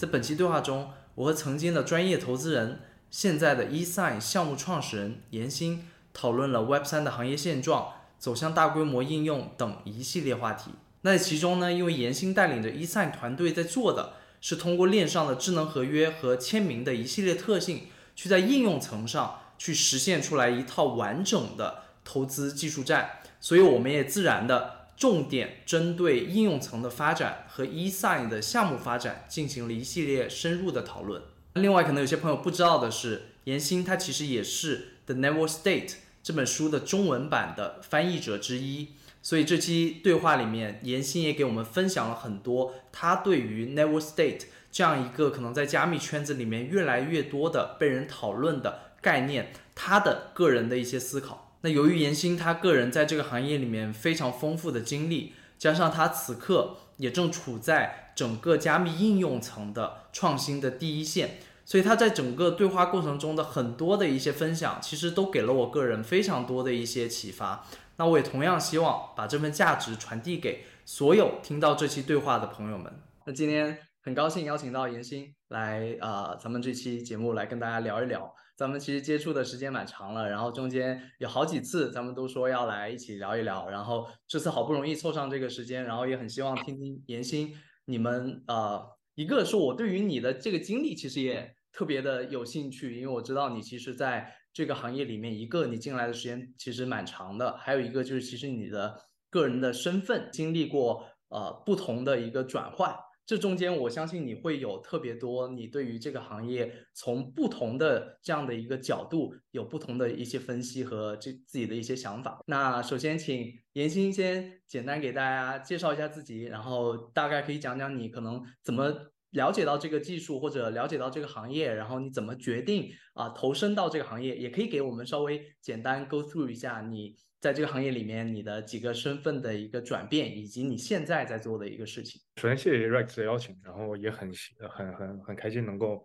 在本期对话中，我和曾经的专业投资人、现在的 eSign 项目创始人严鑫讨论了 Web 3的行业现状、走向大规模应用等一系列话题。那其中呢，因为严鑫带领着 eSign 团队在做的是通过链上的智能合约和签名的一系列特性，去在应用层上去实现出来一套完整的投资技术栈，所以我们也自然的重点针对应用层的发展和 eSign 的项目发展进行了一系列深入的讨论。另外，可能有些朋友不知道的是，严鑫他其实也是《The Never State》这本书的中文版的翻译者之一。所以这期对话里面，严鑫也给我们分享了很多他对于 Never State 这样一个可能在加密圈子里面越来越多的被人讨论的概念，他的个人的一些思考。那由于严鑫他个人在这个行业里面非常丰富的经历，加上他此刻也正处在整个加密应用层的创新的第一线，所以他在整个对话过程中的很多的一些分享，其实都给了我个人非常多的一些启发。那我也同样希望把这份价值传递给所有听到这期对话的朋友们。那今天很高兴邀请到严鑫来，呃，咱们这期节目来跟大家聊一聊。咱们其实接触的时间蛮长了，然后中间有好几次咱们都说要来一起聊一聊，然后这次好不容易凑上这个时间，然后也很希望听听严鑫你们，呃，一个是我对于你的这个经历其实也特别的有兴趣，因为我知道你其实在。这个行业里面，一个你进来的时间其实蛮长的，还有一个就是其实你的个人的身份经历过呃不同的一个转换，这中间我相信你会有特别多你对于这个行业从不同的这样的一个角度有不同的一些分析和这自己的一些想法。那首先请严鑫先简单给大家介绍一下自己，然后大概可以讲讲你可能怎么。了解到这个技术或者了解到这个行业，然后你怎么决定啊投身到这个行业？也可以给我们稍微简单 go through 一下你在这个行业里面你的几个身份的一个转变，以及你现在在做的一个事情。首先谢谢 Rex 的邀请，然后也很很很很开心能够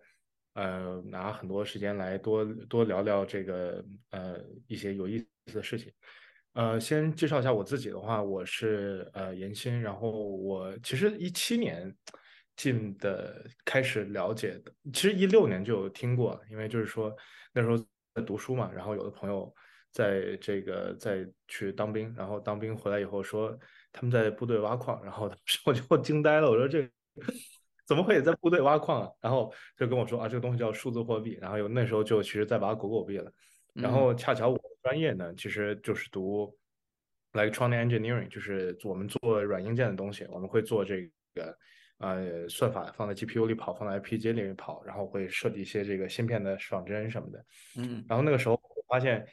呃拿很多时间来多多聊聊这个呃一些有意思的事情。呃，先介绍一下我自己的话，我是呃严鑫，然后我其实一七年。进的开始了解的，其实一六年就有听过，因为就是说那时候在读书嘛，然后有的朋友在这个在去当兵，然后当兵回来以后说他们在部队挖矿，然后 当时我就惊呆了，我说这怎么会也在部队挖矿啊？然后就跟我说啊，这个东西叫数字货币，然后有那时候就其实在挖狗狗币了，然后恰巧我的专业呢，其实就是读 electronic engineering，就是我们做软硬件的东西，我们会做这个。呃，算法放在 GPU 里跑，放在 FPGA 里面跑，然后会设计一些这个芯片的仿真什么的。嗯，然后那个时候我发现，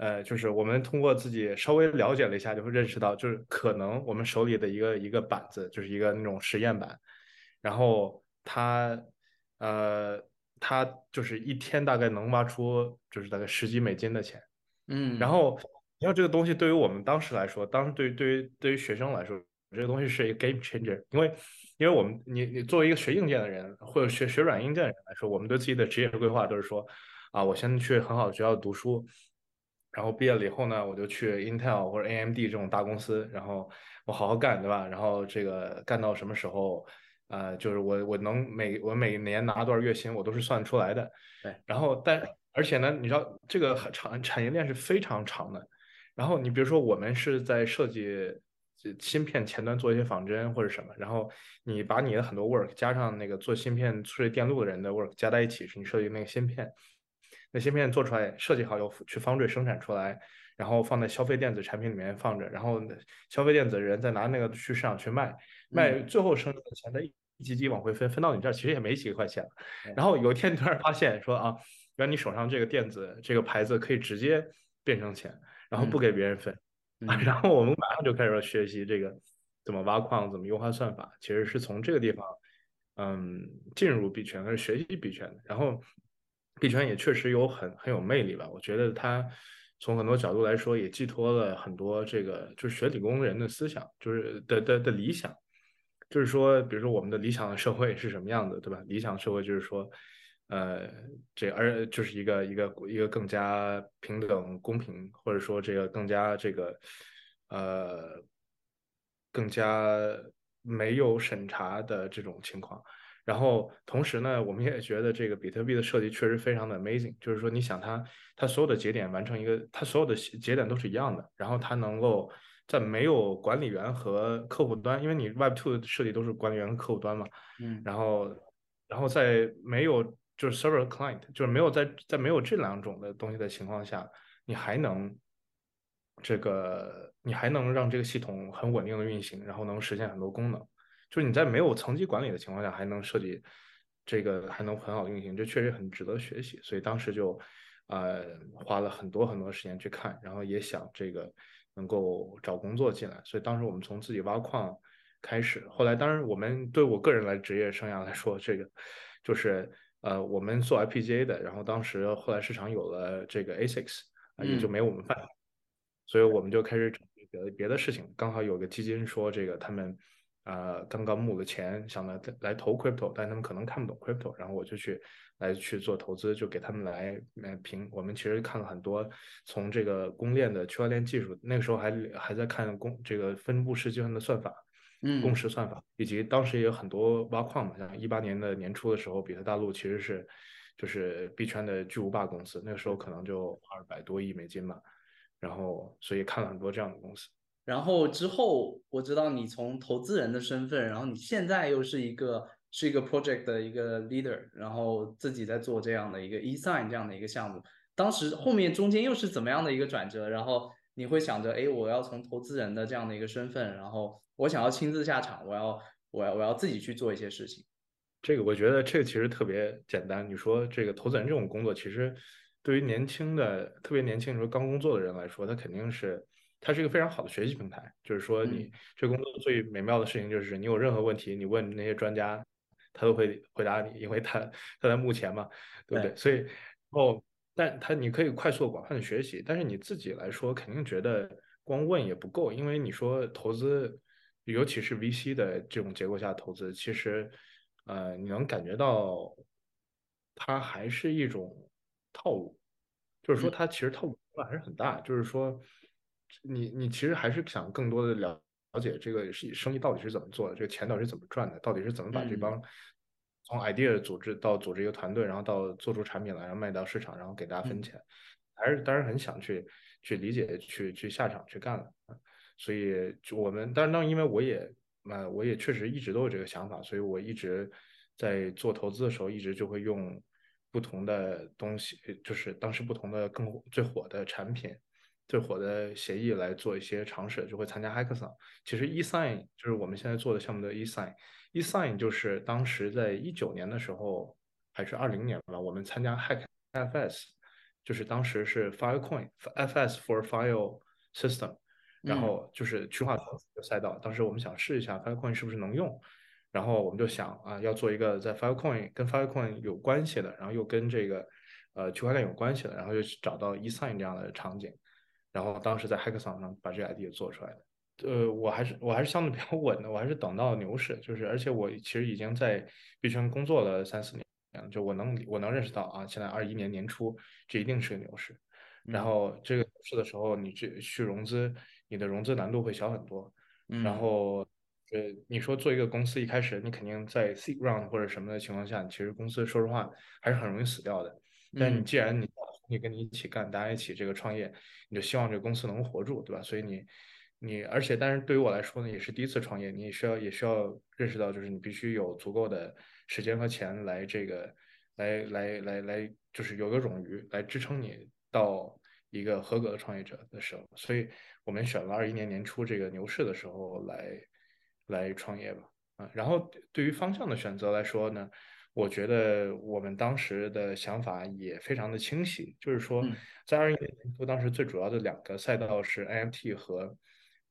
呃，就是我们通过自己稍微了解了一下，就会认识到，就是可能我们手里的一个一个板子，就是一个那种实验板，然后它，呃，它就是一天大概能挖出就是大概十几美金的钱。嗯，然后你要这个东西对于我们当时来说，当时对于对于对于学生来说，这个东西是一个 game changer，因为。因为我们，你你作为一个学硬件的人，或者学学软硬件的人来说，我们对自己的职业规划都是说，啊，我先去很好的学校读书，然后毕业了以后呢，我就去 Intel 或者 AMD 这种大公司，然后我好好干，对吧？然后这个干到什么时候，呃，就是我我能每我每年拿多少月薪，我都是算出来的。对。然后，但而且呢，你知道这个产产业链是非常长的。然后你比如说，我们是在设计。芯片前端做一些仿真或者什么，然后你把你的很多 work 加上那个做芯片处理电路的人的 work 加在一起，是你设计那个芯片。那芯片做出来设计好又去方锐生产出来，然后放在消费电子产品里面放着，然后消费电子的人再拿那个去市场去卖，卖最后剩下的钱再一级级往回分，分到你这儿其实也没几个块钱。然后有一天突然发现说啊，原来你手上这个电子这个牌子可以直接变成钱，然后不给别人分。然后我们马上就开始学习这个怎么挖矿，怎么优化算法。其实是从这个地方，嗯，进入币圈，开始学习币圈的。然后币圈也确实有很很有魅力吧。我觉得它从很多角度来说，也寄托了很多这个就是学理工人的思想，就是的的的理想。就是说，比如说我们的理想的社会是什么样的，对吧？理想社会就是说。呃，这而就是一个一个一个更加平等公平，或者说这个更加这个呃更加没有审查的这种情况。然后同时呢，我们也觉得这个比特币的设计确实非常的 amazing，就是说你想它它所有的节点完成一个，它所有的节点都是一样的，然后它能够在没有管理员和客户端，因为你 Web Two 的设计都是管理员和客户端嘛，嗯，然后然后在没有就是 server client，就是没有在在没有这两种的东西的情况下，你还能这个你还能让这个系统很稳定的运行，然后能实现很多功能。就是你在没有层级管理的情况下，还能设计这个，还能很好运行，这确实很值得学习。所以当时就，呃，花了很多很多时间去看，然后也想这个能够找工作进来。所以当时我们从自己挖矿开始，后来当然我们对我个人来职业生涯来说，这个就是呃，我们做 IPGA 的，然后当时后来市场有了这个 ASICs，啊，也就没我们饭，所以我们就开始整别的别的事情。刚好有个基金说这个他们。呃，刚刚募了钱，想来来投 crypto，但他们可能看不懂 crypto，然后我就去来去做投资，就给他们来来评。我们其实看了很多从这个公链的区块链技术，那个时候还还在看公这个分布式计算的算法，嗯，共识算法，以及当时也有很多挖矿嘛，像一八年的年初的时候，比特大陆其实是就是币圈的巨无霸公司，那个时候可能就二百多亿美金吧，然后所以看了很多这样的公司。然后之后，我知道你从投资人的身份，然后你现在又是一个是一个 project 的一个 leader，然后自己在做这样的一个 eSign 这样的一个项目。当时后面中间又是怎么样的一个转折？然后你会想着，哎，我要从投资人的这样的一个身份，然后我想要亲自下场，我要我要我要自己去做一些事情。这个我觉得这个其实特别简单。你说这个投资人这种工作，其实对于年轻的特别年轻，你说刚工作的人来说，他肯定是。它是一个非常好的学习平台，就是说你这工作最美妙的事情就是你有任何问题，你问那些专家，他都会回答你，因为他他在目前嘛，对不对？所以哦，但他你可以快速广泛的学习，但是你自己来说肯定觉得光问也不够，因为你说投资，尤其是 VC 的这种结构下投资，其实呃你能感觉到它还是一种套路，就是说它其实套路还是很大，就是说。你你其实还是想更多的了了解这个是生意到底是怎么做的，这个钱到底是怎么赚的，到底是怎么把这帮从 idea 组织到组织一个团队，然后到做出产品来，然后卖到市场，然后给大家分钱，还是当然很想去去理解，去去下场去干了。所以我们，但是当因为我也呃我也确实一直都有这个想法，所以我一直在做投资的时候，一直就会用不同的东西，就是当时不同的更最火的产品。最火的协议来做一些尝试，就会参加 Hackathon。其实 eSign 就是我们现在做的项目的 eSign，eSign 就是当时在一九年的时候还是二零年吧，我们参加 HackFS，就是当时是 Filecoin，FS for File System，然后就是去化的赛道。当时我们想试一下 Filecoin 是不是能用，然后我们就想啊，要做一个在 Filecoin 跟 Filecoin 有关系的，然后又跟这个呃区块链有关系的，然后就找到 eSign 这样的场景。然后当时在 Hackathon 上把这个 idea 做出来的，呃，我还是我还是相对比较稳的，我还是等到牛市，就是而且我其实已经在币圈工作了三四年，就我能我能认识到啊，现在二一年年初这一定是个牛市，然后这个牛市的时候，你去去融资，你的融资难度会小很多，然后呃，你说做一个公司一开始你肯定在 seed round 或者什么的情况下，其实公司说实话还是很容易死掉的，但你既然你你跟你一起干，大家一起这个创业，你就希望这个公司能活住，对吧？所以你，你而且，但是对于我来说呢，也是第一次创业，你也需要也需要认识到，就是你必须有足够的时间和钱来这个，来来来来，就是有个冗余来支撑你到一个合格的创业者的时候。所以我们选了二一年年初这个牛市的时候来来创业吧。啊，然后对于方向的选择来说呢？我觉得我们当时的想法也非常的清晰，就是说，在二一年年初，当时最主要的两个赛道是 NFT 和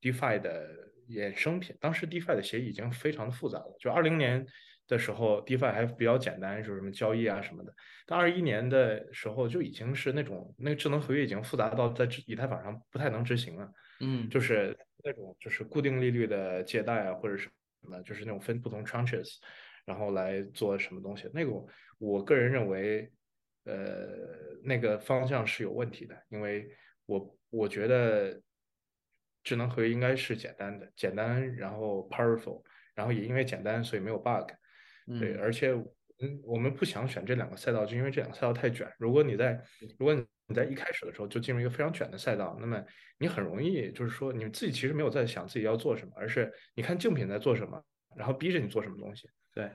DeFi 的衍生品。当时 DeFi 的协议已经非常的复杂了，就二零年的时候，DeFi 还比较简单，就是什么交易啊什么的。但二一年的时候，就已经是那种那个智能合约已经复杂到在以太坊上不太能执行了。嗯，就是那种就是固定利率的借贷啊，或者是什么，就是那种分不同 tranches。然后来做什么东西？那个我个人认为，呃，那个方向是有问题的，因为我我觉得智能合约应该是简单的，简单然后 powerful，然后也因为简单所以没有 bug，对，嗯而且嗯，我们不想选这两个赛道，就因为这两个赛道太卷。如果你在如果你在一开始的时候就进入一个非常卷的赛道，那么你很容易就是说你自己其实没有在想自己要做什么，而是你看竞品在做什么，然后逼着你做什么东西。对，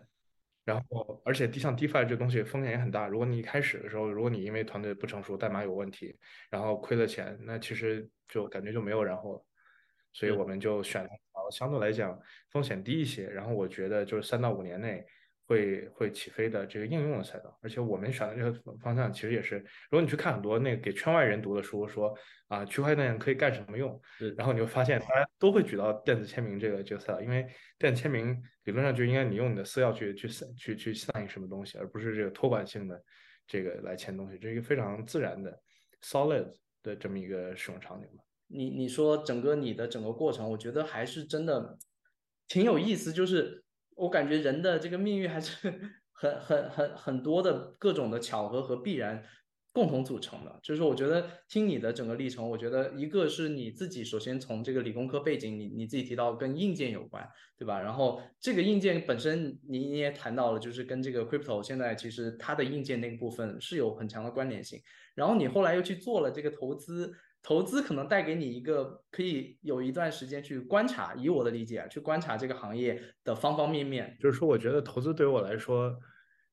然后，而且像 DeFi 这东西风险也很大。如果你一开始的时候，如果你因为团队不成熟、代码有问题，然后亏了钱，那其实就感觉就没有然后了。所以我们就选了相对来讲风险低一些，然后我觉得就是三到五年内会会起飞的这个应用的赛道。而且我们选的这个方向其实也是，如果你去看很多那个给圈外人读的书，说啊区块链可以干什么用，然后你会发现大家都会举到电子签名这个这个赛道，因为电子签名理论上就应该你用你的私钥去去去去 sign 什么东西，而不是这个托管性的这个来签东西，这是一个非常自然的 solid 的这么一个使用场景吧。你你说整个你的整个过程，我觉得还是真的挺有意思。就是我感觉人的这个命运还是 很很很很多的各种的巧合和必然共同组成的。就是我觉得听你的整个历程，我觉得一个是你自己首先从这个理工科背景，你你自己提到跟硬件有关，对吧？然后这个硬件本身你你也谈到了，就是跟这个 crypto 现在其实它的硬件那个部分是有很强的关联性。然后你后来又去做了这个投资。投资可能带给你一个可以有一段时间去观察，以我的理解啊，去观察这个行业的方方面面。就是说，我觉得投资对于我来说，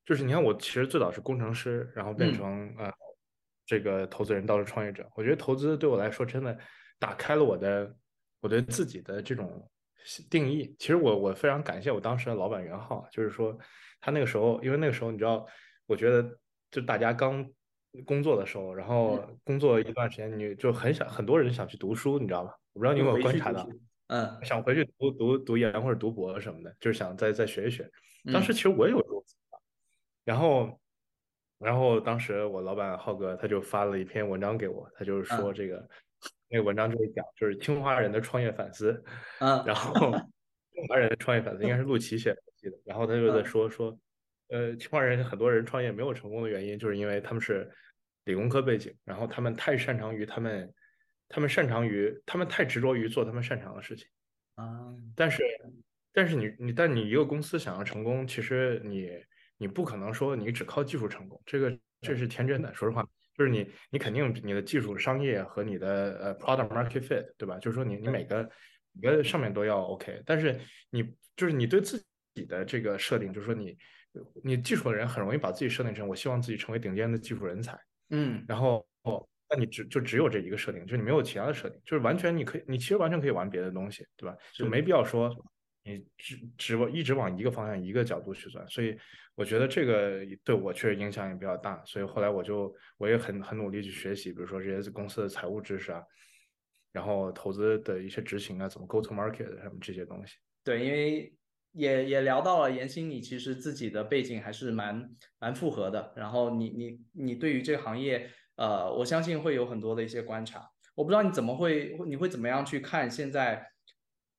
就是你看，我其实最早是工程师，然后变嗯成呃这个投资人，到了创业者。我觉得投资对我来说，真的打开了我的我对自己的这种定义。其实我我非常感谢我当时的老板袁浩，就是说他那个时候，因为那个时候你知道，我觉得就大家刚工作的时候，然后工作一段时间，你就很想很多人想去读书，你知道吗？我不知道你有没有观察到，嗯，想回去读读读研或者读博什么的，就是想再再学一学。嗯当时其实我也有这种想法，然后，然后当时我老板浩哥他就发了一篇文章给我，他就是说嗯。这个、那个文章就是讲就是清华人的创业反思，嗯。然后 清华人的创业反思应该是陆琪写的，我记得，然后他就在嗯。说说，呃，清华人很多人创业没有成功的原因，就是因为他们是理工科背景，然后他们太擅长于他们，他们擅长于他们太执着于做他们擅长的事情。啊，但是，但是你你但你一个公司想要成功，其实你你不可能说你只靠技术成功，这个这是天真的。说实话，就是你你肯定你的技术、商业和你的呃 product market fit，对吧？就是说你你每个每个上面都要 OK，但是你就是你对自己的这个设定，就是说你你技术的人很容易把自己设定成我希望自己成为顶尖的技术人才，嗯然后哦，那你只就只有这一个设定，就是你没有其他的设定，就是完全你可以，你其实完全可以玩别的东西，对吧？就没必要说你只只往一直往一个方向一个角度去钻。所以我觉得这个对我确实影响也比较大，所以后来我就我也很很努力去学习，比如说这些公司的财务知识啊，然后投资的一些执行啊，怎么 go to market 什么这些东西。对，因为也也聊到了严欣，你其实自己的背景还是蛮蛮复合的，然后你你你对于这个行业，呃，我相信会有很多的一些观察。我不知道你怎么会，你会怎么样去看现在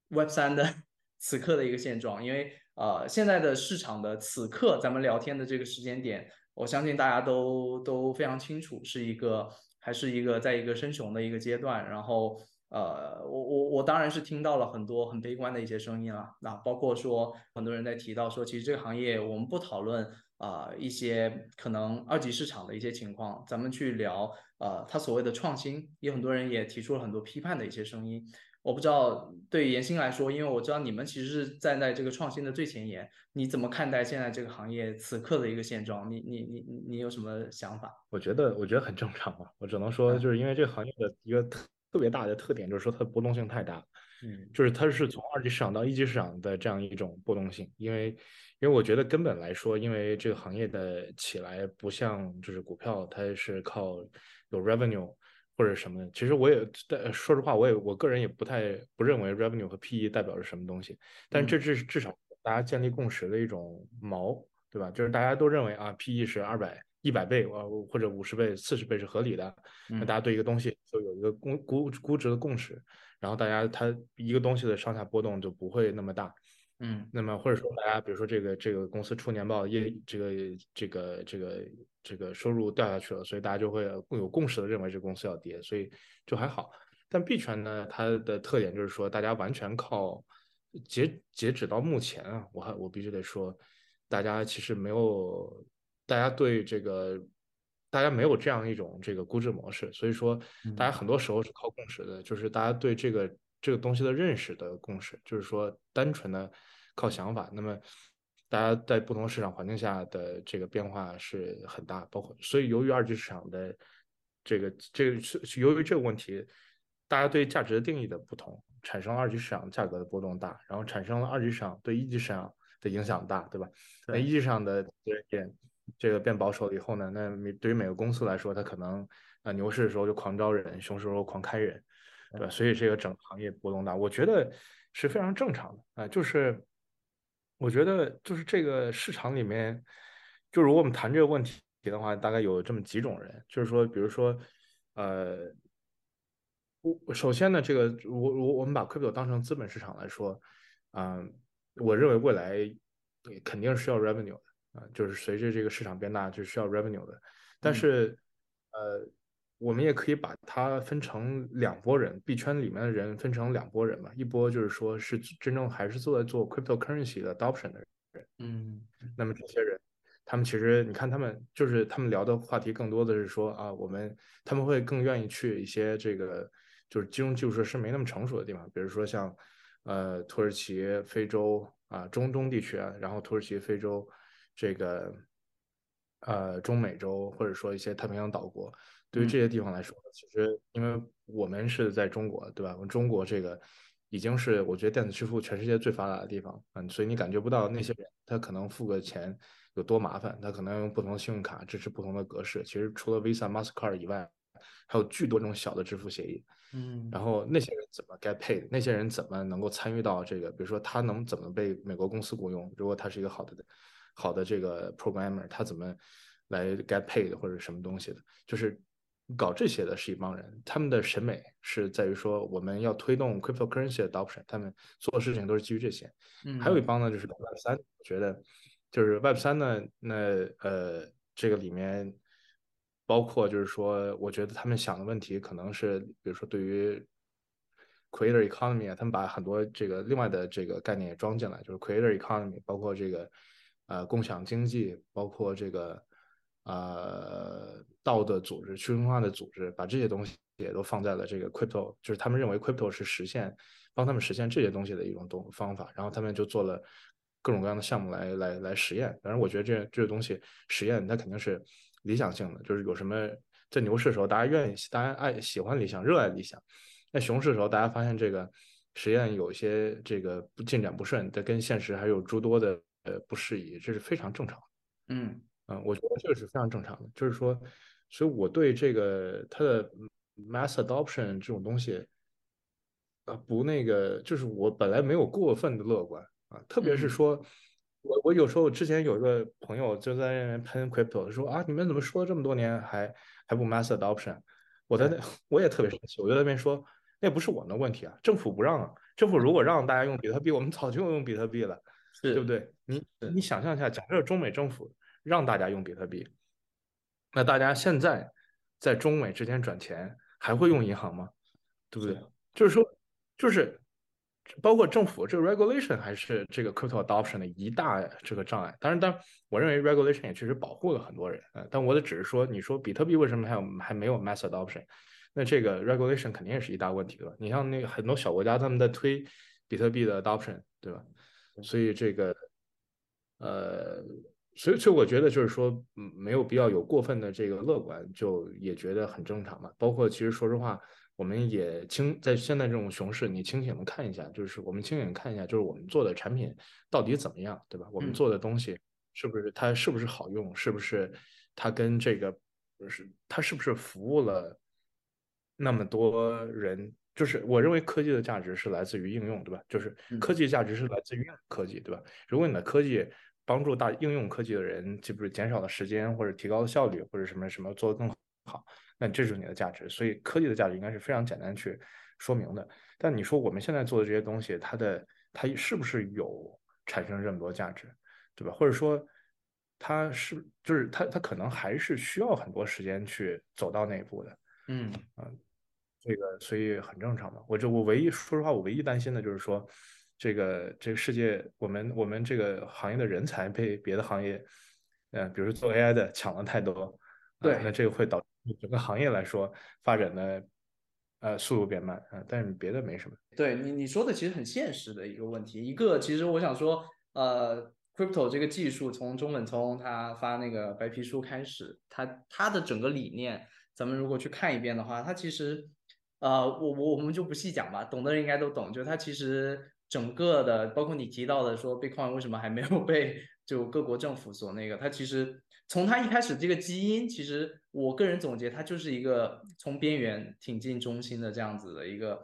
Web 三的 此刻的一个现状？因为呃，现在的市场的此刻，咱们聊天的这个时间点，我相信大家都都非常清楚，是一个还是一个在一个升熊的一个阶段。然后呃，我我我当然是听到了很多很悲观的一些声音了，那包括说很多人在提到说，其实这个行业我们不讨论啊、一些可能二级市场的一些情况，咱们去聊呃它所谓的创新，也很多人也提出了很多批判的一些声音。我不知道对严欣来说，因为我知道你们其实是站在这个创新的最前沿，你怎么看待现在这个行业此刻的一个现状？你你你你你有什么想法？我觉得我觉得很正常嘛，我只能说就是因为这个行业的一个特特别大的特点，就是说它的波动性太大了。嗯就是它是从二级市场到一级市场的这样一种波动性，因为因为我觉得根本来说，因为这个行业的起来不像就是股票，它是靠有 revenue 或者什么的。其实我也但说实话，我也我个人也不太不认为 revenue 和 PE 代表着什么东西，但这至至少大家建立共识的一种锚，对吧？就是大家都认为啊，PE 是二百。一百倍啊，或者五十倍、四十倍是合理的，那大家对一个东西就有一个估估估值的共识，然后大家它一个东西的上下波动就不会那么大，嗯。那么或者说大家比如说这个这个公司出年报业这个这个这个这个收入掉下去了，所以大家就会更有共识的认为这公司要跌，所以就还好。但币圈呢，它的特点就是说大家完全靠截截止到目前啊，我还我必须得说，大家其实没有，大家对这个，大家没有这样一种这个估值模式，所以说大家很多时候是靠共识的，就是大家对这个这个东西的认识的共识，就是说单纯的靠想法，那么大家在不同市场环境下的这个变化是很大，包括所以由于二级市场的这个这个是由于这个问题，大家对价值的定义的不同。产生了二级市场价格的波动大，然后产生了二级市场对一级市场的影响大，对吧？那一级市场的变这个变保守了以后呢，那对于每个公司来说，它可能啊牛市的时候就狂招人，熊市时候狂开人，对吧？所以这个整个行业波动大，我觉得是非常正常的啊。就是我觉得就是这个市场里面，就如果我们谈这个问题的话，大概有这么几种人，就是说，比如说呃。我首先呢，这个我我我们把 crypto 当成资本市场来说，嗯，我认为未来肯定是要 revenue 的啊，就是随着这个市场变大，就需要 revenue 的。但是，呃，我们也可以把它分成两拨人，币圈里面的人分成两拨人嘛，一波就是说是真正还是做在做 cryptocurrency 的 adoption 的人，嗯，那么这些人。他们其实，你看他们就是他们聊的话题更多的是说啊，我们他们会更愿意去一些这个就是金融技术设施没那么成熟的地方，比如说像呃土耳其、非洲啊、中东地区啊，然后土耳其、非洲这个呃中美洲或者说一些太平洋岛国，对于这些地方来说，其实因为我们是在中国，对吧？我们中国这个已经是我觉得电子支付全世界最发达的地方，嗯，所以你感觉不到那些人他可能付个钱。有多麻烦？他可能用不同的信用卡支持不同的格式。其实除了 Visa、Mastercard 以外，还有巨多这种小的支付协议。嗯，然后那些人怎么 get paid？那些人怎么能够参与到这个？比如说他能怎么被美国公司雇佣？如果他是一个好的好的这个 programmer，他怎么来 get paid 或者什么东西的？就是搞这些的是一帮人，他们的审美是在于说我们要推动 cryptocurrency adoption，他们做事情都是基于这些。嗯，还有一帮呢，就是 Web 三，我觉得。就是 Web 三呢，那呃，这个里面包括就是说，我觉得他们想的问题可能是，比如说对于 Creator Economy 啊，他们把很多这个另外的这个概念也装进来，就是 Creator Economy，包括这个呃共享经济，包括这个呃道的组织、去中心化的组织，把这些东西也都放在了这个 Crypto，就是他们认为 Crypto 是实现帮他们实现这些东西的一种东方法，然后他们就做了。各种各样的项目来来来实验，反正我觉得这这个东西实验它肯定是理想性的，就是有什么在牛市的时候大家愿意，大家爱喜欢理想，热爱理想；在熊市的时候大家发现这个实验有一些这个进展不顺，但跟现实还有诸多的呃不适宜，这是非常正常。嗯嗯，我觉得这个是非常正常的，就是说，所以我对这个它的 mass adoption 这种东西啊不那个，就是我本来没有过分的乐观啊。特别是说，我我有时候之前有一个朋友就在那边喷 crypto，说啊，你们怎么说了这么多年还还不 mass adoption？我在那 我也特别生气，我就在那边说，那不是我们的问题啊，政府不让啊，政府如果让大家用比特币，我们早就用比特币了，对不对？你你想象一下，假设中美政府让大家用比特币，那大家现在在中美之间转钱还会用银行吗？对不对？就是说，就是。包括政府这个 regulation 还是这个 crypto adoption 的一大这个障碍。当然，当然我认为 regulation 也确实保护了很多人。呃，但我的只是说，你说比特币为什么还有还没有 mass adoption？那这个 regulation 肯定也是一大问题，对吧？你像那个很多小国家他们在推比特币的 adoption，对吧？所以这个，呃，所以所以我觉得就是说，嗯，没有必要有过分的这个乐观，就也觉得很正常嘛。包括其实说实话。我们也清在现在这种熊市，你清醒的看一下，就是我们清醒看一下，就是我们做的产品到底怎么样，对吧？我们做的东西是不是它是不是好用，是不是它跟这个是它是不是服务了那么多人？就是我认为科技的价值是来自于应用，对吧？就是科技价值是来自于科技，对吧？如果你的科技帮助大应用科技的人，是不是减少了时间或者提高了效率或者什么什么做得更好？那这就是你的价值，所以科技的价值应该是非常简单去说明的。但你说我们现在做的这些东西，它的它是不是有产生这么多价值，对吧？或者说它是就是它它可能还是需要很多时间去走到那一步的。嗯嗯，这个所以很正常嘛。我这我唯一说实话，我唯一担心的就是说，这个这个世界，我们我们这个行业的人才被别的行业，呃，比如说做 AI 的抢了太多，对，那这个会导致整个行业来说发展的呃速度变慢啊，但是别的没什么。对你你说的其实很现实的一个问题，一个其实我想说，呃，crypto 这个技术从中本聪他发那个白皮书开始，他他的整个理念，咱们如果去看一遍的话，他其实。呃，我我我们就不细讲吧，懂的人应该都懂。就它其实整个的，包括你提到的说，Bitcoin 为什么还没有被就各国政府所那个，它其实从它一开始这个基因，其实我个人总结，它就是一个从边缘挺进中心的这样子的一个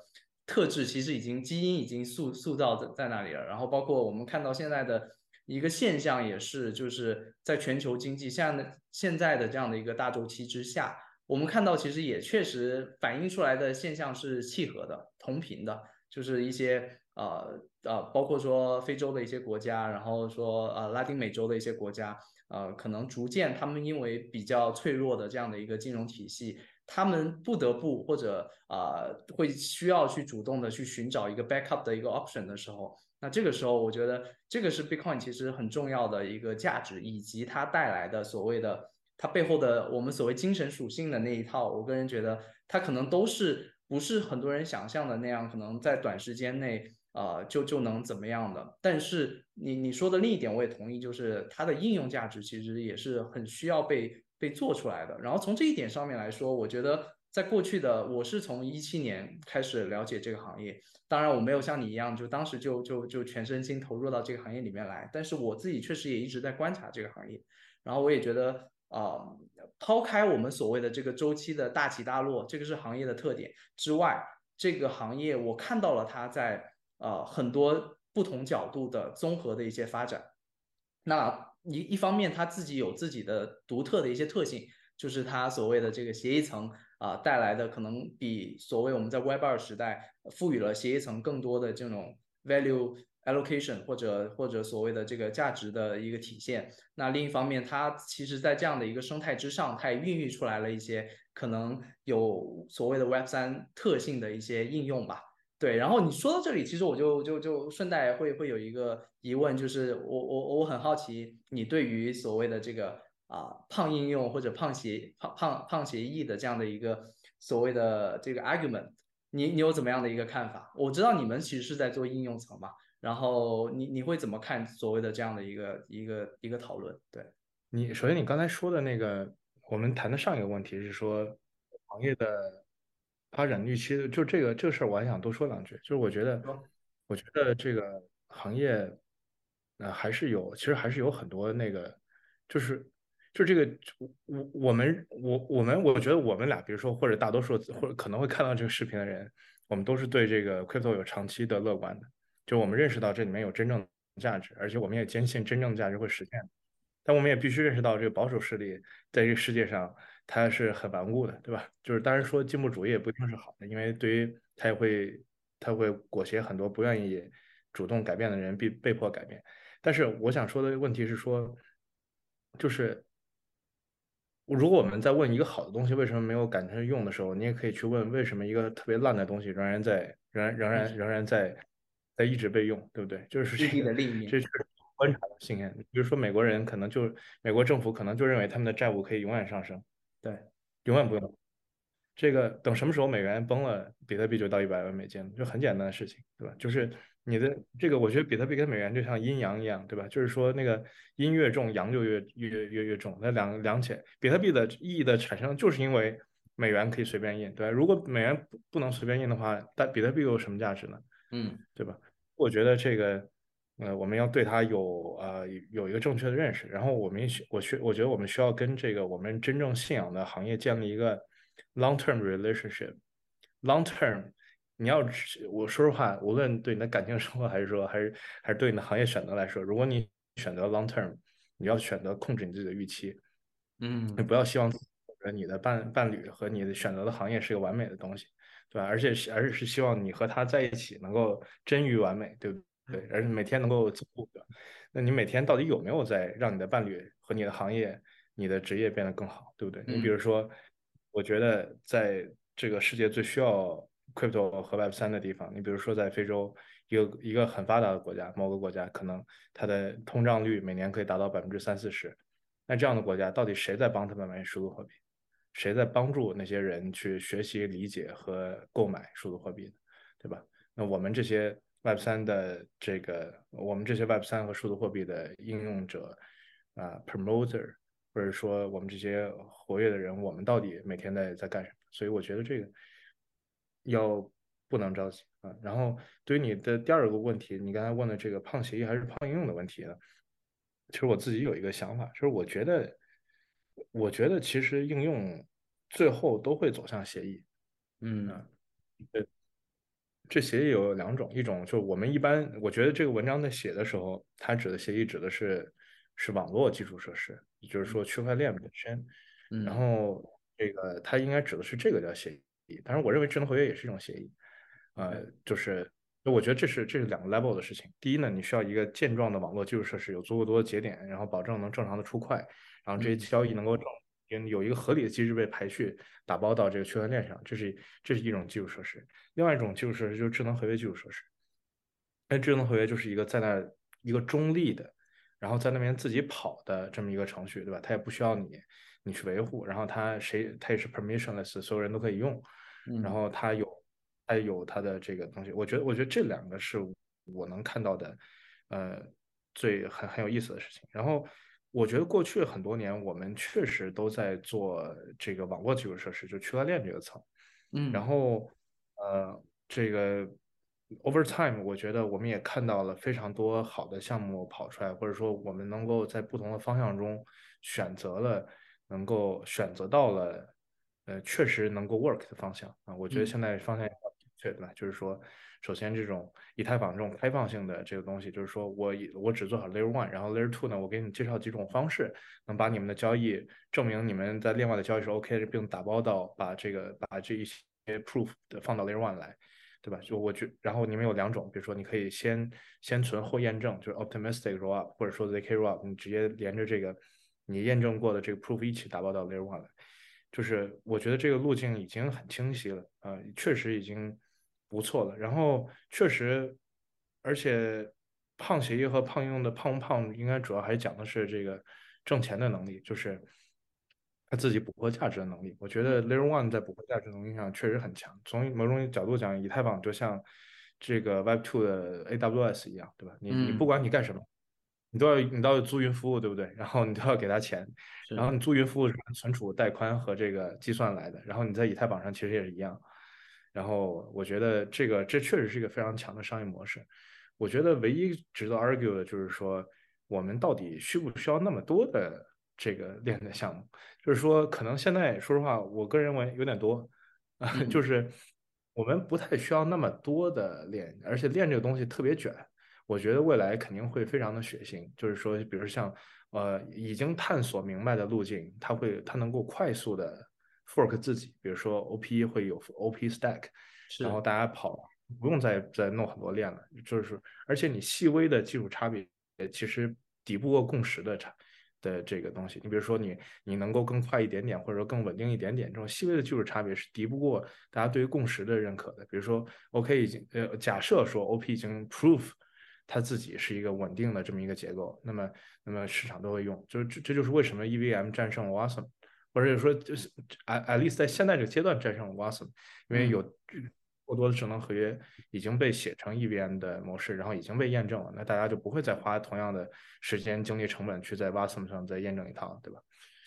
特质，其实已经基因已经塑塑造在在那里了。然后包括我们看到现在的一个现象也是，就是在全球经济现在现在的这样的一个大周期之下。我们看到，其实也确实反映出来的现象是契合的、同频的，就是一些呃呃，包括说非洲的一些国家，然后说呃拉丁美洲的一些国家，呃，可能逐渐他们因为比较脆弱的这样的一个金融体系，他们不得不或者呃会需要去主动的去寻找一个 backup 的一个 option 的时候，那这个时候我觉得这个是 Bitcoin 其实很重要的一个价值，以及它带来的所谓的。它背后的我们所谓精神属性的那一套，我个人觉得它可能都是不是很多人想象的那样，可能在短时间内呃就就能怎么样的。但是你你说的另一点我也同意，就是它的应用价值其实也是很需要被被做出来的。然后从这一点上面来说，我觉得在过去的我是从一七年开始了解这个行业，当然我没有像你一样就当时就就就全身心投入到这个行业里面来，但是我自己确实也一直在观察这个行业，然后我也觉得。啊，抛开我们所谓的这个周期的大起大落，这个是行业的特点之外，这个行业我看到了它在呃很多不同角度的综合的一些发展。那一一方面，它自己有自己的独特的一些特性，就是它所谓的这个协议层啊带来的可能比所谓我们在 Web 二时代赋予了协议层更多的这种 value。Allocation 或者或者所谓的这个价值的一个体现。那另一方面，它其实在这样的一个生态之上，它也孕育出来了一些可能有所谓的 Web 三特性的一些应用吧。对，然后你说到这里，其实我就就就顺带会会有一个疑问，就是我我我很好奇，你对于所谓的这个啊胖应用或者胖协胖胖胖协议的这样的一个所谓的这个 argument，你你有怎么样的一个看法？我知道你们其实是在做应用层嘛。然后你你会怎么看所谓的这样的一个一个一个讨论？对你首先你刚才说的那个，我们谈的上一个问题是说行业的发展预期，就这个这个事儿，我还想多说两句。就是我觉得，我觉得这个行业呃还是有，其实还是有很多那个，就是就这个我我们我我们我觉得我们俩，比如说或者大多数或者可能会看到这个视频的人，我们都是对这个 crypto 有长期的乐观的。就我们认识到这里面有真正价值，而且我们也坚信真正的价值会实现。但我们也必须认识到，这个保守势力在这个世界上它是很顽固的，对吧？就是当然说进步主义也不一定是好的，因为对于它也会它会裹挟很多不愿意主动改变的人被被迫改变。但是我想说的问题是说，就是如果我们在问一个好的东西为什么没有赶上用的时候，你也可以去问为什么一个特别烂的东西仍然在仍然仍然仍然在。在一直被用，对不对？就是 这个，这是观察的经验。比如说，美国人可能就美国政府可能就认为他们的债务可以永远上升，对，永远不用。这个等什么时候美元崩了，比特币就到一百万美金了，就很简单的事情，对吧？就是你的这个，我觉得比特币跟美元就像阴阳一样，对吧？就是说那个阴越重，阳就越越越越重。那两两且，比特币的意义的产生，就是因为美元可以随便印，对吧？如果美元不不能随便印的话，但比特币有什么价值呢？嗯，对吧？我觉得这个，呃，我们要对它有呃有一个正确的认识，然后我们需我需我觉得我们需要跟这个我们真正信仰的行业建立一个 long term relationship。long term，你要我说实话，无论对你的感情生活，还是说还是还是对你的行业选择来说，如果你选择 long term，你要选择控制你自己的预期，嗯，你不要希望你的伴伴侣和你的选择的行业是一个完美的东西。对吧？而且是，而且是希望你和他在一起能够臻于完美，对不对？而且每天能够进步，对吧？那你每天到底有没有在让你的伴侣和你的行业、你的职业变得更好，对不对？你比如说，我觉得在这个世界最需要 crypto 和 Web 三的地方，你比如说在非洲一个一个很发达的国家，某个国家可能它的通胀率每年可以达到百分之三四十，那这样的国家到底谁在帮他们买数字货币？谁在帮助那些人去学习、理解和购买数字货币呢对吧？那我们这些 Web 三的这个，我们这些 Web 三和数字货币的应用者啊，promoter，或者说我们这些活跃的人，我们到底每天在在干什么？所以我觉得这个要不能着急啊。然后对于你的第二个问题，你刚才问的这个胖协议还是胖应用的问题呢？其实我自己有一个想法，就是我觉得。我觉得其实应用最后都会走向协议，嗯，对，这协议有两种，一种就是我们一般，我觉得这个文章在写的时候，它指的协议指的是是网络基础设施，也就是说区块链本身，然。后这个它应该指的是这个叫协议，当然我认为智能合约也是一种协议，呃，就是。我觉得这是这是两个 level 的事情。第一呢，你需要一个健壮的网络基础设施，有足够多的节点，然后保证能正常的出块，然后这些交易能够正有一个合理的机制被排序打包到这个区块链上，这是这是一种基础设施。另外一种基础设施就是智能合约基础设施。那智能合约就是一个在那一个中立的，然后在那边自己跑的这么一个程序，对吧？它也不需要你你去维护，然后它谁它也是 permissionless，所有人都可以用，然后它有。它有它的这个东西，我觉得，我觉得这两个是我能看到的，呃，最很很有意思的事情。然后，我觉得过去很多年，我们确实都在做这个网络基础设施，就区块链这个层。嗯。然后，呃，这个 over time，我觉得我们也看到了非常多好的项目跑出来，或者说我们能够在不同的方向中选择了，能够选择到了，呃，确实能够 work 的方向啊。我觉得现在方向。对吧？就是说，首先这种以太坊这种开放性的这个东西，就是说我我只做好 Layer One，然后 Layer Two 呢，我给你介绍几种方式，能把你们的交易证明你们在另外的交易是 OK 的，并打包到把这个把这一些 Proof 的放到 Layer One 来，对吧？就我觉，然后你们有两种，比如说你可以先先存后验证，就是 Optimistic Rollup，或者说 ZK Rollup，你直接连着这个你验证过的这个 Proof 一起打包到 Layer One 来，就是我觉得这个路径已经很清晰了，呃，确实已经。不错的，然后确实，而且胖协议和胖应用的胖不胖，应该主要还讲的是这个挣钱的能力，就是他自己捕获价值的能力。我觉得 Layer One 在捕获价值能力上确实很强。从某种角度讲，以太坊就像这个 Web Two 的 AWS 一样，对吧？你你不管你干什么，你都要你都要租云服务，对不对？然后你都要给他钱，然后你租云服务是存储、带宽和这个计算来的。然后你在以太坊上其实也是一样。然后我觉得这个这确实是一个非常强的商业模式。我觉得唯一值得 argue 的就是说，我们到底需不需要那么多的这个链的项目？就是说，可能现在说实话，我个人认为有点多，就是我们不太需要那么多的链，而且链这个东西特别卷。我觉得未来肯定会非常的血腥。就是说，比如像呃已经探索明白的路径，它会它能够快速的。Fork 自己，比如说 OP 会有 OP stack，然后大家跑不用再再弄很多链了，就是而且你细微的技术差别其实抵不过共识的差的这个东西。你比如说你你能够更快一点点，或者说更稳定一点点，这种细微的技术差别是敌不过大家对于共识的认可的。比如说 OK 已经呃假设说 OP 已经 prove 它自己是一个稳定的这么一个结构，那么那么市场都会用，就是这这就是为什么 EVM 战胜了 Wasm。或者说，就是 at at least 在现在这个阶段战胜了 Wasm，因为有过多的智能合约已经被写成 EVM 的模式，然后已经被验证了，那大家就不会再花同样的时间、精力、成本去在 Wasm 上再验证一套，对吧？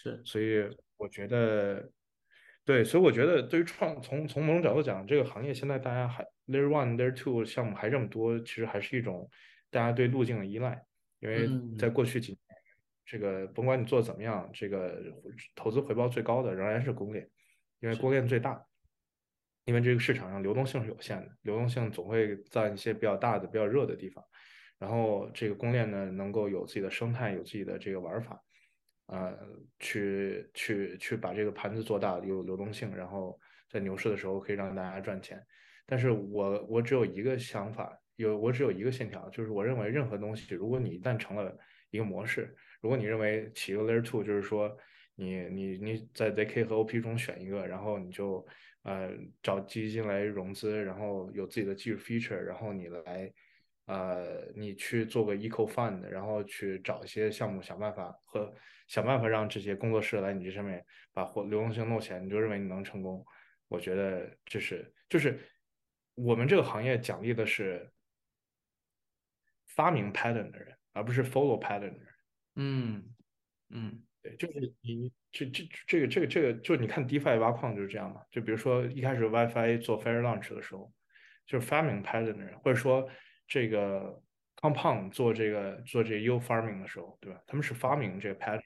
是，所以我觉得，对，所以我觉得对于创从从某种角度讲，这个行业现在大家还 Layer One、Layer Two 项目还这么多，其实还是一种大家对路径的依赖，因为在过去几年。这个甭管你做的怎么样，这个投资回报最高的仍然是公链，因为公链最大，因为这个市场上流动性是有限的，流动性总会在一些比较大的、比较热的地方，然后这个公链呢能够有自己的生态，有自己的这个玩法，呃，去去去把这个盘子做大，有流动性，然后在牛市的时候可以让大家赚钱。但是我我只有一个想法，有我只有一个信条，就是我认为任何东西，如果你一旦成了一个模式。如果你认为起一个 layer two 就是说你你你在 zk 和 op 中选一个，然后你就呃找基金来融资，然后有自己的技术 feature，然后你来呃，你去做个 eco fund，然后去找一些项目，想办法和想办法让这些工作室来你这上面把活流动性弄起来，你就认为你能成功？我觉得这是就是我们这个行业奖励的是发明 pattern 的人，而不是 follow pattern 的人。嗯嗯，对，就是你这这这个这个这个，就你看 DeFi 挖矿就是这样嘛。就比如说一开始 WiFi 做 Fair Launch 的时候，就是发明 pattern 的人，或者说。这个 Compound 做这个做这个 U farming 的时候，对吧？他们是发明这个 pattern，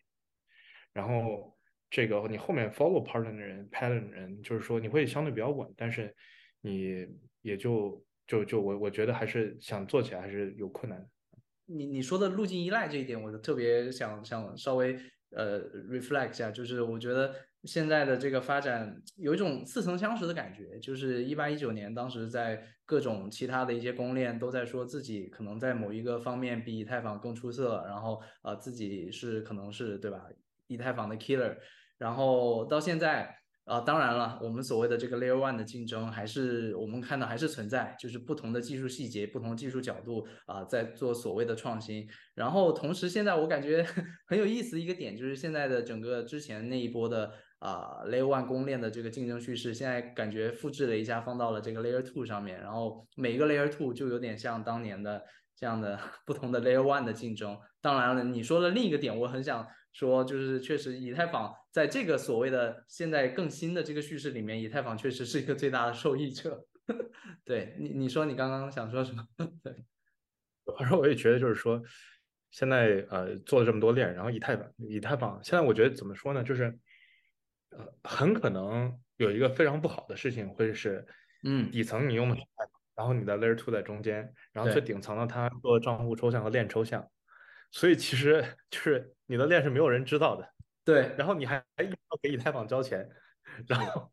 然后这个你后面 follow pattern 的人，pattern 人就是说你会相对比较稳，但是你也就就就我我觉得还是想做起来还是有困难的。你你说的路径依赖这一点，我就特别想想稍微呃 reflect 一下，就是我觉得。现在的这个发展有一种似曾相识的感觉，就是一八一九年，当时在各种其他的一些公链都在说自己可能在某一个方面比以太坊更出色，然后呃自己是可能是对吧，以太坊的 killer，然后到现在。啊，当然了，我们所谓的这个 Layer One 的竞争，还是我们看到还是存在，就是不同的技术细节、不同技术角度啊，在做所谓的创新。然后同时，现在我感觉 很有意思一个点，就是现在的整个之前那一波的啊 Layer One 公链的这个竞争趋势，现在感觉复制了一下，放到了这个 Layer Two 上面。然后每一个 Layer Two 就有点像当年的这样的 不同的 Layer One 的竞争。当然了，你说的另一个点，我很想。说就是确实，以太坊在这个所谓的现在更新的这个叙事里面，以太坊确实是一个最大的受益者。对你，你说你刚刚想说什么？对，反正我也觉得就是说，现在呃做了这么多链，然后以太坊，以太坊现在我觉得怎么说呢？就是呃很可能有一个非常不好的事情，会是嗯底层你用的以太坊，然后你的 Layer Two 在中间，然后最顶层的它做账户抽象和链抽象。所以其实就是你的链是没有人知道的，对。然后你还还要给以太坊交钱，然后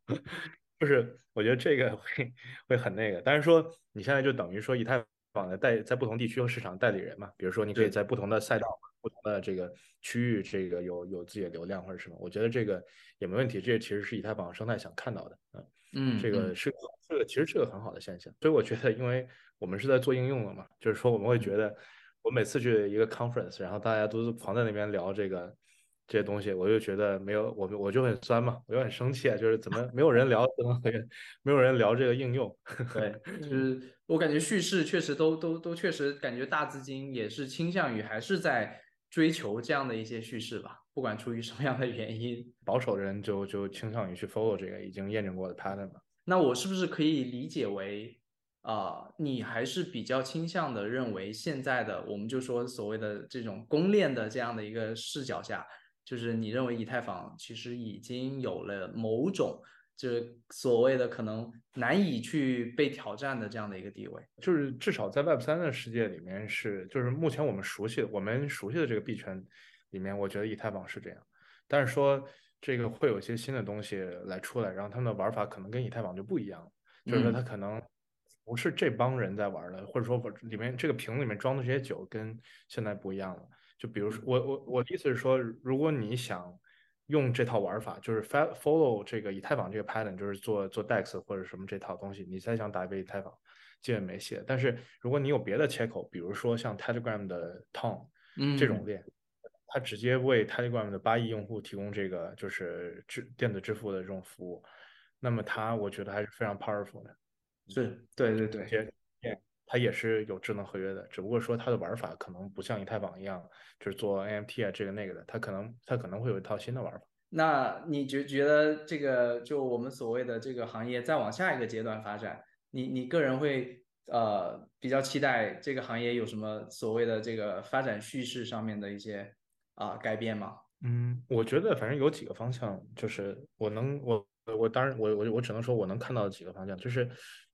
就是我觉得这个会会很那个。但是说你现在就等于说以太坊的代在不同地区和市场代理人嘛，比如说你可以在不同的赛道、不同的这个区域，这个有有自己的流量或者什么，我觉得这个也没问题。这其实是以太坊生态想看到的，嗯嗯，这个是这个其实是个很好的现象。所以我觉得，因为我们是在做应用的嘛，就是说我们会觉得。我每次去一个 conference，然后大家都是狂在那边聊这个这些东西，我就觉得没有我，我就很酸嘛，我就很生气啊，就是怎么没有人聊智能合约，没有人聊这个应用。对，就是我感觉叙事确实都都都确实感觉大资金也是倾向于还是在追求这样的一些叙事吧，不管出于什么样的原因，保守的人就就倾向于去 follow 这个已经验证过的 pattern 嘛。那我是不是可以理解为？啊，你还是比较倾向的认为，现在的我们就说所谓的这种公链的这样的一个视角下，就是你认为以太坊其实已经有了某种，就是所谓的可能难以去被挑战的这样的一个地位，就是至少在 Web 三的世界里面是，就是目前我们熟悉的我们熟悉的这个币圈里面，我觉得以太坊是这样，但是说这个会有一些新的东西来出来，然后他们的玩法可能跟以太坊就不一样，就是说它可能。不是这帮人在玩的，或者说我里面这个瓶子里面装的这些酒跟现在不一样了。就比如说，我我我的意思是说，如果你想用这套玩法，就是 follow 这个以太坊这个 pattern，就是做做 dex 或者什么这套东西，你再想打一杯以太坊，基本没戏。但是如果你有别的切口，比如说像 Telegram 的 Tom 这种链，它直接为 Telegram 的八亿用户提供这个就是支电子支付的这种服务，那么它我觉得还是非常 powerful 的。是对对对，些它也是有智能合约的，只不过说它的玩法可能不像以太坊一样，就是做 NFT 啊这个那个的，它可能它可能会有一套新的玩法。那你觉觉得这个就我们所谓的这个行业再往下一个阶段发展，你你个人会呃比较期待这个行业有什么所谓的这个发展叙事上面的一些啊改变吗？嗯，我觉得反正有几个方向，就是我能我我当然我我我只能说我能看到的几个方向，就是。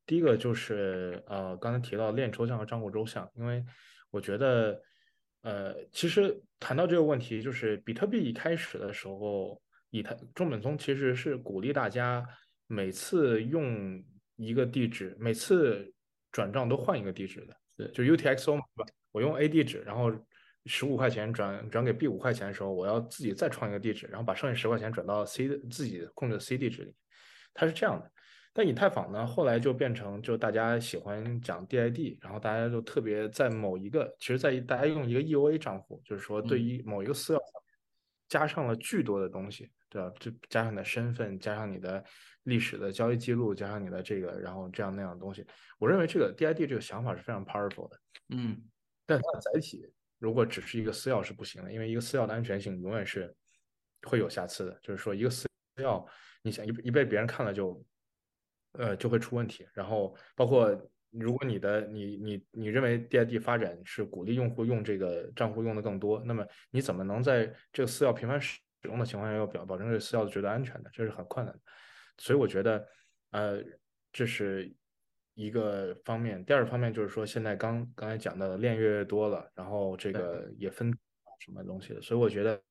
第一个就是呃，刚才提到链抽象和账户抽象，因为我觉得呃，其实谈到这个问题，就是比特币一开始的时候，以太中本聪其实是鼓励大家每次用一个地址，每次转账都换一个地址的，就 UTXO 嘛，对吧？我用 A 地址，然后十五块钱转转给 B 五块钱的时候，我要自己再创一个地址，然后把剩下十块钱转到 C 自己控制的 C 地址里，它是这样的。但以太坊呢，后来就变成就大家喜欢讲 DID，然后大家就特别在某一个，其实在大家用一个 EOA 账户，就是说对于某一个私钥上面加上了巨多的东西，对吧？就加上你的身份，加上你的历史的交易记录，加上你的这个，然后这样那样的东西。我认为这个 DID 这个想法是非常 powerful 的，嗯，但它的载体如果只是一个私钥是不行的，因为一个私钥的安全性永远是会有瑕疵的，就是说一个私钥，你想一一被别人看了就。呃，就会出问题。然后包括如果你的你你你认为 DID 发展是鼓励用户用这个账户用的更多，那么你怎么能在这个私钥频繁使用的情况下，要表保证这个私钥的绝对安全呢？这是很困难的。所以我觉得，呃，这是一个方面。第二个方面就是说，现在刚刚才讲到的链越越多了，然后这个也分什么东西的。所以我觉得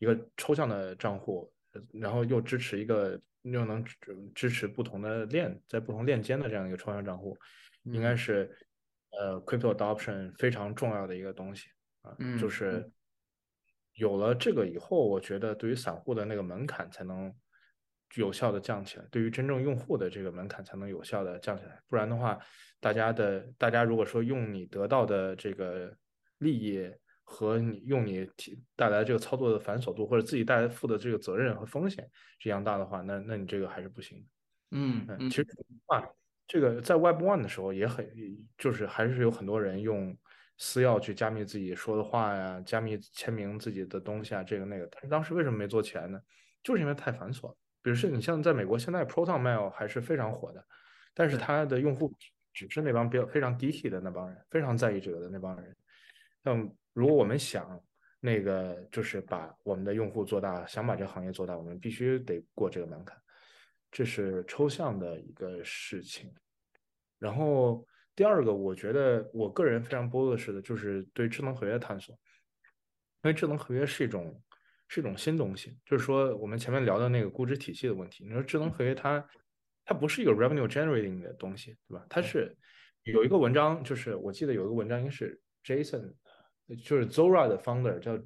一个抽象的账户，然后又支持一个。又能支支持不同的链，在不同链间的这样一个抽象账户，应该是呃，crypto adoption 非常重要的一个东西啊。就是有了这个以后，我觉得对于散户的那个门槛才能有效的降起来，对于真正用户的这个门槛才能有效的降起来。不然的话，大家的大家如果说用你得到的这个利益。和你用你提带来这个操作的繁琐度，或者自己带来负的这个责任和风险是一样大的话，那那你这个还是不行的。嗯嗯，其实啊，这个在 Web One 的时候也很，就是还是有很多人用私钥去加密自己说的话呀，加密签名自己的东西啊，这个那个。但是当时为什么没做起来呢？就是因为太繁琐。比如说你像在美国，现在 ProtonMail 还是非常火的，但是它的用户只是那帮比较非常 geeky 的那帮人，非常在意这个的那帮人，像。如果我们想那个就是把我们的用户做大，想把这个行业做大，我们必须得过这个门槛，这是抽象的一个事情。然后第二个，我觉得我个人非常 bullish 的就是对智能合约的探索，因为智能合约是一种是一种新东西，就是说我们前面聊的那个估值体系的问题。你说智能合约它它不是一个 revenue generating 的东西，对吧？它是有一个文章，就是我记得有一个文章应该是 Jason。就是 Zora 的 founder 叫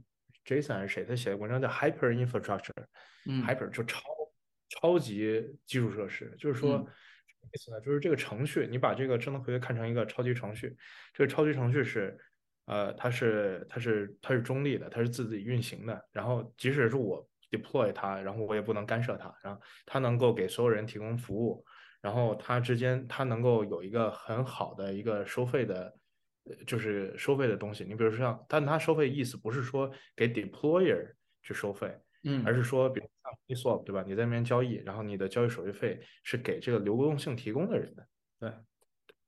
Jason 还是谁？他写的文章叫 Hyper Infrastructure，Hyper 就超超级基础设施。就是说什么，意思呢，就是这个程序，你把这个智能合约看成一个超级程序，这个超级程序是，呃，它是它是它是中立的，它是自己运行的。然后即使是我 deploy 它，然后我也不能干涉它，然后它能够给所有人提供服务，然后它之间它能够有一个很好的一个收费的。就是收费的东西，你比如说像，但它收费意思不是说给 deployer 去收费，嗯，而是说，比如像 Uniswap 对吧？你在那边交易，然后你的交易手续费是给这个流动性提供的人的，对，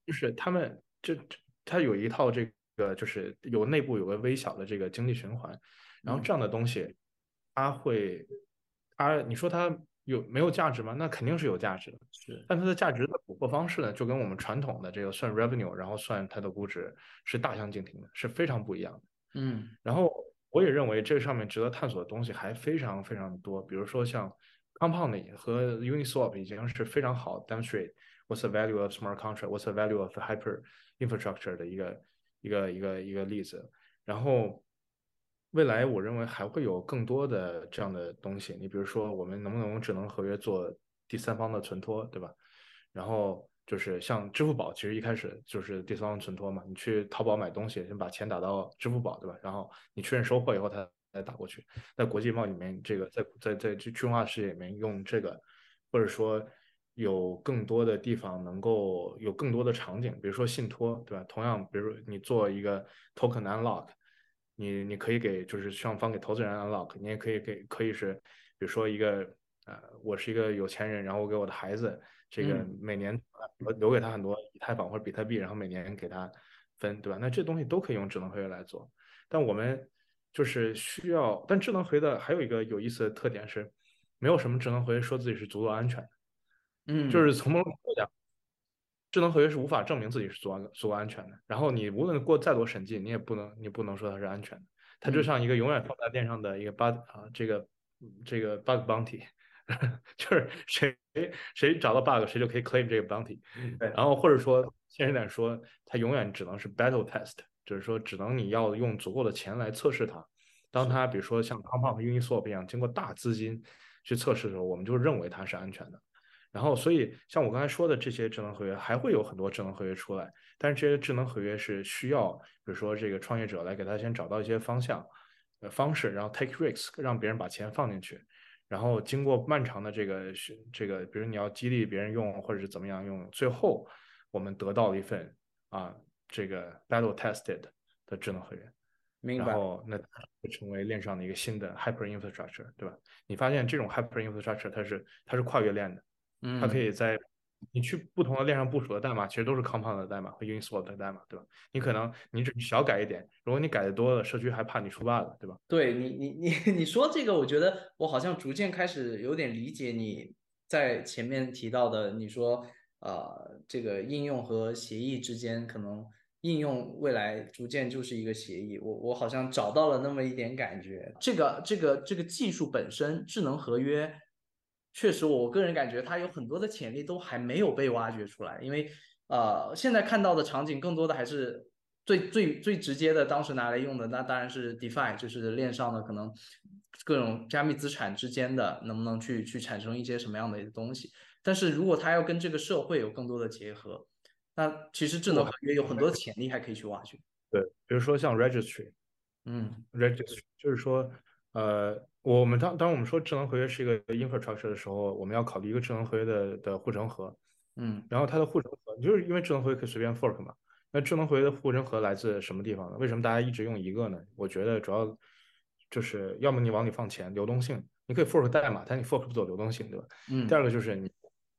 就是他们这他有一套这个，就是有内部有个微小的这个经济循环，然后这样的东西，它会，它你说它。有没有价值吗？那肯定是有价值的，是。但它的价值的捕获方式呢，就跟我们传统的这个算 revenue，然后算它的估值是大相径庭的，是非常不一样的。嗯。然后我也认为这上面值得探索的东西还非常非常多，比如说像 Compound 和 Uniswap 已经是非常好 demonstrate what's the value of smart contract，what's the value of hyper infrastructure 的一个一个一个一个例子。然后。未来我认为还会有更多的这样的东西。你比如说，我们能不能用智能合约做第三方的存托，对吧？然后就是像支付宝，其实一开始就是第三方存托嘛。你去淘宝买东西，先把钱打到支付宝，对吧？然后你确认收货以后，它再打过去。在国际贸易里面，这个在在在去中心化世界里面用这个，或者说有更多的地方能够有更多的场景，比如说信托，对吧？同样，比如你做一个 token unlock。你你可以给就是上方给投资人 unlock，你也可以给可以是，比如说一个呃，我是一个有钱人，然后我给我的孩子这个每年留留给他很多以太坊或者比特币，然后每年给他分，对吧？那这东西都可以用智能合约来做，但我们就是需要，但智能合约的还有一个有意思的特点是，没有什么智能合约说自己是足够安全的，嗯，就是从某种角度讲。智能合约是无法证明自己是足安足够安全的。然后你无论过再多审计，你也不能你不能说它是安全的。它就像一个永远放在电上的一个 bug 啊，这个这个 bug bounty，就是谁谁找到 bug，谁就可以 claim 这个 bounty。然后或者说现实点说，它永远只能是 battle test，就是说只能你要用足够的钱来测试它。当它比如说像 Compound、Uniswap 一样经过大资金去测试的时候，我们就认为它是安全的。然后，所以像我刚才说的这些智能合约，还会有很多智能合约出来。但是这些智能合约是需要，比如说这个创业者来给他先找到一些方向、呃方式，然后 take risk，让别人把钱放进去，然后经过漫长的这个这个，比如你要激励别人用，或者是怎么样用，最后我们得到了一份啊这个 battle tested 的智能合约。明白。然后那会成为链上的一个新的 hyper infrastructure，对吧？你发现这种 hyper infrastructure 它是它是跨越链的。它可以在你去不同的链上部署的代码，其实都是 compound 的代码和 Uniswap 的代码，对吧？你可能你只小改一点，如果你改的多了，社区还怕你出 bug，对吧？对你，你你 你说这个，我觉得我好像逐渐开始有点理解你在前面提到的，你说呃，这个应用和协议之间，可能应用未来逐渐就是一个协议，我我好像找到了那么一点感觉。这个这个这个技术本身，智能合约。确实，我个人感觉它有很多的潜力都还没有被挖掘出来，因为呃，现在看到的场景更多的还是最最最直接的，当时拿来用的那当然是 DeFi，就是链上的可能各种加密资产之间的能不能去去产生一些什么样的东西。但是如果它要跟这个社会有更多的结合，那其实智能合约有很多潜力还可以去挖掘。对，比如说像 Registry，嗯，Registry 就是说。呃，我们当当我们说智能合约是一个 infrastructure 的时候，我们要考虑一个智能合约的的护城河，嗯，然后它的护城河就是因为智能合约可以随便 fork 嘛，那智能合约的护城河来自什么地方呢？为什么大家一直用一个呢？我觉得主要就是要么你往里放钱，流动性，你可以 fork 代码，但你 fork 不走流动性，对吧？嗯。第二个就是你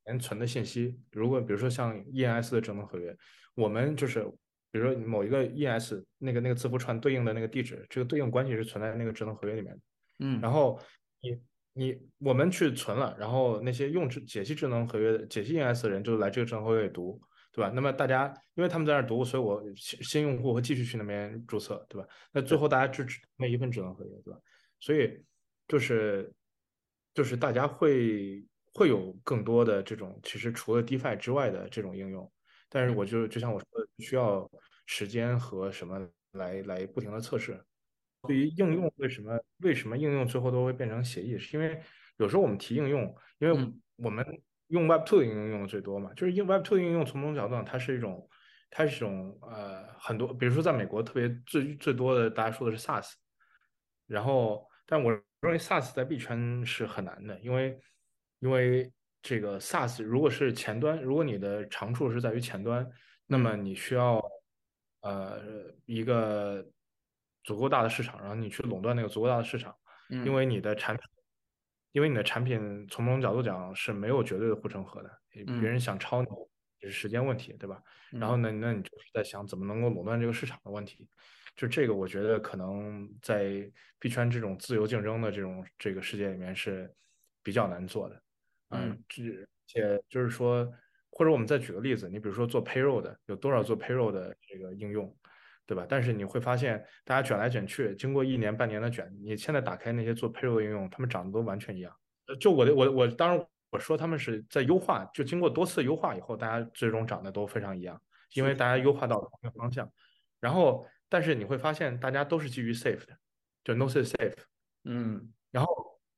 连存的信息，如果比如说像 ENS 的智能合约，我们就是比如说某一个 ENS 那个那个字符串对应的那个地址，这个对应关系是存在那个智能合约里面的。嗯，然后你你我们去存了，然后那些用智解析智能合约的解析 ENS 的人就来这个智能合约里读，对吧？那么大家因为他们在那读，所以我新新用户会继续去那边注册，对吧？那最后大家只只那一份智能合约，对吧？所以就是就是大家会会有更多的这种其实除了 DeFi 之外的这种应用，但是我就就像我说的，需要时间和什么来来不停的测试。对于应用，为什么为什么应用最后都会变成协议？是因为有时候我们提应用，因为我们用 Web Two 的应用用的最多嘛，就是用 Web Two 应用从某种角度上，它是一种，它是一种呃很多，比如说在美国特别最最多的，大家说的是 SaaS，然后但我认为 SaaS 在币圈是很难的，因为因为这个 SaaS 如果是前端，如果你的长处是在于前端，那么你需要呃一个。足够大的市场，然后你去垄断那个足够大的市场，因为你的产品，因为你的产品从某种角度讲是没有绝对的护城河的，别人想抄你只是时间问题，对吧？然后呢，那你就是在想怎么能够垄断这个市场的问题，就这个我觉得可能在币圈这种自由竞争的这种这个世界里面是比较难做的，嗯，这且就是说，或者我们再举个例子，你比如说做 payroll 的，有多少做 payroll 的这个应用？对吧？但是你会发现，大家卷来卷去，经过一年半年的卷，你现在打开那些做 payroll 应用，他们长得都完全一样。就我的我我当然我说他们是在优化，就经过多次优化以后，大家最终长得都非常一样，因为大家优化到同一个方向。然后，但是你会发现，大家都是基于 safe 的，就 no safe。嗯。然后，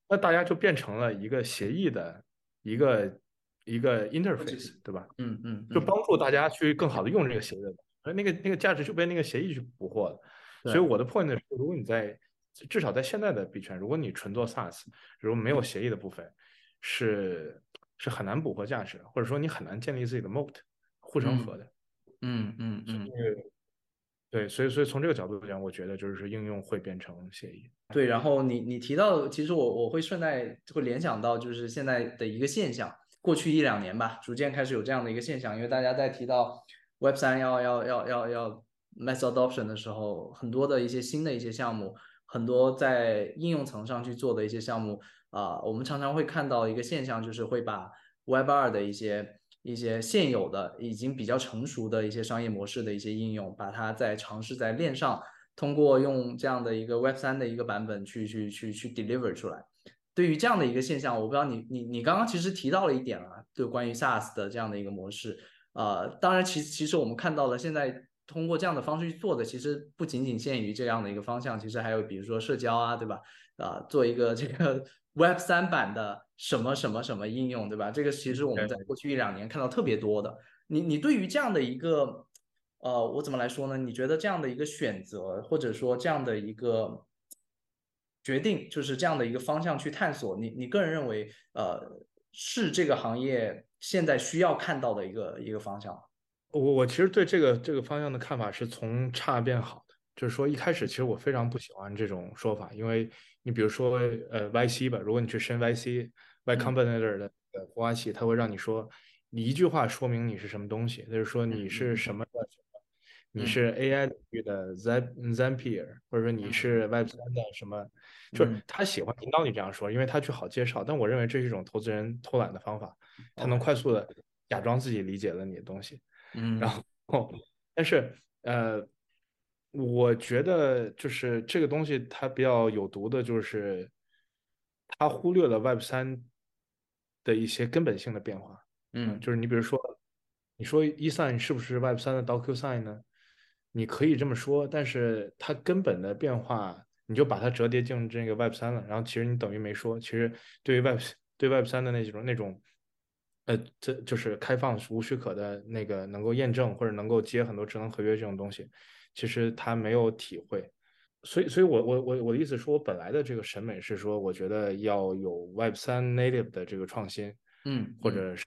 那大家就变成了一个协议的一个一个 interface，对吧？嗯嗯。就帮助大家去更好的用这个协议。而那个那个价值就被那个协议去捕获了，所以我的 point 是，如果你在至少在现在的币圈，如果你纯做 SaaS，如果没有协议的部分，是是很难捕获价值，或者说你很难建立自己的 moat 护城河的。嗯嗯嗯。对，所以所以从这个角度讲，我觉得就是应用会变成协议。对，然后你你提到，其实我我会顺带会联想到，就是现在的一个现象，过去一两年吧，逐渐开始有这样的一个现象，因为大家在提到。Web 三要要要要要 mass adoption 的时候，很多的一些新的一些项目，很多在应用层上去做的一些项目啊，我们常常会看到一个现象，就是会把 Web 二的一些一些现有的已经比较成熟的一些商业模式的一些应用，把它在尝试在链上通过用这样的一个 Web 三的一个版本去去去去 deliver 出来。对于这样的一个现象，我不知道你你你刚刚其实提到了一点啊，就关于 SaaS 的这样的一个模式。呃，当然，其实其实我们看到了，现在通过这样的方式去做的，其实不仅仅限于这样的一个方向，其实还有比如说社交啊，对吧？啊、做一个这个 Web 三版的什么什么什么应用，对吧？这个其实我们在过去一两年看到特别多的。你你对于这样的一个呃，我怎么来说呢？你觉得这样的一个选择，或者说这样的一个决定，就是这样的一个方向去探索，你你个人认为，呃，是这个行业现在需要看到的一个一个方向？我我其实对这个这个方向的看法是从差变好的，就是说一开始其实我非常不喜欢这种说法，因为你比如说呃 YC 吧，如果你去申 YC Y Combinator 的呃孵化器，它会让你说你一句话说明你是什么东西，就是说你是什么的什么，你是 AI 领域的 Zap Zapier，或者说你是 Web 三的什么，就是他喜欢引导你这样说，因为他去好介绍，但我认为这是一种投资人偷懒的方法，他能快速的假装自己理解了你的东西。嗯，然后，但是呃，我觉得就是这个东西它比较有毒的，就是它忽略了 Web 三的一些根本性的变化。嗯，就是你比如说，你说 eSign 是不是 Web 三的 DocuSign 呢？你可以这么说，但是它根本的变化，你就把它折叠进这个 Web 三了，然后其实你等于没说。其实对于 Web 对 Web 三的那种那种。呃，这就是开放无许可的那个能够验证或者能够接很多智能合约这种东西，其实他没有体会，所以，所以我我我我的意思说，我本来的这个审美是说，我觉得要有 Web 三 native 的这个创新，嗯，或者是，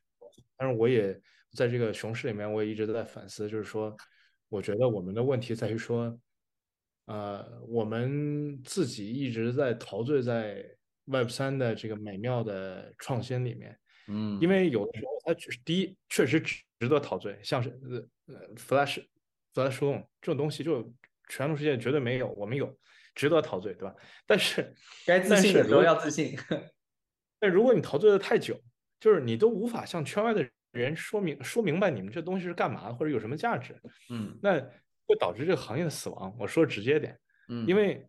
但是我也在这个熊市里面，我也一直都在反思，就是说，我觉得我们的问题在于说，呃，我们自己一直在陶醉在 Web 三的这个美妙的创新里面。嗯，因为有的时候它第一确实值值得陶醉，像是呃呃 Flash Flash Loan 这种东西，就全球世界绝对没有，我们有，值得陶醉，对吧？但是 该自信的时候要自信。但如果你陶醉的太久，就是你都无法向圈外的人说明说明白你们这东西是干嘛或者有什么价值，嗯，那会导致这个行业的死亡。我说直接点，嗯，因为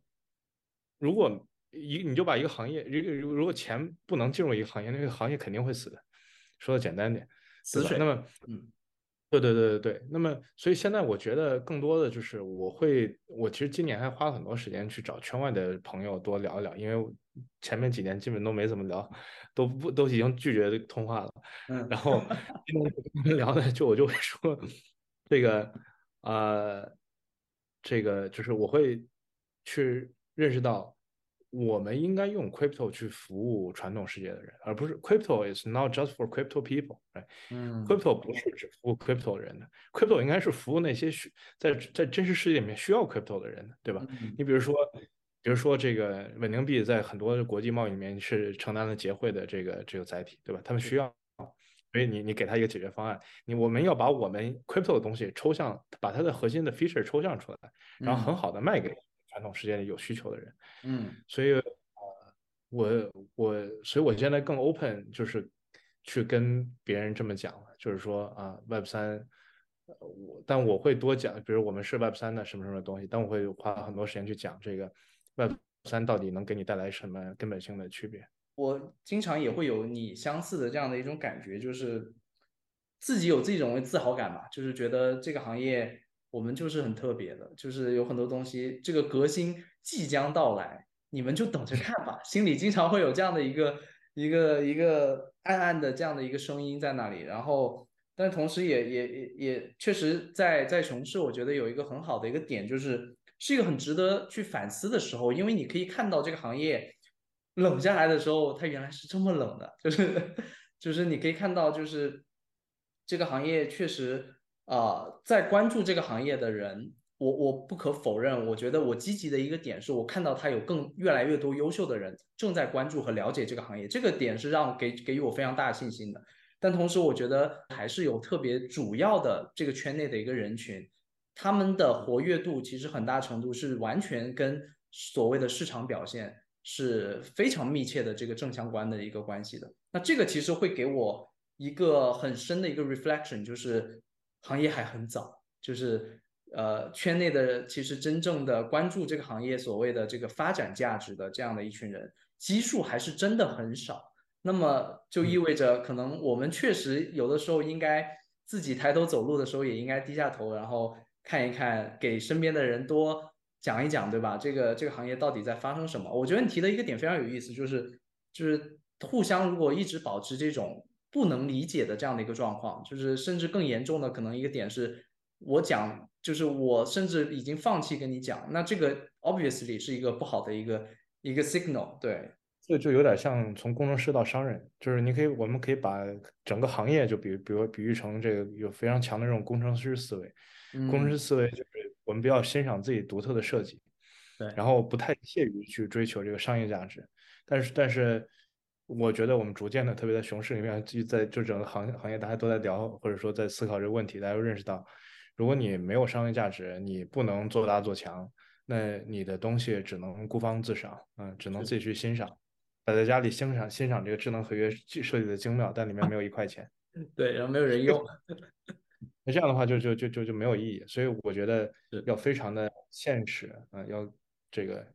如果一你就把一个行业，如如果钱不能进入一个行业，那个行业肯定会死的。说的简单点，死水。那么，嗯，对对对对对。那么，所以现在我觉得更多的就是我会，我其实今年还花了很多时间去找圈外的朋友多聊一聊，因为前面几年基本都没怎么聊，都不都已经拒绝通话了。嗯。然后今天聊的就我就会说，这个呃，这个就是我会去认识到。我们应该用 crypto 去服务传统世界的人，而不是 crypto is not just for crypto people，嗯，crypto 不是只服务 crypto 人的，crypto 应该是服务那些需在在真实世界里面需要 crypto 的人的，对吧？你比如说，比如说这个稳定币在很多国际贸易里面是承担了结汇的这个这个载体，对吧？他们需要，所以你你给他一个解决方案，你我们要把我们 crypto 的东西抽象，把它的核心的 feature 抽象出来，然后很好的卖给。传统世界里有需求的人，嗯，所以，呃，我我，所以我现在更 open，就是去跟别人这么讲了，就是说啊，Web 三，我但我会多讲，比如我们是 Web 三的什么什么东西，但我会花很多时间去讲这个 Web 三到底能给你带来什么根本性的区别。我经常也会有你相似的这样的一种感觉，就是自己有这种自豪感吧，就是觉得这个行业。我们就是很特别的，就是有很多东西，这个革新即将到来，你们就等着看吧。心里经常会有这样的一个一个一个暗暗的这样的一个声音在那里。然后，但同时也也也也确实在在熊市，我觉得有一个很好的一个点，就是是一个很值得去反思的时候，因为你可以看到这个行业冷下来的时候，它原来是这么冷的，就是 就是你可以看到，就是这个行业确实。啊，在关注这个行业的人，我我不可否认，我觉得我积极的一个点是我看到他有更越来越多优秀的人正在关注和了解这个行业，这个点是让给给予我非常大的信心的。但同时，我觉得还是有特别主要的这个圈内的一个人群，他们的活跃度其实很大程度是完全跟所谓的市场表现是非常密切的这个正相关的一个关系的。那这个其实会给我一个很深的一个 reflection，就是。行业还很早，就是呃，圈内的其实真正的关注这个行业所谓的这个发展价值的这样的一群人基数还是真的很少。那么就意味着，可能我们确实有的时候应该自己抬头走路的时候也应该低下头，然后看一看，给身边的人多讲一讲，对吧？这个这个行业到底在发生什么？我觉得你提的一个点非常有意思，就是就是互相如果一直保持这种不能理解的这样的一个状况，就是甚至更严重的可能一个点是，我讲就是我甚至已经放弃跟你讲，那这个 obviously 是一个不好的一个一个 signal，对。这就有点像从工程师到商人，就是你可以，我们可以把整个行业就比，比如比喻成这个有非常强的这种工程师思维。工程师思维就是我们比较欣赏自己独特的设计，对，然后不太屑于去追求这个商业价值。但是，但是我觉得我们逐渐的，特别在熊市里面，就在就整个行行业大家都在聊，或者说在思考这个问题，大家都认识到，如果你没有商业价值，你不能做大做强，那你的东西只能孤芳自赏，嗯，只能自己去欣赏。摆在家里欣赏欣赏这个智能合约设计的精妙，但里面没有一块钱。对，然后没有人用。那这样的话就就就就就没有意义。所以我觉得要非常的现实啊，要这个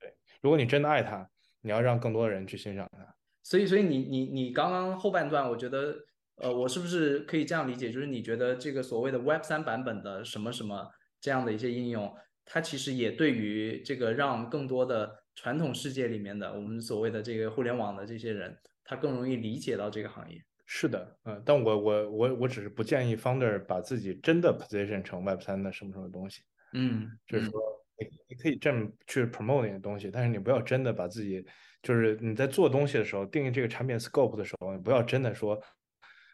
对。如果你真的爱它，你要让更多的人去欣赏它。所以，所以你你你刚刚后半段，我觉得呃，我是不是可以这样理解？就是你觉得这个所谓的 Web 三版本的什么什么这样的一些应用，它其实也对于这个让更多的。传统世界里面的我们所谓的这个互联网的这些人，他更容易理解到这个行业。是的，嗯，但我我我我只是不建议 founder 把自己真的 position 成 Web 三的什么什么东西。嗯，就是说你你可以这么去 promote 那个东西，但是你不要真的把自己，就是你在做东西的时候，定义这个产品 scope 的时候，你不要真的说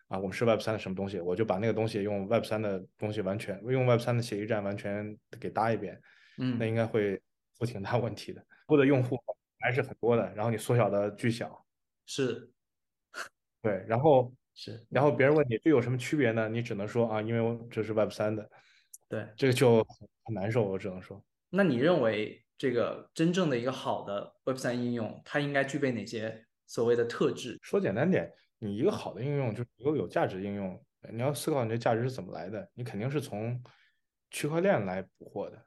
啊，我们是 Web 三的什么东西，我就把那个东西用 Web 三的东西完全用 Web 三的协议站完全给搭一遍。嗯，那应该会出挺大问题的。的用户还是很多的，然后你缩小的巨小，是，对，然后 是，然后别人问你这有什么区别呢？你只能说啊，因为我这是 Web 三的，对，这个就很难受，我只能说。那你认为这个真正的一个好的 Web 三应用，它应该具备哪些所谓的特质？说简单点，你一个好的应用就是一个有价值的应用，你要思考你的价值是怎么来的，你肯定是从区块链来捕获的。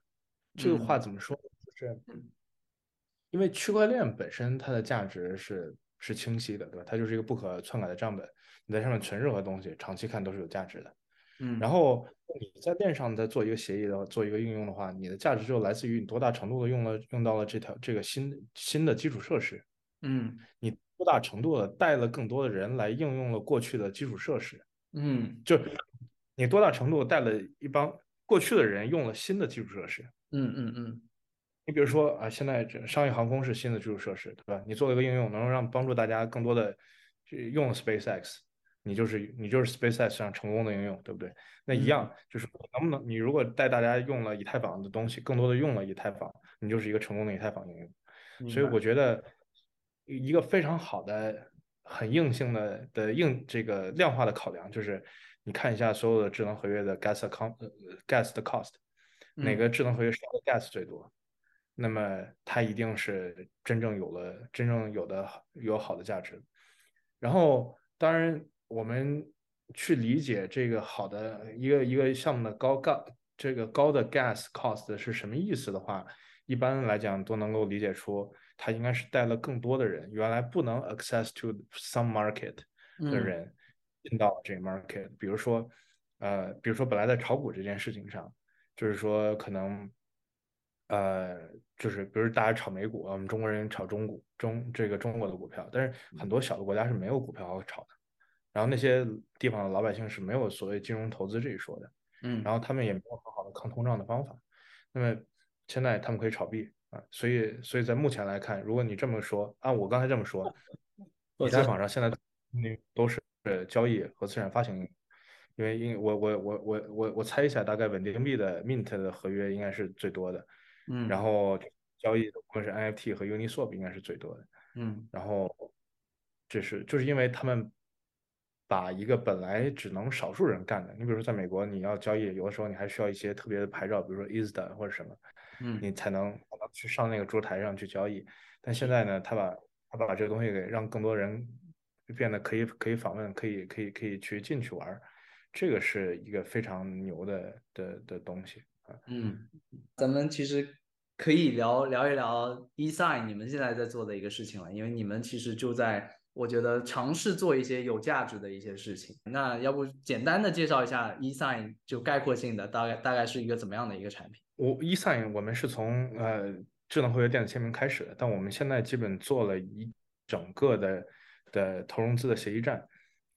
这个话怎么说？就是。因为区块链本身它的价值是是清晰的，对吧？它就是一个不可篡改的账本，你在上面存任何东西，长期看都是有价值的。嗯，然后你在链上再做一个协议的，做一个应用的话，你的价值就来自于你多大程度的用了用到了这条这个新新的基础设施。嗯，你多大程度的带了更多的人来应用了过去的基础设施。嗯，就你多大程度带了一帮过去的人用了新的基础设施。嗯嗯嗯。你比如说啊，现在这商业航空是新的基础设施，对吧？你做了一个应用，能让帮助大家更多的去用 SpaceX，你就是你就是 SpaceX 上成功的应用，对不对？那一样就是能不能你如果带大家用了以太坊的东西，更多的用了以太坊，你就是一个成功的以太坊应用。所以我觉得一个非常好的、很硬性的的硬这个量化的考量，就是你看一下所有的智能合约的 gas account gas 的 cost，哪个智能合约烧的 gas 最多？那么它一定是真正有了真正有的有好的价值，然后当然我们去理解这个好的一个一个项目的高 gas 这个高的 gas cost 是什么意思的话，一般来讲都能够理解出它应该是带了更多的人，原来不能 access to some market 的人进到这个 market，比如说呃比如说本来在炒股这件事情上，就是说可能。呃，就是比如大家炒美股，我们中国人炒中股，中这个中国的股票，但是很多小的国家是没有股票好炒的，然后那些地方的老百姓是没有所谓金融投资这一说的，嗯，然后他们也没有很好的抗通胀的方法，那么现在他们可以炒币啊，所以所以在目前来看，如果你这么说，按我刚才这么说，以太坊上现在那都是交易和资产发行。因为因我我我我我我猜一下，大概稳定币的 Mint 的合约应该是最多的。嗯，然后交易的无论是 NFT 和 Uniswap 应该是最多的，嗯，然后这是就是因为他们把一个本来只能少数人干的，你比如说在美国你要交易，有的时候你还需要一些特别的牌照，比如说 ISDA 或者什么，嗯，你才能去上那个桌台上去交易。但现在呢，他把他把这个东西给让更多人变得可以可以访问，可以可以可以去进去玩，这个是一个非常牛的的的东西啊。嗯，咱们其实可以聊聊一聊 eSign 你们现在在做的一个事情了，因为你们其实就在我觉得尝试做一些有价值的一些事情。那要不简单的介绍一下 eSign，就概括性的大概大概是一个怎么样的一个产品？我 eSign 我们是从呃智能合约电子签名开始的，但我们现在基本做了一整个的的投融资的协议站，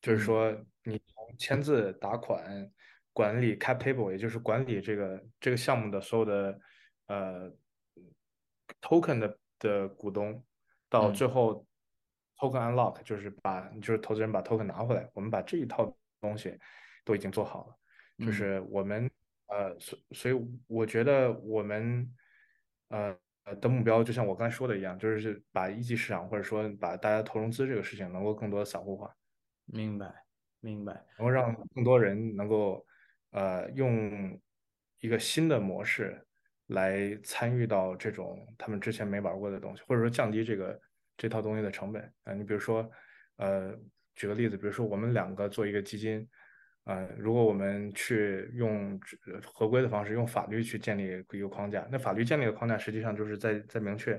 就是说你从签字、打款、管理 cap table，也就是管理这个这个项目的所有的呃 token 的的股东，到最后 token unlock，就是把就是投资人把 token 拿回来，我们把这一套东西都已经做好了，就是我们呃所所以我觉得我们呃。的目标就像我刚才说的一样，就是把一级市场或者说把大家投融资这个事情能够更多的散户化。明白，明白。然后让更多人能够呃用一个新的模式来参与到这种他们之前没玩过的东西，或者说降低这个这套东西的成本啊。你比如说呃举个例子，比如说我们两个做一个基金。呃，如果我们去用合规的方式，用法律去建立一个框架，那法律建立的框架实际上就是在在明确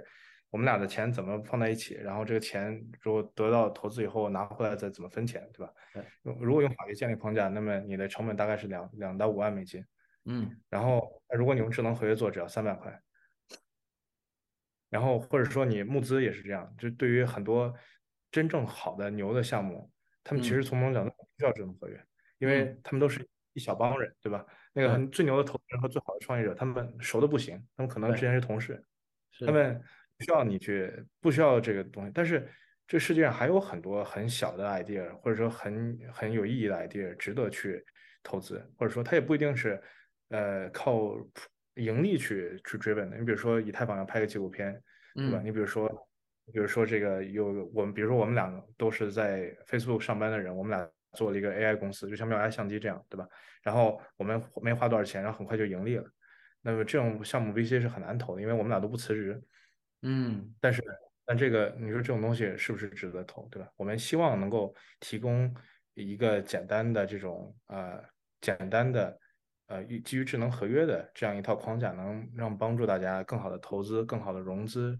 我们俩的钱怎么放在一起，然后这个钱如果得到投资以后拿回来再怎么分钱，对吧？对。如果用法律建立框架，那么你的成本大概是两两到五万美金。嗯。然后，如果你用智能合约做，只要三百块。然后或者说你募资也是这样，就对于很多真正好的牛的项目，他们其实从某种角度不需要智能合约。因为他们都是一小帮人，对吧？那个最牛的投资人和最好的创业者，他们熟的不行，他们可能之前是同事，他们不需要你去，不需要这个东西。但是这世界上还有很多很小的 idea，或者说很很有意义的 idea，值得去投资，或者说它也不一定是呃靠盈利去去追问的。你比如说以太坊要拍个纪录片，对吧？你比如说，比如说这个有我们，比如说我们两个都是在 Facebook 上班的人，我们俩。做了一个 AI 公司，就像妙 AI 相机这样，对吧？然后我们没花多少钱，然后很快就盈利了。那么这种项目 VC 是很难投的，因为我们俩都不辞职。嗯，但是，但这个你说这种东西是不是值得投，对吧？我们希望能够提供一个简单的这种呃简单的呃基于智能合约的这样一套框架，能让帮助大家更好的投资、更好的融资，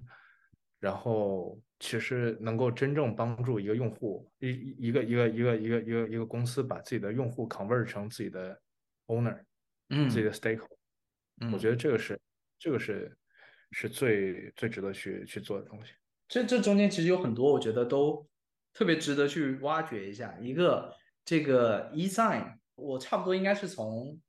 然后。其实能够真正帮助一个用户，一一个一个一个一个一个一个公司把自己的用户 convert 成自己的 owner，嗯，自己的 stakeholder，嗯，我觉得这个是这个是是最最值得去去做的东西。这这中间其实有很多，我觉得都特别值得去挖掘一下。一个这个 eSign，我差不多应该是从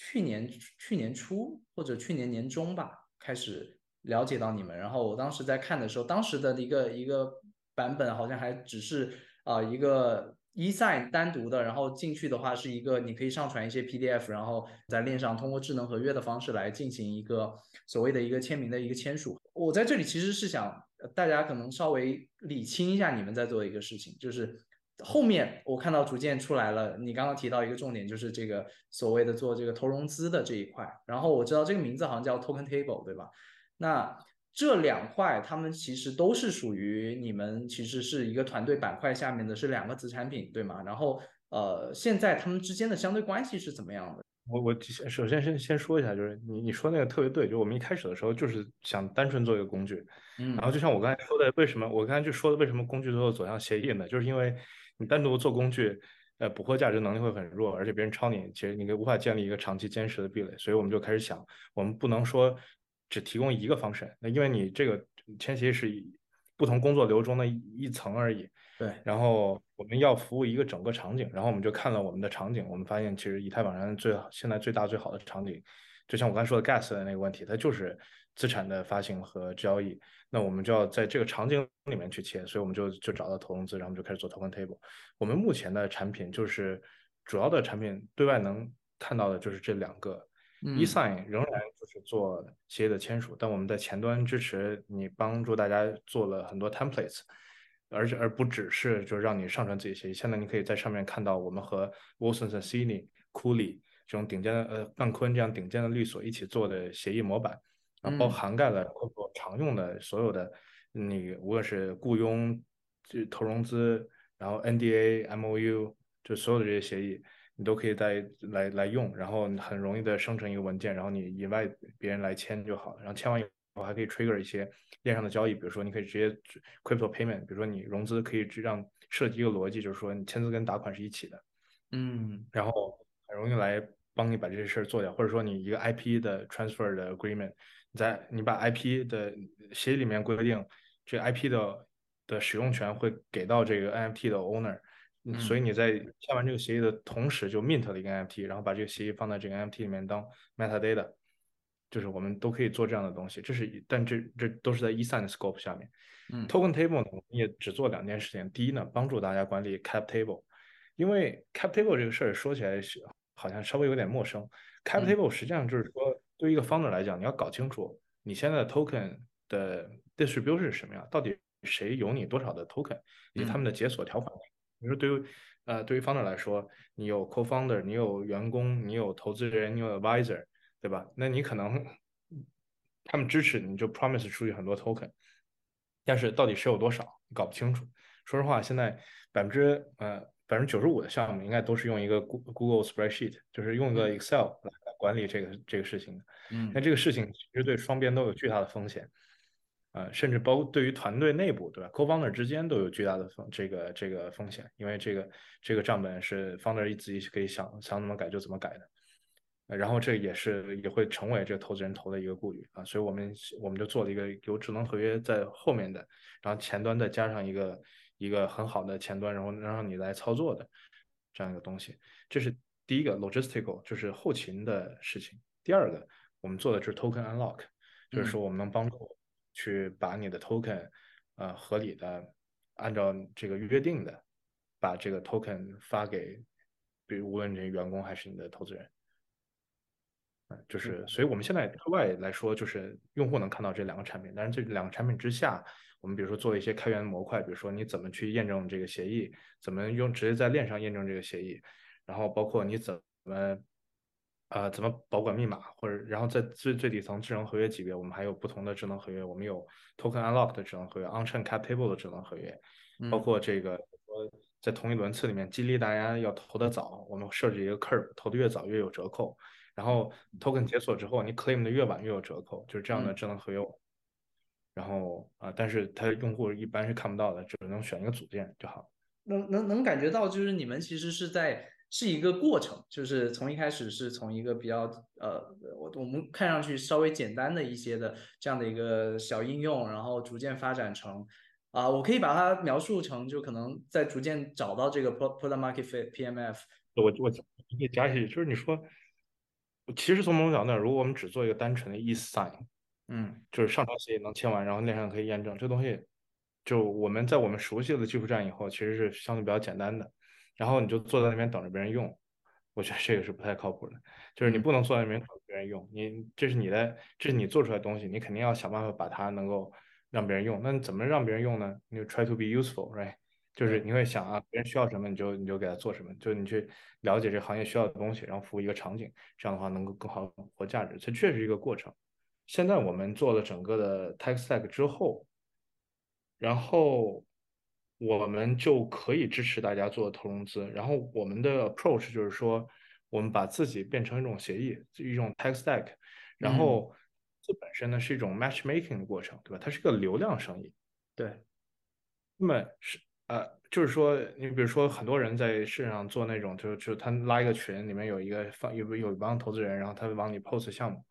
去年去年初或者去年年中吧开始。了解到你们，然后我当时在看的时候，当时的一个一个版本好像还只是啊一个 ESI 单独的，然后进去的话是一个你可以上传一些 PDF，然后在链上通过智能合约的方式来进行一个所谓的一个签名的一个签署。我在这里其实是想大家可能稍微理清一下你们在做的一个事情，就是后面我看到逐渐出来了，你刚刚提到一个重点就是这个所谓的做这个投融资的这一块，然后我知道这个名字好像叫 Token Table，对吧？那这两块，他们其实都是属于你们，其实是一个团队板块下面的是两个子产品，对吗？然后，呃，现在他们之间的相对关系是怎么样的？我我首先先先说一下，就是你你说那个特别对，就我们一开始的时候就是想单纯做一个工具，嗯，然后就像我刚才说的，为什么我刚才就说的为什么工具最后走向协议呢？就是因为你单独做工具，呃，捕获价值能力会很弱，而且别人抄你，其实你无法建立一个长期坚实的壁垒，所以我们就开始想，我们不能说。只提供一个方式，那因为你这个签协议是不同工作流中的一层而已。对，然后我们要服务一个整个场景，然后我们就看了我们的场景，我们发现其实以太坊上最现在最大最好的场景，就像我刚才说的 gas 的那个问题，它就是资产的发行和交易。那我们就要在这个场景里面去切，所以我们就就找到投融资，然后我们就开始做 token table。我们目前的产品就是主要的产品，对外能看到的就是这两个。eSign 仍然就是做协议的签署，但我们在前端支持你，帮助大家做了很多 templates，而且而不只是就让你上传自己协议。现在你可以在上面看到我们和 Wilson、c i n i Cooley 这种顶尖的呃杠坤这样顶尖的律所一起做的协议模板，啊，包涵盖了包括常用的所有的你无论是雇佣、就投融资，然后 NDA、MOU，就所有的这些协议。你都可以在来来用，然后很容易的生成一个文件，然后你引外别人来签就好了。然后签完以后还可以 trigger 一些链上的交易，比如说你可以直接 crypto payment，比如说你融资可以只让设计一个逻辑，就是说你签字跟打款是一起的，嗯然后很容易来帮你把这些事儿做掉，或者说你一个 IP 的 transfer 的 agreement，你在你把 IP 的协议里面规定这 IP 的的使用权会给到这个 NFT 的 owner，嗯所以你在签完这个协议的同时就 mint 了一个 NFT，然后把这个协议放在这个 NFT 里面当 metadata，就是我们都可以做这样的东西，这是一但这这都是在 e s 的 scope 下面。嗯 Token Table 呢，我们也只做两件事情。第一呢，帮助大家管理 Cap Table，因为 Cap Table 这个事儿说起来是好像稍微有点陌生。Cap 嗯 Table 实际上就是说，对于一个 founder 来讲，你要搞清楚你现在的 token 的 distribution 是什么样，到底谁有你多少的 token，以及他们的解锁条款。比如说对于呃对于 founder 来说，你有 co-founder，你有员工，你有投资人，你有 advisor，对吧？那你可能他们支持你就 promise 出去很多 token。但是到底谁有多少，你搞不清楚。说实话，现在百分之呃百分之九十五的项目应该都是用一个 Google Spreadsheet，就是用一个 Excel 来管理这个这个事情的。嗯那这个事情其实对双边都有巨大的风险，呃，甚至包括对于团队内部，对吧？Co-founder 之间都有巨大的风这个这个风险，因为这个这个账本是 founder 自己可以想想怎么改就怎么改的。呃然后这也是也会成为这个投资人投的一个顾虑啊，所以我们我们就做了一个有智能合约在后面的，然后前端再加上一个一个很好的前端，然后让你来操作的这样一个东西。这是第一个 logistical，就是后勤的事情。第二个，我们做的是 token unlock，就是说我们能帮助去把你的 token 呃合理的按照这个约定的把这个 token 发给，比如无论你员工还是你的投资人。嗯，就是，所以我们现在对外来说，就是用户能看到这两个产品，但是这两个产品之下，我们比如说做一些开源模块，比如说你怎么去验证这个协议，怎么用直接在链上验证这个协议，然后包括你怎么，呃，怎么保管密码，或者然后在最最底层智能合约级别，我们还有不同的智能合约，我们有 token unlock 的智能合约，on-chain cap table 的智能合约，包括这个说在同一轮次里面激励大家要投的早，我们设置一个 curve，投的越早越有折扣。然后 token 解锁之后，你 claim 的越晚越有折扣，就是这样的智能合约。然后啊，但是它用户一般是看不到的，只能选一个组件就好。能能能感觉到，就是你们其实是在是一个过程，就是从一开始是从一个比较呃，我我们看上去稍微简单的一些的这样的一个小应用，然后逐渐发展成啊、我可以把它描述成就可能在逐渐找到这个 product market fit PMF。我我可以加一句，就是你说，其实从某种角度讲，如果我们只做一个单纯的 e sign，嗯就是上传协议能签完，然后链上可以验证，这东西就我们在我们熟悉的技术栈以后，其实是相对比较简单的。然后你就坐在那边等着别人用，我觉得这个是不太靠谱的。就是你不能坐在那边等着别人用，你这是你的，这是你做出来的东西，你肯定要想办法把它能够让别人用。那你怎么让别人用呢？你就 try to be useful，right？就是你会想啊，别人需要什么你就你就给他做什么，就你去了解这个行业需要的东西，然后服务一个场景，这样的话能够更好地活价值。这确实是一个过程。现在我们做了整个的 tech stack 之后，然后我们就可以支持大家做投融资。然后我们的 approach 就是说，我们把自己变成一种协议，一种 tech stack，然后这本身呢是一种 matchmaking 的过程，对吧？它是个流量生意。对，那么是呃，就是说，你比如说，很多人在市场上做那种，就就他拉一个群，里面有一个放有有一帮投资人，然后他往里 post 项目，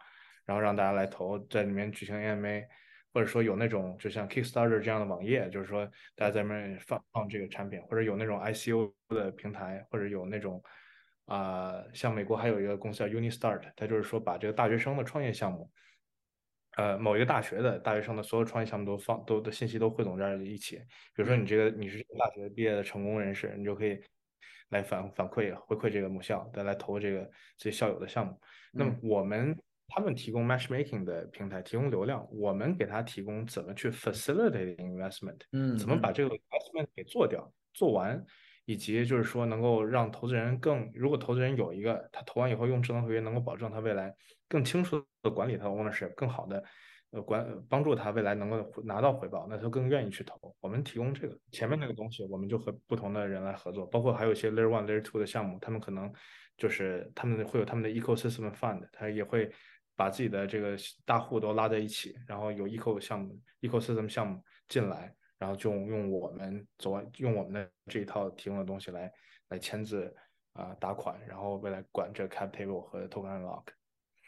然后让大家来投，在里面举行 AMA，或者说有那种就像 Kickstarter 这样的网页，就是说大家在那边放放这个产品，或者有那种 ICO 的平台，或者有那种啊、像美国还有一个公司叫 UniStart，它就是说把这个大学生的创业项目。呃，某一个大学的大学生的所有创业项目都放都的信息都汇总在一起。比如说你这个你是大学毕业的成功人士，你就可以来反反馈回馈这个母校，再来投这个这些校友的项目。那么我们他们提供 matchmaking 的平台，提供流量，我们给他提供怎么去 facilitate investment，嗯，怎么把这个 investment 给做掉、做完，以及就是说能够让投资人更，如果投资人有一个他投完以后用智能合约能够保证他未来更清楚的管理他的 ownership，更好的呃管帮助他未来能够拿到回报，那他更愿意去投。我们提供这个前面那个东西，我们就和不同的人来合作，包括还有一些 layer one、layer two 的项目，他们可能就是他们会有他们的 ecosystem fund，他也会把自己的这个大户都拉在一起，然后有 eco 项目、ecosystem 项目进来，然后就用我们走用我们的这一套提供的东西来来签字啊、打款，然后未来管这 cap table 和 token unlock。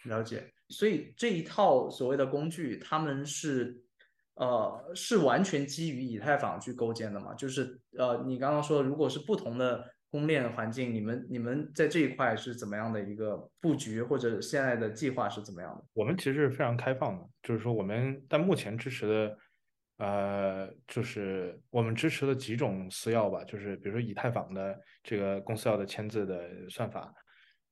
了解，所以这一套所谓的工具，他们是呃是完全基于以太坊去构建的嘛？就是呃你刚刚说，如果是不同的公链环境，你们你们在这一块是怎么样的一个布局，或者现在的计划是怎么样的？我们其实是非常开放的，就是说我们但目前支持的，呃，就是我们支持的几种私钥吧，就是比如说以太坊的这个公司钥的签字的算法，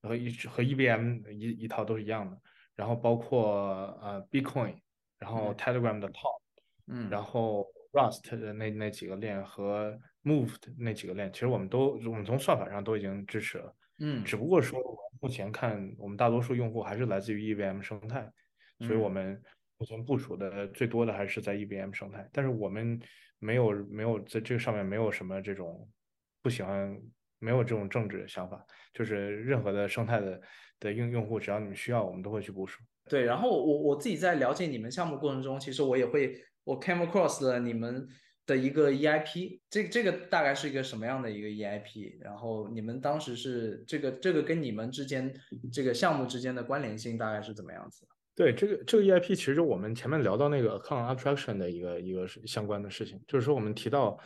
和一和 EVM 一一套都是一样的，然后包括呃 Bitcoin，然后 Telegram 的 Top，嗯，然后 Rust 的那那几个链和 Move 的那几个链，其实我们都我们从算法上都已经支持了。嗯只不过说目前看，我们大多数用户还是来自于 EVM 生态，所以我嗯们目前部署的最多的还是在 EVM 生态，但是我们没有没有在这个上面没有什么这种不喜欢，没有这种政治想法，就是任何的生态的的用用户，只要你们需要，我们都会去部署。对，然后我我自己在了解你们项目过程中，其实我也会我 came across 了你们的一个 EIP，这这个大概是一个什么样的一个 EIP？然后你们当时是这个这个跟你们之间这个项目之间的关联性大概是怎么样子？对这个这个 EIP，其实我们前面聊到那个 account abstraction 的一个一个是相关的事情，就是说我们提到，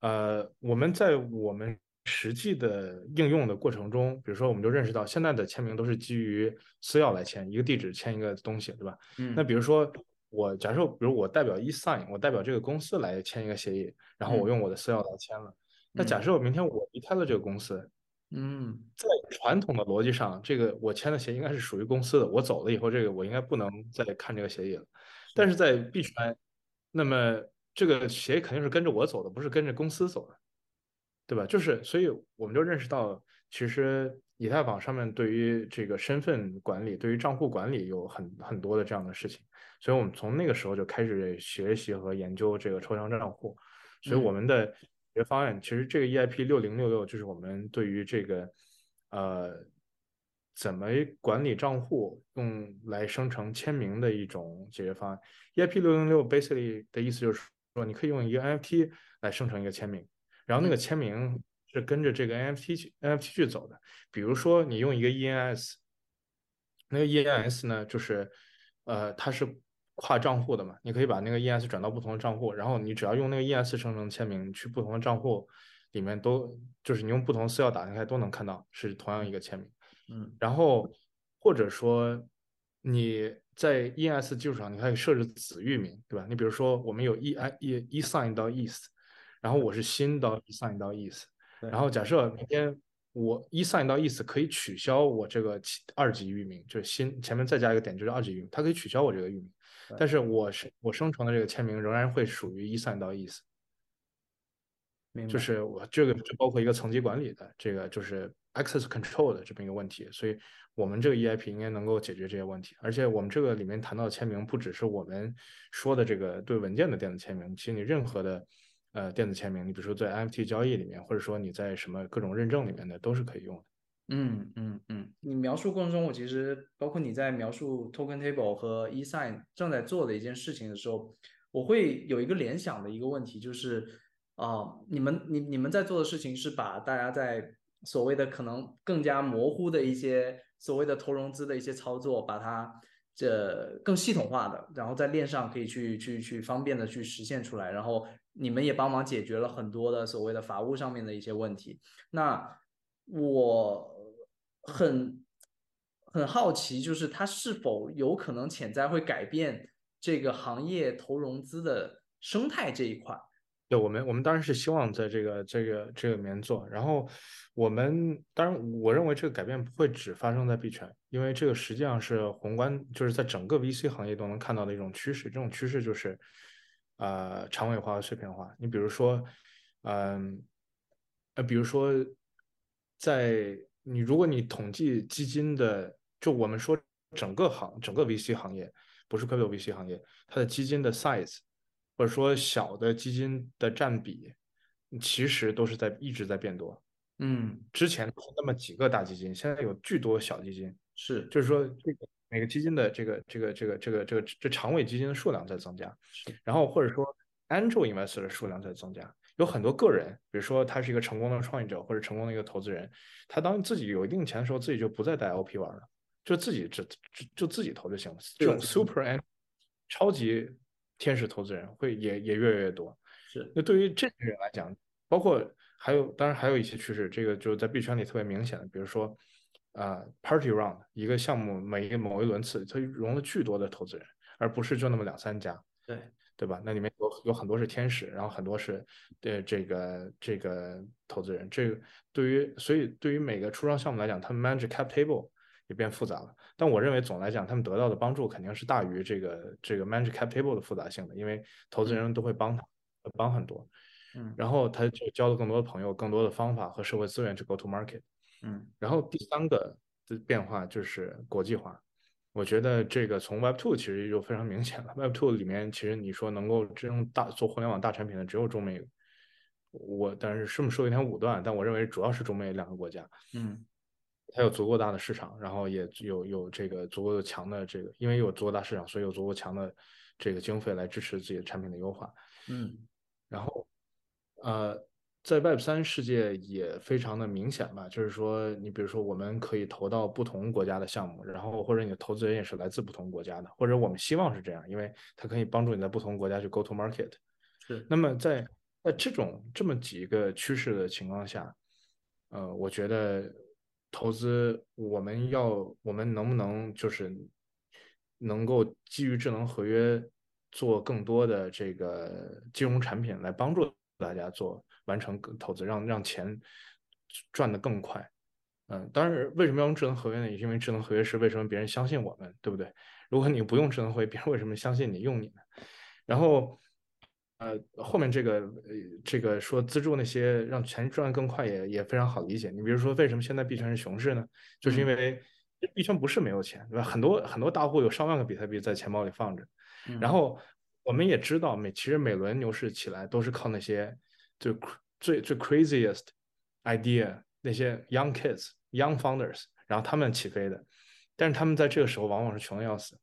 呃，我们在我们实际的应用的过程中，比如说我们就认识到现在的签名都是基于私钥来签，一个地址签一个东西，对吧？嗯那比如说我假设，比如我代表 eSign，我代表这个公司来签一个协议，然后我嗯用我的私钥来签了。那假嗯设我明天我离开了这个公司，嗯在传统的逻辑上，这个我签的协议应该是属于公司的，我走了以后，这个我应该不能再看这个协议了。但是在币圈，那么这个协议肯定是跟着我走的，不是跟着公司走的，对吧？就是，所以我们就认识到，其实以太坊上面对于这个身份管理、对于账户管理有很很多的这样的事情，所以我们从那个时候就开始学习和研究这个抽象账户，所以我们的解决方案，其实这个 EIP 六零六六就是我们对于这个呃怎么管理账户用来生成签名的一种解决方案。EIP 六零六 basically 的意思就是说，你可以用一个 NFT 来生成一个签名，然后那个签名是跟着这个 NFT 去 NFT 去走的。比如说你用一个 ENS，那个 ENS 呢，就是呃它是跨账户的嘛，你可以把那个 ENS 转到不同的账户，然后你只要用那个 ENS 生成签名，去不同的账户里面都就是你用不同的私钥打开都能看到是同样一个签名。嗯然后或者说你在 ENS 基础上，你可以设置子域名，对吧？你比如说我们有 E I E E sign 到 East，然后我是新到 E sign 到 East，对然后假设明天我 E sign 到 East 可以取消我这个二级域名，就是新前面再加一个点就是二级域名，它可以取消我这个域名，但是我生我生成的这个签名仍然会属于 E sign 到白。就是我这个就包括一个层级管理的这个就是 access control 的这么一个问题，所以我们这个 EIP 应该能够解决这些问题。而且我们这个里面谈到的签名，不只是我们说的这个对文件的电子签名，其实你任何的呃电子签名，你比如说在 NFT 交易里面，或者说你在什么各种认证里面的，都是可以用的。嗯嗯嗯，你描述过程中，我其实包括你在描述 Token Table 和 eSign 正在做的一件事情的时候，我会有一个联想的一个问题，就是啊、你们你你们在做的事情是把大家在所谓的可能更加模糊的一些所谓的投融资的一些操作，把它这更系统化的，然后在链上可以去去去方便的去实现出来，然后你们也帮忙解决了很多的所谓的法务上面的一些问题。那我很很好奇，就是它是否有可能潜在会改变这个行业投融资的生态这一块？对我们，我们当然是希望在这个这个这个里面做。然后我们当然，我认为这个改变不会只发生在币圈，因为这个实际上是宏观，就是在整个 VC 行业都能看到的一种趋势。这种趋势就是呃长尾化和碎片化。你比如说，嗯呃，比如说在你如果你统计基金的，就我们说整个行整个 VC 行业，不是 crypto VC 行业，它的基金的 size。或者说小的基金的占比，其实都是在一直在变多。嗯，之前那么几个大基金，现在有巨多小基金，是，就是说这个里每个基金的这个这个这个这个这个这长尾基金的数量在增加，然后或者说 angel investor 的数量在增加。有很多个人，比如说他是一个成功的创业者或者成功的一个投资人，他当自己有一定钱的时候，自己就不再带 LP 玩了，就自己只就就自己投就行了。这种 super and 超级天使投资人会也也越来越多。是，那对于这些人来讲，包括还有当然还有一些趋势，这个就是在币圈里特别明显的，比如说啊 party round 一个项目每一个某一轮次，它融了巨多的投资人，而不是就那么两三家。对。对吧？那里面有有很多是天使，然后很多是对这个这个投资人。这个对于所以对于每个初创项目来讲，他们 manage cap table 也变复杂了。但我认为总来讲，他们得到的帮助肯定是大于这个这个 manage cap table 的复杂性的，因为投资人都会帮他帮很多。嗯，然后他就交了更多的朋友，更多的方法和社会资源去 go to market。嗯，然后第三个的变化就是国际化。我觉得这个从 Web Two 其实就非常明显了。Web Two 里面其实你说能够真正大做互联网大产品的只有中美，我但是这么说有点武断，但我认为主要是中美两个国家。嗯，它有足够大的市场，然后也有有这个足够的强的这个，因为有足够大市场，所以有足够强的这个经费来支持自己的产品的优化。嗯，然后呃。在 Web 三世界也非常的明显吧，就是说，你比如说，我们可以投到不同国家的项目，然后或者你的投资人也是来自不同国家的，或者我们希望是这样，因为它可以帮助你在不同国家去 go to market。是。那么在在这种这么几个趋势的情况下，呃，我觉得投资我们要我们能不能就是能够基于智能合约做更多的这个金融产品来帮助大家做。完成投资，让让钱赚得更快。嗯，当然，为什么要用智能合约呢？也是因为智能合约是为什么别人相信我们，对不对？如果你不用智能合约，别人为什么相信你用你呢？然后，呃，后面这个呃这个说资助那些让钱赚得更快也也非常好理解。你比如说，为什么现在币圈是熊市呢？就是因为币圈不是没有钱，对吧？很多很多大户有上万个比特币在钱包里放着。然后我们也知道，每其实每轮牛市起来都是靠那些。就最最 craziest idea 那些 young kids young founders，然后他们起飞的，但是他们在这个时候往往是穷的要死，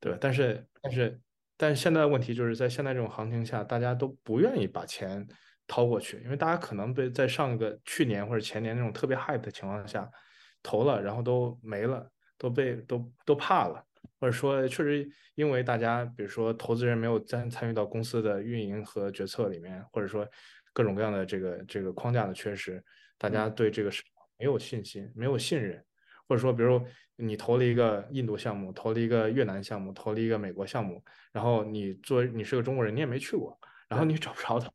对吧？但是但是但是现在的问题就是在现在这种行情下，大家都不愿意把钱掏过去，因为大家可能被在上一个去年或者前年那种特别 hype 的情况下投了，然后都没了，都被都都怕了。或者说，确实因为大家，比如说投资人没有参参与到公司的运营和决策里面，或者说各种各样的这个这个框架的缺失，大家对这个市场没有信心，没有信任。或者说，比如你投了一个印度项目，投了一个越南项目，投了一个美国项目，然后你作为你是个中国人，你也没去过，然后你找不着他，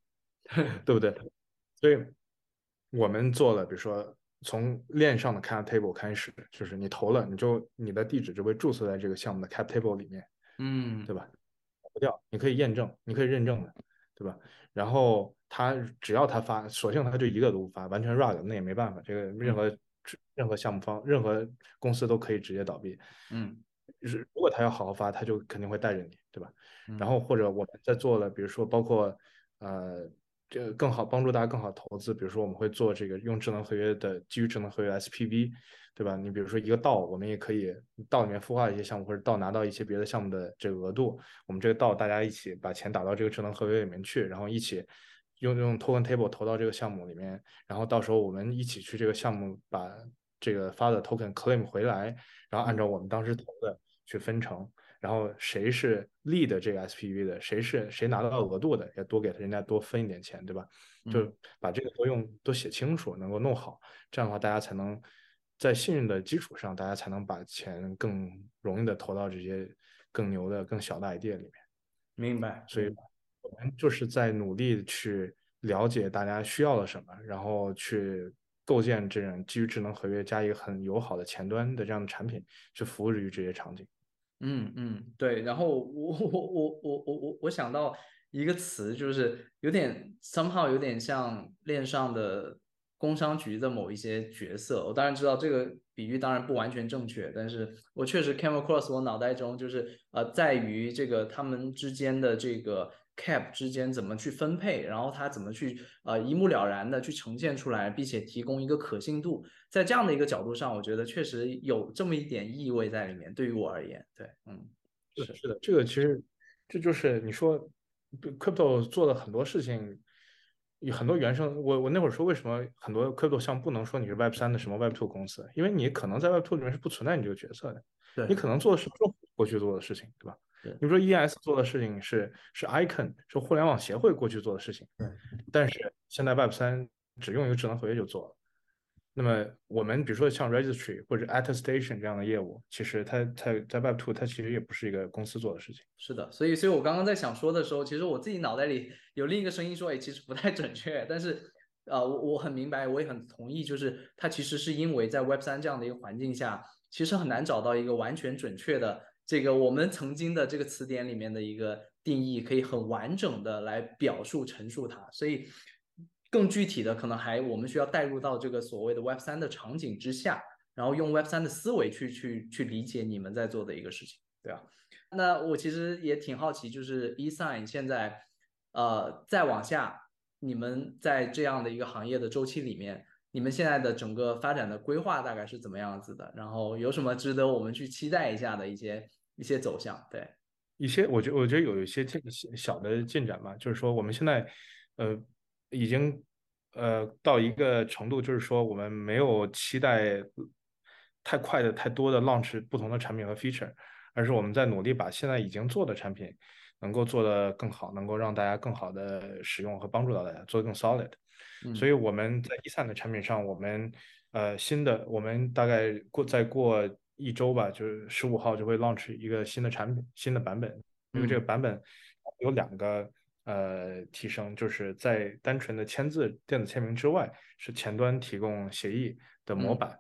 对不对？所以我们做了，比如说。从链上的 cap table 开始，就是你投了，你就你的地址就被注册在这个项目的 cap table 里面，嗯，对吧？不掉，你可以验证，你可以认证的，对吧？然后他只要他发，索性他就一个都不发，完全 rug，那也没办法，这个任何任何项目方、任何公司都可以直接倒闭，嗯，就是如果他要好好发，他就肯定会带着你，对吧？然后或者我们在做了，比如说包括呃。这更好帮助大家更好投资，比如说我们会做这个用智能合约的基于智能合约 SPV，对吧？你比如说一个道，我们也可以道里面孵化一些项目，或者道拿到一些别的项目的这个额度，我们这个道大家一起把钱打到这个智能合约里面去，然后一起用用 token table 投到这个项目里面，然后到时候我们一起去这个项目把这个发的 token claim 回来，然后按照我们当时投的去分成。然后谁是 lead 这个 SPV 的，谁是谁拿到额度的，也多给他人家多分一点钱，对吧？就把这个都用都写清楚，能够弄好，这样的话大家才能在信任的基础上，大家才能把钱更容易的投到这些更牛的、更小的 idea 里面。明白。所以我们就是在努力去了解大家需要了什么，然后去构建这种基于智能合约加一个很友好的前端的这样的产品，去服务于这些场景。嗯嗯，对，然后我 我我我我我我想到一个词，就是有点 somehow 有点像链上的工商局的某一些角色。我当然知道这个比喻当然不完全正确，但是我确实 came across 我脑袋中就是呃，在于这个他们之间的这个 cap 之间怎么去分配，然后它怎么去呃一目了然的去呈现出来，并且提供一个可信度，在这样的一个角度上，我觉得确实有这么一点意味在里面。对于我而言，对，嗯，是是的，这个其实这就是你说 crypto 做的很多事情，有很多原生。我我那会儿说为什么很多 crypto 项不能说你是 Web 三的什么 Web two 公司，因为你可能在 Web two 里面是不存在你这个角色的，对你可能做的是政府过去做的事情，对吧？你说 ES 做的事情是是 Icon 是互联网协会过去做的事情，但是现在 Web 三只用一个智能合约就做了。那么我们比如说像 Registry 或者 Attestation 这样的业务，其实它它在 Web Two 它其实也不是一个公司做的事情。是的，所以所以我刚刚在想说的时候，其实我自己脑袋里有另一个声音说，哎，其实不太准确。但是呃，我我很明白，我也很同意，就是它其实是因为在 Web 三这样的一个环境下，其实很难找到一个完全准确的。这个我们曾经的这个词典里面的一个定义，可以很完整的来表述陈述它，所以更具体的可能还我们需要带入到这个所谓的 Web 三的场景之下，然后用 Web 三的思维去去去理解你们在做的一个事情，对吧？那我其实也挺好奇，就是 eSign 现在呃再往下，你们在这样的一个行业的周期里面。你们现在的整个发展的规划大概是怎么样子的？然后有什么值得我们去期待一下的一些一些走向？对，一些我觉得我觉得有一些进小的进展吧，就是说我们现在呃已经呃到一个程度，就是说我们没有期待太快的太多的 launch 不同的产品和 feature，而是我们在努力把现在已经做的产品能够做得更好，能够让大家更好的使用和帮助到大家，做得更 solid。所以我们在一三的产品上，我们呃新的，我们大概过再过一周吧，就是十五号就会 launch 一个新的产品，新的版本。因为这个版本有两个呃提升，就是在单纯的签字电子签名之外，是前端提供协议的模板，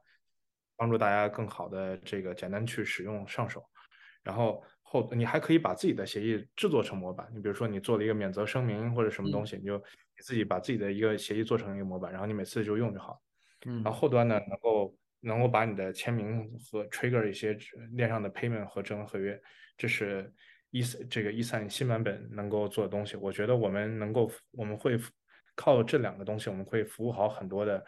帮助大家更好的这个简单去使用上手。然后后你还可以把自己的协议制作成模板，你比如说你做了一个免责声明或者什么东西，你就。你自己把自己的一个协议做成一个模板，然后你每次就用就好。嗯，然后后端呢，能够能够把你的签名和 trigger 一些链上的 payment 和智能合约，这是一这个一三新版本能够做的东西。我觉得我们能够，我们会靠这两个东西，我们会服务好很多的，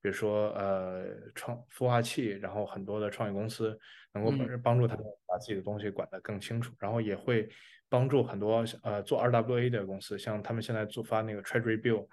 比如说呃创孵化器，然后很多的创业公司能够帮助他们把自己的东西管得更清楚，然后也会。帮助很多呃做 RWA 的公司，像他们现在做发那个 Treasury Bill，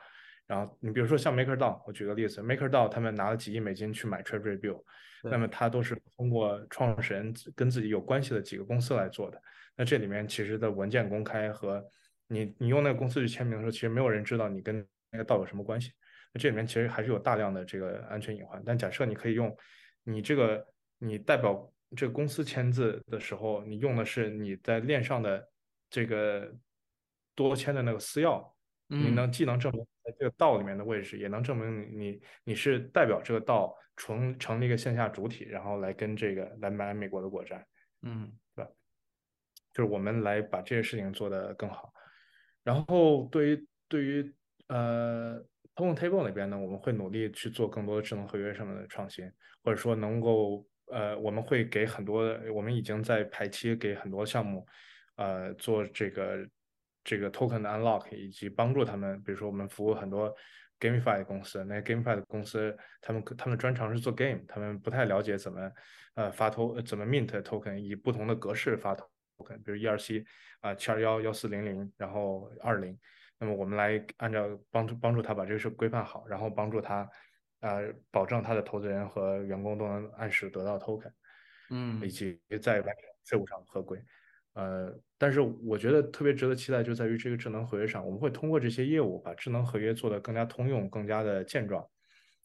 然后你比如说像 MakerDAO，我举个例子，MakerDAO 他们拿了几亿美金去买 Treasury Bill，那么他都是通过创始人跟自己有关系的几个公司来做的。那这里面其实的文件公开和你你用那个公司去签名的时候，其实没有人知道你跟那个道有什么关系。那这里面其实还是有大量的这个安全隐患。但假设你可以用你这个你代表这个公司签字的时候，你用的是你在链上的。这个多签的那个私钥，你能既能证明在这个道里面的位置，也能证明你你你是代表这个道成成立一个线下主体，然后来跟这个来买美国的国债，嗯，对吧？就是我们来把这些事情做得更好。然后对于对于呃 Token Table 那边呢，我们会努力去做更多的智能合约上面的创新，或者说能够呃，我们会给很多，我们已经在排期给很多项目。呃，做这个这个 token 的 unlock，以及帮助他们，比如说我们服务很多 gamify 的公司，那 gamify 的公司，他们他们专长是做 game，他们不太了解怎么呃发 token 怎么 mint token，以不同的格式发 token，比如 ERC 啊七二幺幺四零零，然后二零，那么我们来按照帮助帮助他把这个事规范好，然后帮助他呃保证他的投资人和员工都能按时得到 token，嗯，以及在完成税务上合规。呃，但是我觉得特别值得期待，就在于这个智能合约上，我们会通过这些业务把智能合约做得更加通用、更加的健壮。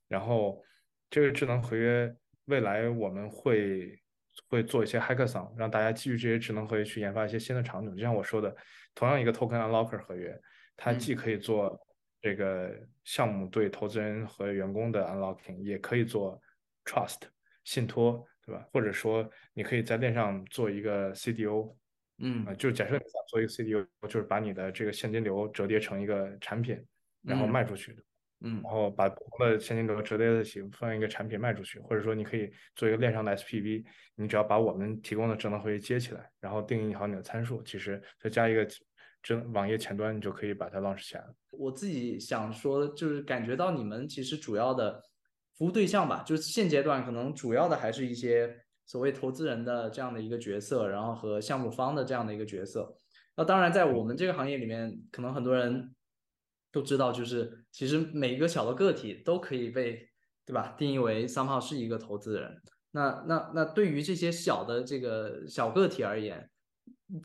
然后，这个智能合约未来我们会会做一些 hackathon，让大家基于这些智能合约去研发一些新的场景。就像我说的，同样一个 token unlocker 合约，它既可以做这个项目对投资人和员工的 unlocking，也可以做 trust 信托，对吧？或者说，你可以在链上做一个 CDO。嗯，就假设你想做一个 CDO，就是把你的这个现金流折叠成一个产品，然后卖出去，嗯，然后把不同的现金流折叠在一起，放一个产品卖出去，或者说你可以做一个链上的 SPV，你只要把我们提供的智能合约接起来，然后定义好你的参数，其实再加一个这网页前端，你就可以把它 launch 起来了。我自己想说，就是感觉到你们其实主要的服务对象吧，就是现阶段可能主要的还是一些所谓投资人的这样的一个角色，然后和项目方的这样的一个角色。那当然，在我们这个行业里面，可能很多人都知道，就是其实每一个小的个体都可以被，对吧？定义为三号是一个投资人。那那那对于这些小的这个小个体而言，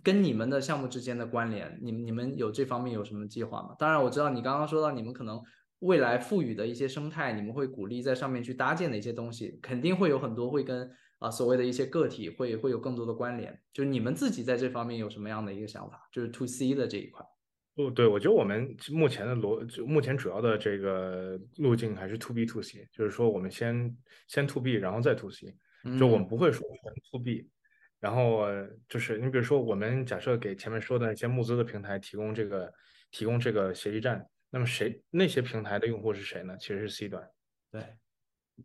跟你们的项目之间的关联，你们你们有这方面有什么计划吗？当然，我知道你刚刚说到你们可能未来赋予的一些生态，你们会鼓励在上面去搭建的一些东西，肯定会有很多会跟啊所谓的一些个体会会有更多的关联。就是你们自己在这方面有什么样的一个想法？就是 to C 的这一块。哦，对，我觉得我们目前的逻，就目前主要的这个路径还是 to B to C，就是说我们先先 to B，然后再 to C，就我们不会说全 to B。然后就是你比如说，我们假设给前面说的那些募资的平台提供这个提供这个协议站，那么谁那些平台的用户是谁呢？其实是 C 端。对，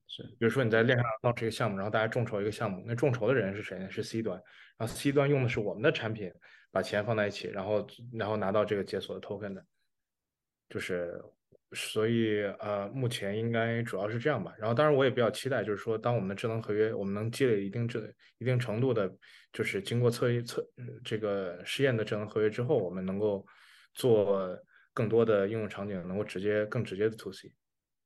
是。比如说你在链上造这个项目，然后大家众筹一个项目，那众筹的人是谁呢？是 C 端。然后 C 端用的是我们的产品，把钱放在一起，然后然后拿到这个解锁的 token 的，就是。所以呃，目前应该主要是这样吧。然后，当然我也比较期待，就是说，当我们的智能合约我们能积累一定这一定程度的，就是经过测一测这个试验的智能合约之后，我们能够做更多的应用场景，能够直接更直接的 to C。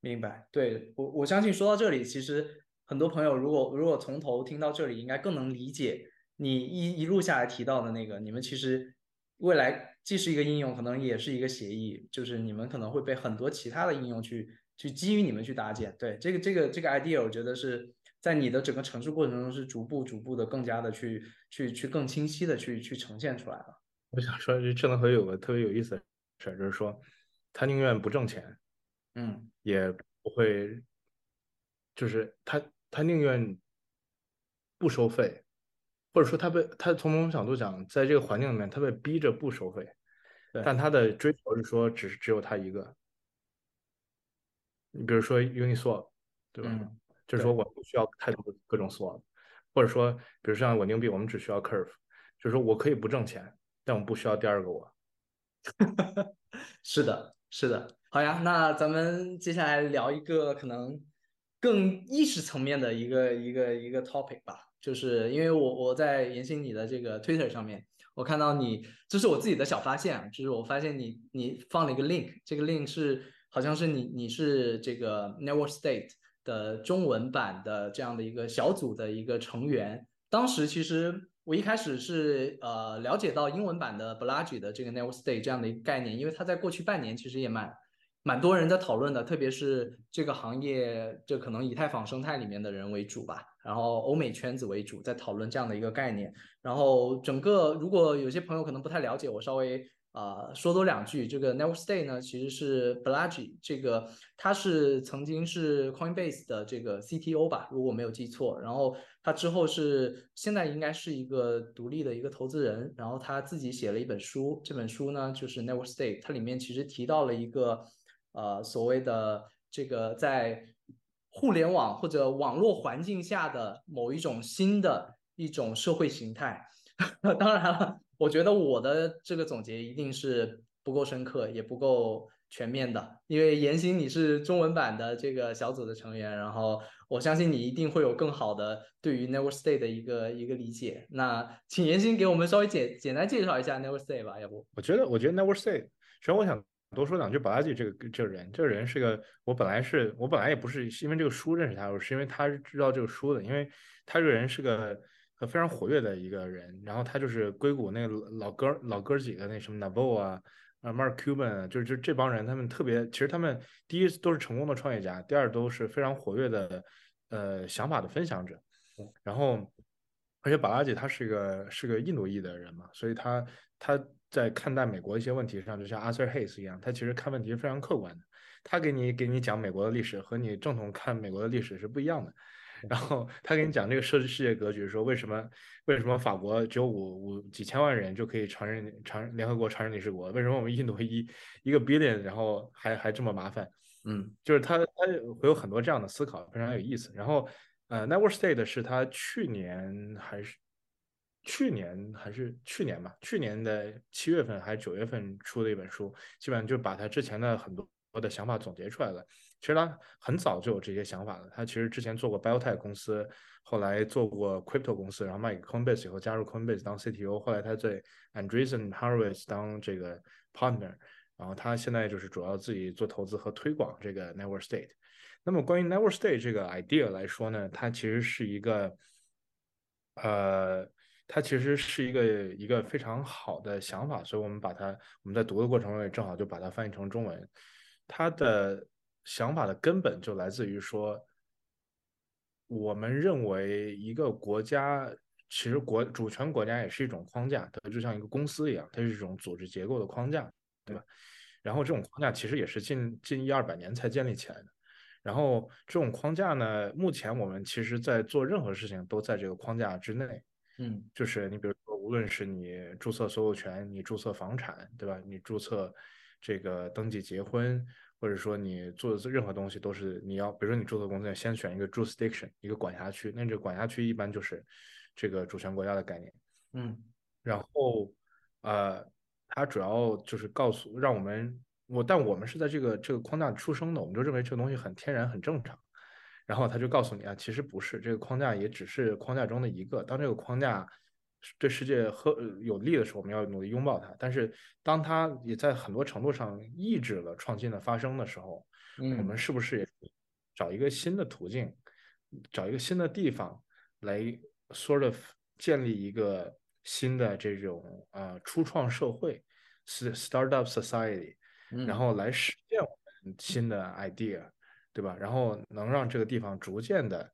明白。对我我相信说到这里，其实很多朋友如果如果从头听到这里，应该更能理解你一一路下来提到的那个，你们其实。未来既是一个应用，可能也是一个协议，就是你们可能会被很多其他的应用去去基于你们去搭建。对这个这个这个 idea，我觉得是在你的整个城市过程中是逐步逐步的更加的去去去更清晰的去去呈现出来了。我想说，这智能合约有个特别有意思的事儿，就是说他宁愿不挣钱，嗯，也不会，就是他他宁愿不收费。或者说他被他从某种角度讲，在这个环境里面，他被逼着不收费，但他的追求是说，只是只有他一个。你比如说 Uniswap，对吧？就是说我不需要太多各种 swap，或者说，比如像稳定币，我们只需要 Curve，就是说我可以不挣钱，但我不需要第二个我。是的，是的。好呀，那咱们接下来聊一个可能更意识层面的一个一个一个 topic 吧。就是因为我我在研兴你的这个 Twitter 上面，我看到你，这是我自己的小发现，就是我发现你你放了一个 link，这个 link 是好像是你你是这个 Network State 的中文版的这样的一个小组的一个成员。当时其实我一开始是呃了解到英文版的 b l a g i 的这个 Network State 这样的一个概念，因为它在过去半年其实也蛮。蛮多人在讨论的，特别是这个行业，就可能以太坊生态里面的人为主吧，然后欧美圈子为主，在讨论这样的一个概念。然后整个，如果有些朋友可能不太了解，我稍微啊说多两句。这个 Network State 呢，其实是 b l a g i 这个他是曾经是 Coinbase 的这个 CTO 吧，如果我没有记错。然后他之后是现在应该是一个独立的一个投资人，然后他自己写了一本书，这本书呢就是 Network State，它里面其实提到了一个。呃，所谓的这个在互联网或者网络环境下的某一种新的一种社会形态，当然了，我觉得我的这个总结一定是不够深刻，也不够全面的，因为严欣你是中文版的这个小组的成员，然后我相信你一定会有更好的对于 Never Stay 的一个一个理解。那请严欣给我们稍微简简单介绍一下 Never Stay 吧，要不？我觉得，我觉得 Never Stay，首先我想。多说两句，宝拉吉这个这个人，这个人是个，我本来是我本来也不是因为这个书认识他，我是因为他知道这个书的，因为他这个人是个非常活跃的一个人，然后他就是硅谷那个老哥老哥几个那什么 Navo 啊啊 Mark Cuban，就是就这帮人，他们特别，其实他们第一都是成功的创业家，第二都是非常活跃的呃想法的分享者，然后而且宝拉吉他是个是个印度裔的人嘛，所以他他。在看待美国一些问题上，就像 Arthur Hayes 一样，他其实看问题是非常客观的。他给你给你讲美国的历史，和你正统看美国的历史是不一样的。然后他给你讲这个设置世界格局，说为什么为什么法国只有五五几千万人就可以承认承联合国承认理事国？为什么我们印度一一个 billion，然后还还这么麻烦？嗯，就是他他会有很多这样的思考，非常有意思。然后呃，Never State 是他去年还是去年还是去年吧，去年的七月份还是九月份出的一本书，基本上就把他之前的很多的想法总结出来了。其实他很早就有这些想法了。他其实之前做过 Biotech 公司，后来做过 Crypto 公司，然后卖给 Coinbase 以后加入 Coinbase 当 CTO，后来他在 Andreessen Horowitz 当这个 partner，然后他现在就是主要自己做投资和推广这个 Network State。那么关于 Network State 这个 idea 来说呢，它其实是一个，呃。它其实是一个一个非常好的想法，所以我们把它我们在读的过程中也正好就把它翻译成中文。它的想法的根本就来自于说，我们认为一个国家其实国主权国家也是一种框架，它就像一个公司一样，它是一种组织结构的框架，对吧？然后这种框架其实也是近近一二百年才建立起来的。然后这种框架呢，目前我们其实在做任何事情都在这个框架之内。嗯，就是你比如说，无论是你注册所有权，你注册房产，对吧？你注册这个登记结婚，或者说你做的任何东西，都是你要，比如说你注册公司，先选一个 jurisdiction，一个管辖区。那这个管辖区一般就是这个主权国家的概念。嗯，然后呃，它主要就是告诉让我们，我但我们是在这个这个框架出生的，我们就认为这个东西很天然，很正常。然后他就告诉你啊，其实不是这个框架，也只是框架中的一个。当这个框架对世界和有利的时候，我们要努力拥抱它。但是，当它也在很多程度上抑制了创新的发生的时候，我们是不是也找一个新的途径，找一个新的地方来 sort of 建立一个新的这种呃初创社会，是 startup society，然后来实现我们新的 idea。对吧？然后能让这个地方逐渐的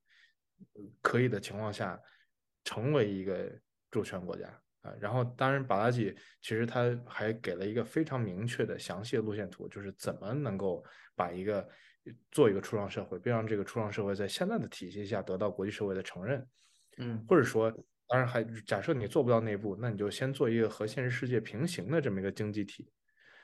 可以的情况下，成为一个主权国家啊。然后，当然，巴拉吉其实他还给了一个非常明确的、详细的路线图，就是怎么能够把一个做一个初创社会，并让这个初创社会在现在的体系下得到国际社会的承认。嗯，或者说，当然还假设你做不到那步，那你就先做一个和现实世界平行的这么一个经济体，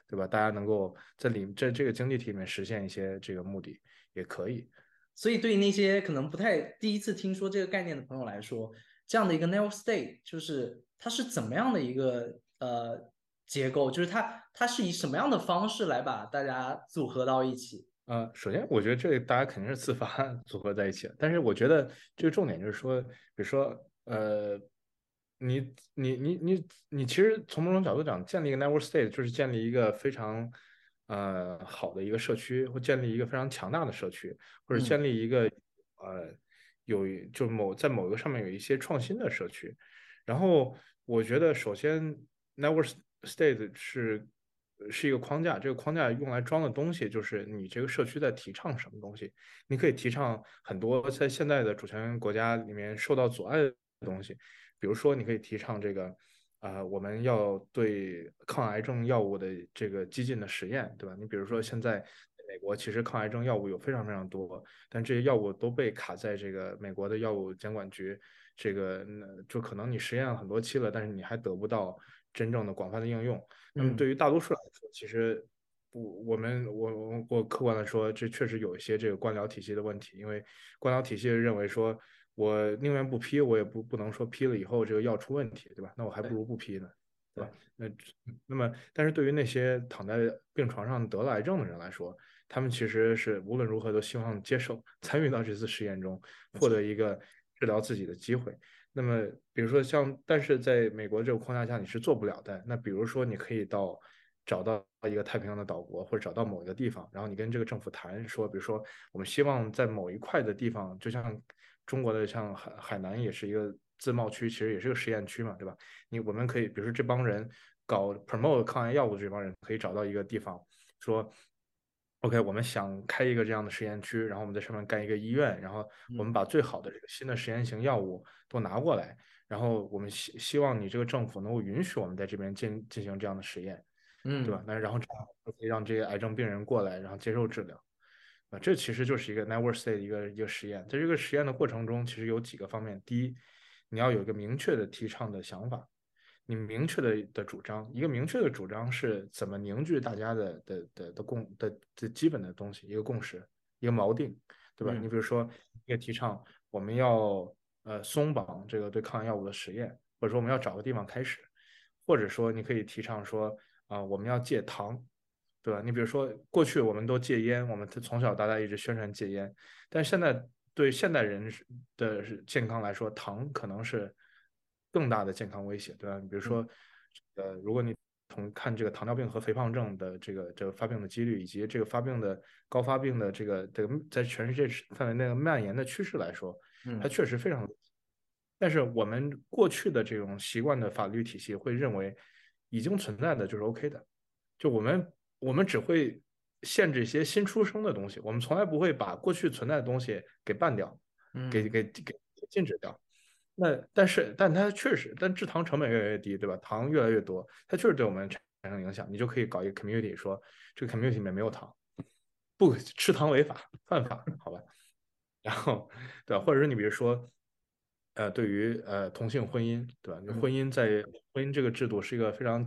对吧？大家能够在里在这个经济体里面实现一些这个目的。也可以，所以对于那些可能不太第一次听说这个概念的朋友来说，这样的一个 network state 就是它是怎么样的一个呃结构？就是它它是以什么样的方式来把大家组合到一起？呃，首先我觉得这个大家肯定是自发 组合在一起的，但是我觉得这个重点就是说，比如说呃，你你你你你其实从某种角度讲，建立一个 network state 就是建立一个非常。呃，好的一个社区，或建立一个非常强大的社区，或者建立一个呃有就某在某一个上面有一些创新的社区。然后我觉得，首先，network state 是是一个框架，这个框架用来装的东西就是你这个社区在提倡什么东西。你可以提倡很多在现在的主权国家里面受到阻碍的东西，比如说你可以提倡这个。啊，我们要对抗癌症药物的这个激进的实验，对吧？你比如说，现在美国其实抗癌症药物有非常非常多，但这些药物都被卡在这个美国的药物监管局，这个就可能你实验了很多期了，但是你还得不到真正的广泛的应用。那么对于大多数来说，其实不，我们我我我客观的说，这确实有一些这个官僚体系的问题，因为官僚体系认为说。我宁愿不批，我也不不能说批了以后这个药出问题，对吧？那我还不如不批呢，对吧？那那么，但是对于那些躺在病床上得了癌症的人来说，他们其实是无论如何都希望接受 参与到这次实验中，获得一个治疗自己的机会。那么，比如说像，但是在美国这个框架下你是做不了的。那比如说，你可以到找到一个太平洋的岛国，或者找到某一个地方，然后你跟这个政府谈说，比如说我们希望在某一块的地方，就像。中国的像海海南也是一个自贸区，其实也是个实验区嘛，对吧？你我们可以，比如说这帮人搞 promote 抗癌药物，这帮人可以找到一个地方，说，OK，我们想开一个这样的实验区，然后我们在上面盖一个医院，然后我们把最好的这个新的实验型药物都拿过来，然后我们希希望你这个政府能够允许我们在这边进进行这样的实验，嗯，对吧？那然后这样可以让这些癌症病人过来，然后接受治疗。啊，这其实就是一个 network state 一个一个实验，在这个实验的过程中，其实有几个方面。第一，你要有一个明确的提倡的想法，你明确的的主张，一个明确的主张是怎么凝聚大家的的的的共的的基本的东西，一个共识，一个锚定，对吧？你比如说，一个提倡我们要呃松绑这个对抗癌药物的实验，或者说我们要找个地方开始，或者说你可以提倡说啊、我们要戒糖，对吧？你比如说过去我们都戒烟，我们从小到大一直宣传戒烟，但现在对现代人的健康来说，糖可能是更大的健康威胁，对吧？比如说，呃，如果你从看这个糖尿病和肥胖症的这个这个发病的几率，以及这个发病的高发病的这个这个在全世界范围内的蔓延的趋势来说，它确实非常。但是我们过去的这种习惯的法律体系会认为，已经存在的就是 OK 的，就我们我们只会限制一些新出生的东西，我们从来不会把过去存在的东西给办掉，给给给禁止掉。那但是但它确实，但制糖成本越来越低，对吧？糖越来越多，它确实对我们产生影响。你就可以搞一个 community，说这个 community 里面没有糖，不吃糖违法犯法，好吧？然后对吧？或者是你比如说。呃，对于呃同性婚姻，对吧？婚姻在婚姻这个制度是一个非常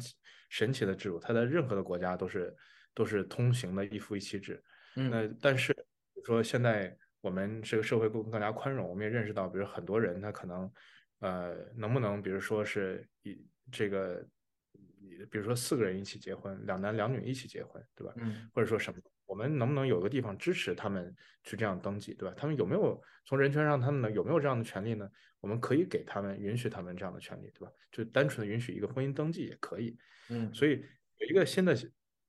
神奇的制度，它在任何的国家都是都是通行的一夫一妻制。嗯，那但是比如说现在我们这个社会更更加宽容，我们也认识到，比如很多人他可能呃能不能，比如说是以这个，比如说四个人一起结婚，两男两女一起结婚，对吧？嗯，或者说什么？我们能不能有个地方支持他们去这样登记，对吧？他们有没有从人权上，他们呢有没有这样的权利呢？我们可以给他们允许他们这样的权利，对吧？就单纯的允许一个婚姻登记也可以。嗯，所以有一个新的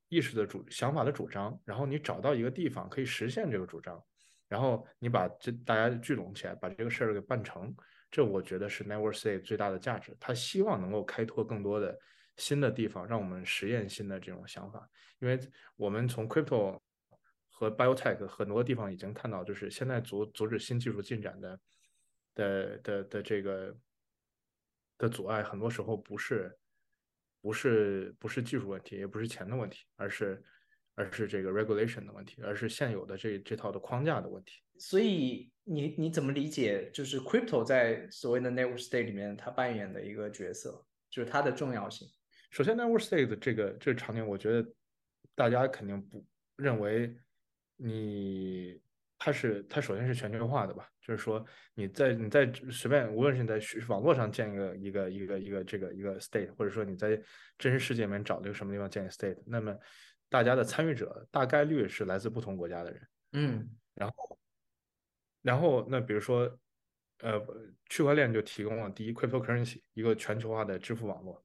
意识的主想法的主张，然后你找到一个地方可以实现这个主张，然后你把这大家聚拢起来，把这个事儿给办成，这我觉得是 Never Say 最大的价值。他希望能够开拓更多的新的地方，让我们实验新的这种想法，因为我们从 Crypto。和 biotech 很多地方已经看到，就是现在阻阻止新技术进展的的的的这个的阻碍，很多时候不是不是不是技术问题，也不是钱的问题，而是而是这个 regulation 的问题，而是现有的这这套的框架的问题。所以你你怎么理解，就是 crypto 在所谓的 network state 里面它扮演的一个角色，就是它的重要性？首先，network state 这个这个场景，我觉得大家肯定不认为。你它是它首先是全球化的吧，就是说你在你在随便无论是你在网络上建一个一个一个一个这个一个 state，或者说你在真实世界里面找一个什么地方建一个 state，那么大家的参与者大概率是来自不同国家的人，嗯，然后然后那比如说呃区块链就提供了第一 cryptocurrency 一个全球化的支付网络，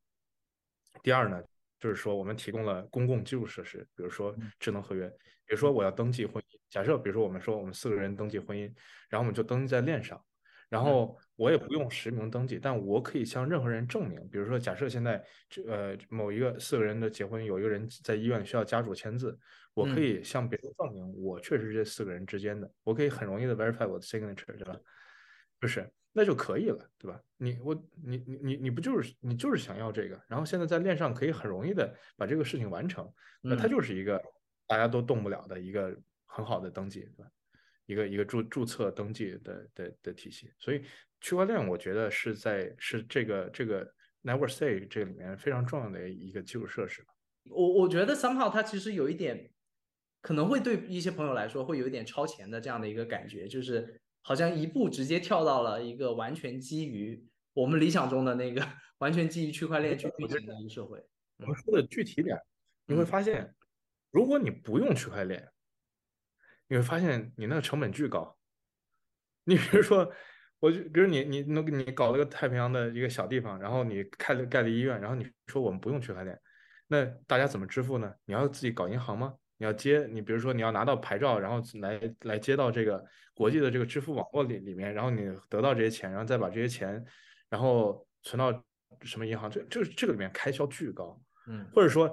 第二呢。就是说，我们提供了公共基础设施，比如说智能合约。比如说，我要登记婚姻，假设比如说我们说我们四个人登记婚姻，然后我们就登记在链上，然后我也不用实名登记，但我可以向任何人证明。比如说，假设现在这呃某一个四个人的结婚，有一个人在医院需要家属签字，我可以向别人证明我确实是这四个人之间的，我可以很容易的 verify 我的 signature，对吧？就是。那就可以了，对吧？你我你你你你不就是你就是想要这个，然后现在在链上可以很容易的把这个事情完成，那它就是一个大家都动不了的一个很好的登记，对吧？一个一个注注册登记的的的体系。所以区块链我觉得是在是这个这个 Never Say 这里面非常重要的一个基础设施。我我觉得 somehow 它其实有一点可能会对一些朋友来说会有一点超前的这样的一个感觉，就是。好像一步直接跳到了一个完全基于我们理想中的那个 完全基于区块链去运行的一个社会。我们说的具体点，你会发现，如果你不用区块链，你会发现你那个成本巨高。你比如说，我就比如你你能你搞了个太平洋的一个小地方，然后你开了盖了医院，然后你说我们不用区块链，那大家怎么支付呢？你要自己搞银行吗？你要接你，比如说你要拿到牌照，然后来来接到这个国际的这个支付网络里里面，然后你得到这些钱，然后再把这些钱，然后存到什么银行？这这这个里面开销巨高，嗯，或者说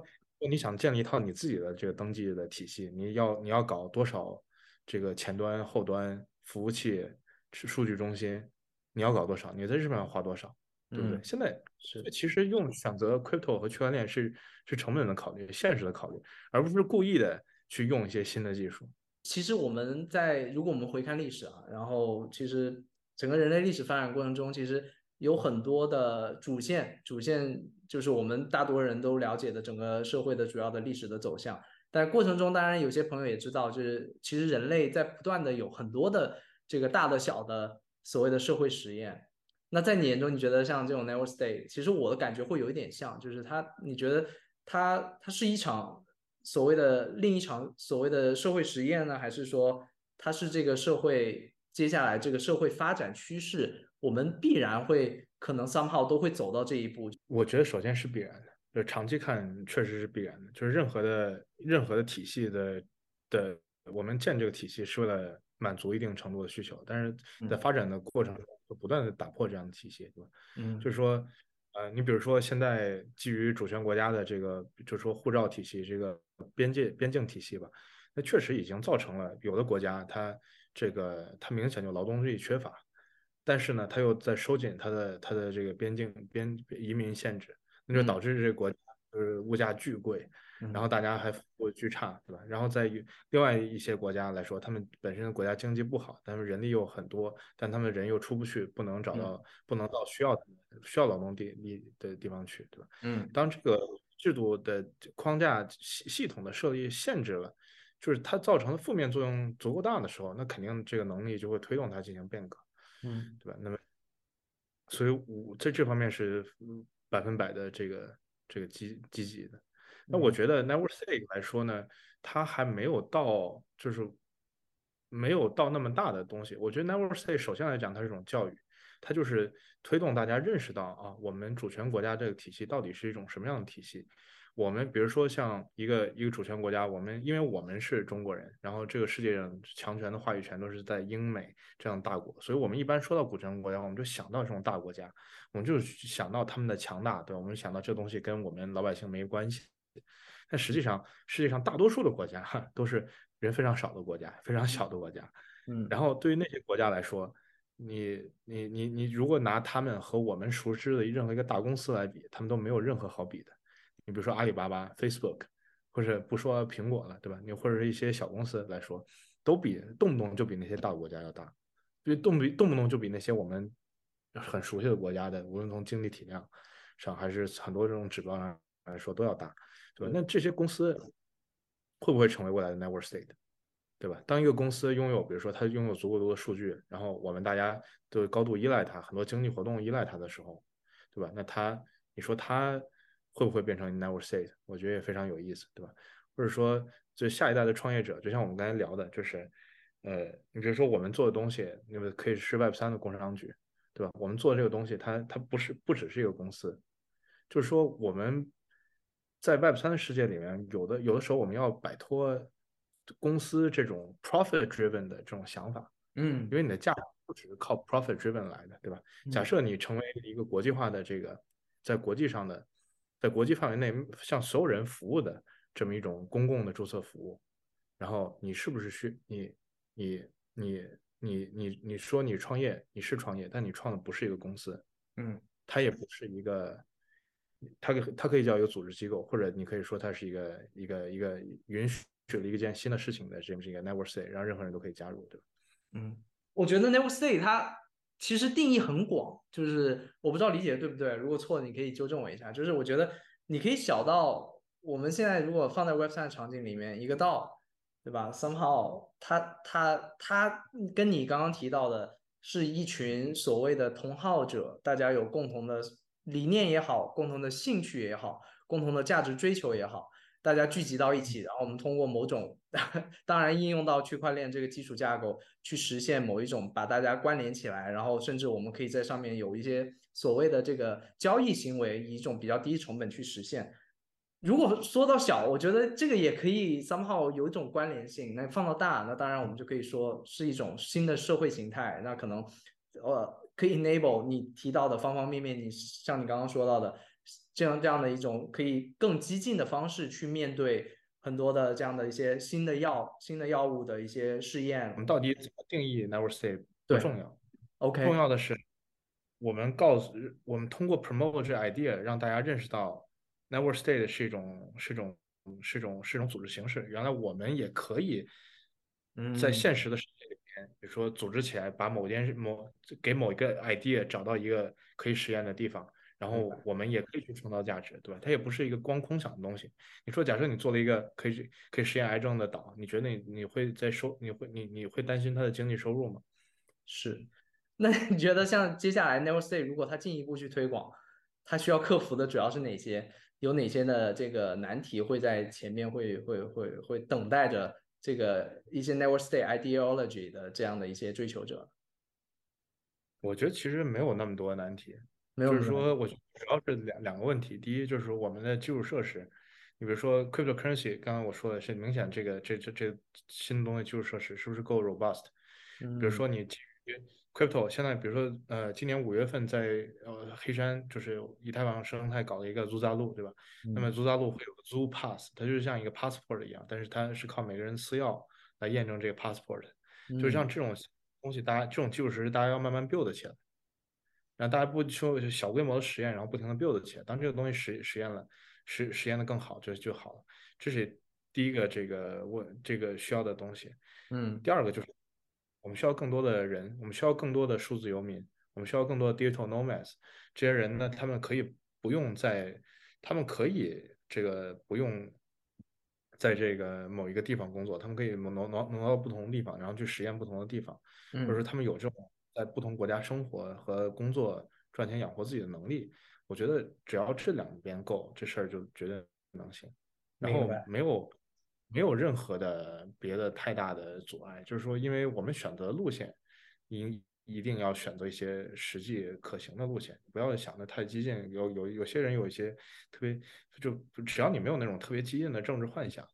你想建立一套你自己的这个登记的体系，你要你要搞多少这个前端、后端服务器、数据中心，你要搞多少？你在日本要花多少？对不对？现在是其实用选择 crypto 和区块链是是成本的考虑，现实的考虑，而不是故意的去用一些新的技术。其实我们在如果我们回看历史啊，然后其实整个人类历史发展过程中，其实有很多的主线，主线就是我们大多人都了解的整个社会的主要的历史的走向。但过程中，当然有些朋友也知道，就是其实人类在不断的有很多的这个大的小的所谓的社会实验。那在你眼中，你觉得像这种 Never state，其实我的感觉会有一点像，就是它，你觉得它它是一场所谓的另一场所谓的社会实验呢，还是说它是这个社会接下来这个社会发展趋势，我们必然会可能 somehow 都会走到这一步？我觉得首先是必然的，就长期看确实是必然的，就是任何的任何的体系的的，我们建这个体系是为了。满足一定程度的需求，但是在发展的过程中，就不断的打破这样的体系，对吧？嗯，就是说，呃，你比如说现在基于主权国家的这个，就是说护照体系，这个边界边境体系吧，那确实已经造成了有的国家它这个它明显就劳动力缺乏，但是呢，它又在收紧它的它的这个边境边移民限制，那就导致这个国家就是物价巨贵。然后大家还富富巨差，对吧？然后在另外一些国家来说，他们本身的国家经济不好，但是人力又很多，但他们人又出不去，不能找到，不能到需要需要劳动地地的地方去，对吧？嗯，当这个制度的框架系系统的设立限制了，就是它造成的负面作用足够大的时候，那肯定这个能力就会推动它进行变革，嗯，对吧？那么，所以我在这方面是百分百的这个这个积积极的。那我觉得 Network State 来说呢，它还没有到，就是没有到那么大的东西。我觉得 Network State 首先来讲，它是一种教育，它就是推动大家认识到啊，我们主权国家这个体系到底是一种什么样的体系。我们比如说像一个一个主权国家，我们因为我们是中国人，然后这个世界上强权的话语权都是在英美这样大国，所以我们一般说到主权国家，我们就想到这种大国家，我们就想到他们的强大，对吧？我们想到这东西跟我们老百姓没关系。但实际上，世界上大多数的国家都是人非常少的国家，非常小的国家。嗯，然后对于那些国家来说，你你你你如果拿他们和我们熟知的任何一个大公司来比，他们都没有任何好比的。你比如说阿里巴巴、Facebook，或者不说苹果了，对吧？你或者是一些小公司来说，都比动不动就比那些大国家要大，因为动不动不动就比那些我们很熟悉的国家的，无论从经济体量上还是很多这种指标上来说都要大。对，那这些公司会不会成为未来的 network state，对吧？当一个公司拥有，比如说它拥有足够多的数据，然后我们大家都高度依赖它，很多经济活动依赖它的时候，对吧？那它，你说它会不会变成 network state？我觉得也非常有意思，对吧？或者说，就下一代的创业者，就像我们刚才聊的，就是，呃，你比如说我们做的东西，那么可以是 Web 三的工商局，对吧？我们做的这个东西，它它不是不只是一个公司，就是说我们。在 Web 三的世界里面，有的有的时候我们要摆脱公司这种 profit driven 的这种想法，嗯，因为你的价值不只是靠 profit driven 来的，对吧？假设你成为一个国际化的这个，在国际上的，在国际范围内向所有人服务的这么一种公共的注册服务，然后你是不是需你你你你你你说你创业，你是创业，但你创的不是一个公司，嗯，它也不是一个。它可它可以叫一个组织机构，或者你可以说它是一个一个一个允许了一个件新的事情的这么一个 network state，让任何人都可以加入，对吧？嗯，我觉得 network say 它其实定义很广，就是我不知道理解对不对，如果错你可以纠正我一下。就是我觉得你可以小到我们现在如果放在 Web 三场景里面，一个道，对吧？somehow 它它它跟你刚刚提到的是一群所谓的同好者，大家有共同的。理念也好，共同的兴趣也好，共同的价值追求也好，大家聚集到一起，然后我们通过某种，当然应用到区块链这个基础架构，去实现某一种把大家关联起来，然后甚至我们可以在上面有一些所谓的这个交易行为，以一种比较低成本去实现。如果说到小，我觉得这个也可以 somehow 有一种关联性。那放到大，那当然我们就可以说是一种新的社会形态。那可能，呃。可以 enable 你提到的方方面面，你像你刚刚说到的，这样这样的一种可以更激进的方式去面对很多的这样的一些新的药、新的药物的一些试验。我们到底怎么定义 never 不重要，OK，重要的是我们告诉我们通过 promote 这 idea 让大家认识到 never state 是一种是一种是一种是一种组织形式。原来我们也可以在现实的。比如说，组织起来，把某件事、某给某一个 idea 找到一个可以实验的地方，然后我们也可以去创造价值，对吧？它也不是一个光空想的东西。你说，假设你做了一个可以可以实验癌症的岛，你觉得你你会在收，你会你你会担心它的经济收入吗？是，那你觉得像接下来 Never Stay 如果它进一步去推广，它需要克服的主要是哪些？有哪些的这个难题会在前面会会会会等待着这个一些 Never Stay ideology 的这样的一些追求者？我觉得其实没有那么多难题，没有就是说，我主要是两两个问题。第一就是我们的基础设施，你比如说 cryptocurrency，刚刚我说的是明显这个这这这新的东西基础设施是不是够 robust？比如说你基于 crypto，现在比如说呃今年五月份在呃黑山就是以太坊生态搞了一个 Zuza 路，对吧？那么 Zuza 路会有个 Zoo Pass，它就是像一个 passport 一样，但是它是靠每个人私钥来验证这个 passport，就像这种。东西，大家这种基础设施，大家要慢慢 build 起来，然后大家不说小规模的实验，然后不停的 build 起来。当这个东西实实验了，实实验的更好，就就好了。这是第一个这个问这个需要的东西。嗯，第二个就是我们需要更多的人，我们需要更多的数字游民，我们需要更多的 digital nomads。这些人呢，他们可以不用在，他们可以这个不用。在这个某一个地方工作，他们可以挪挪挪到不同的地方，然后去实验不同的地方，或者说他们有这种在不同国家生活和工作赚钱养活自己的能力。我觉得只要这两边够，这事儿就绝对能行。然后没有没有任何的别的太大的阻碍，就是说，因为我们选择路线，一一定要选择一些实际可行的路线，不要想的太激进。有有有些人有一些特别，就只要你没有那种特别激进的政治幻想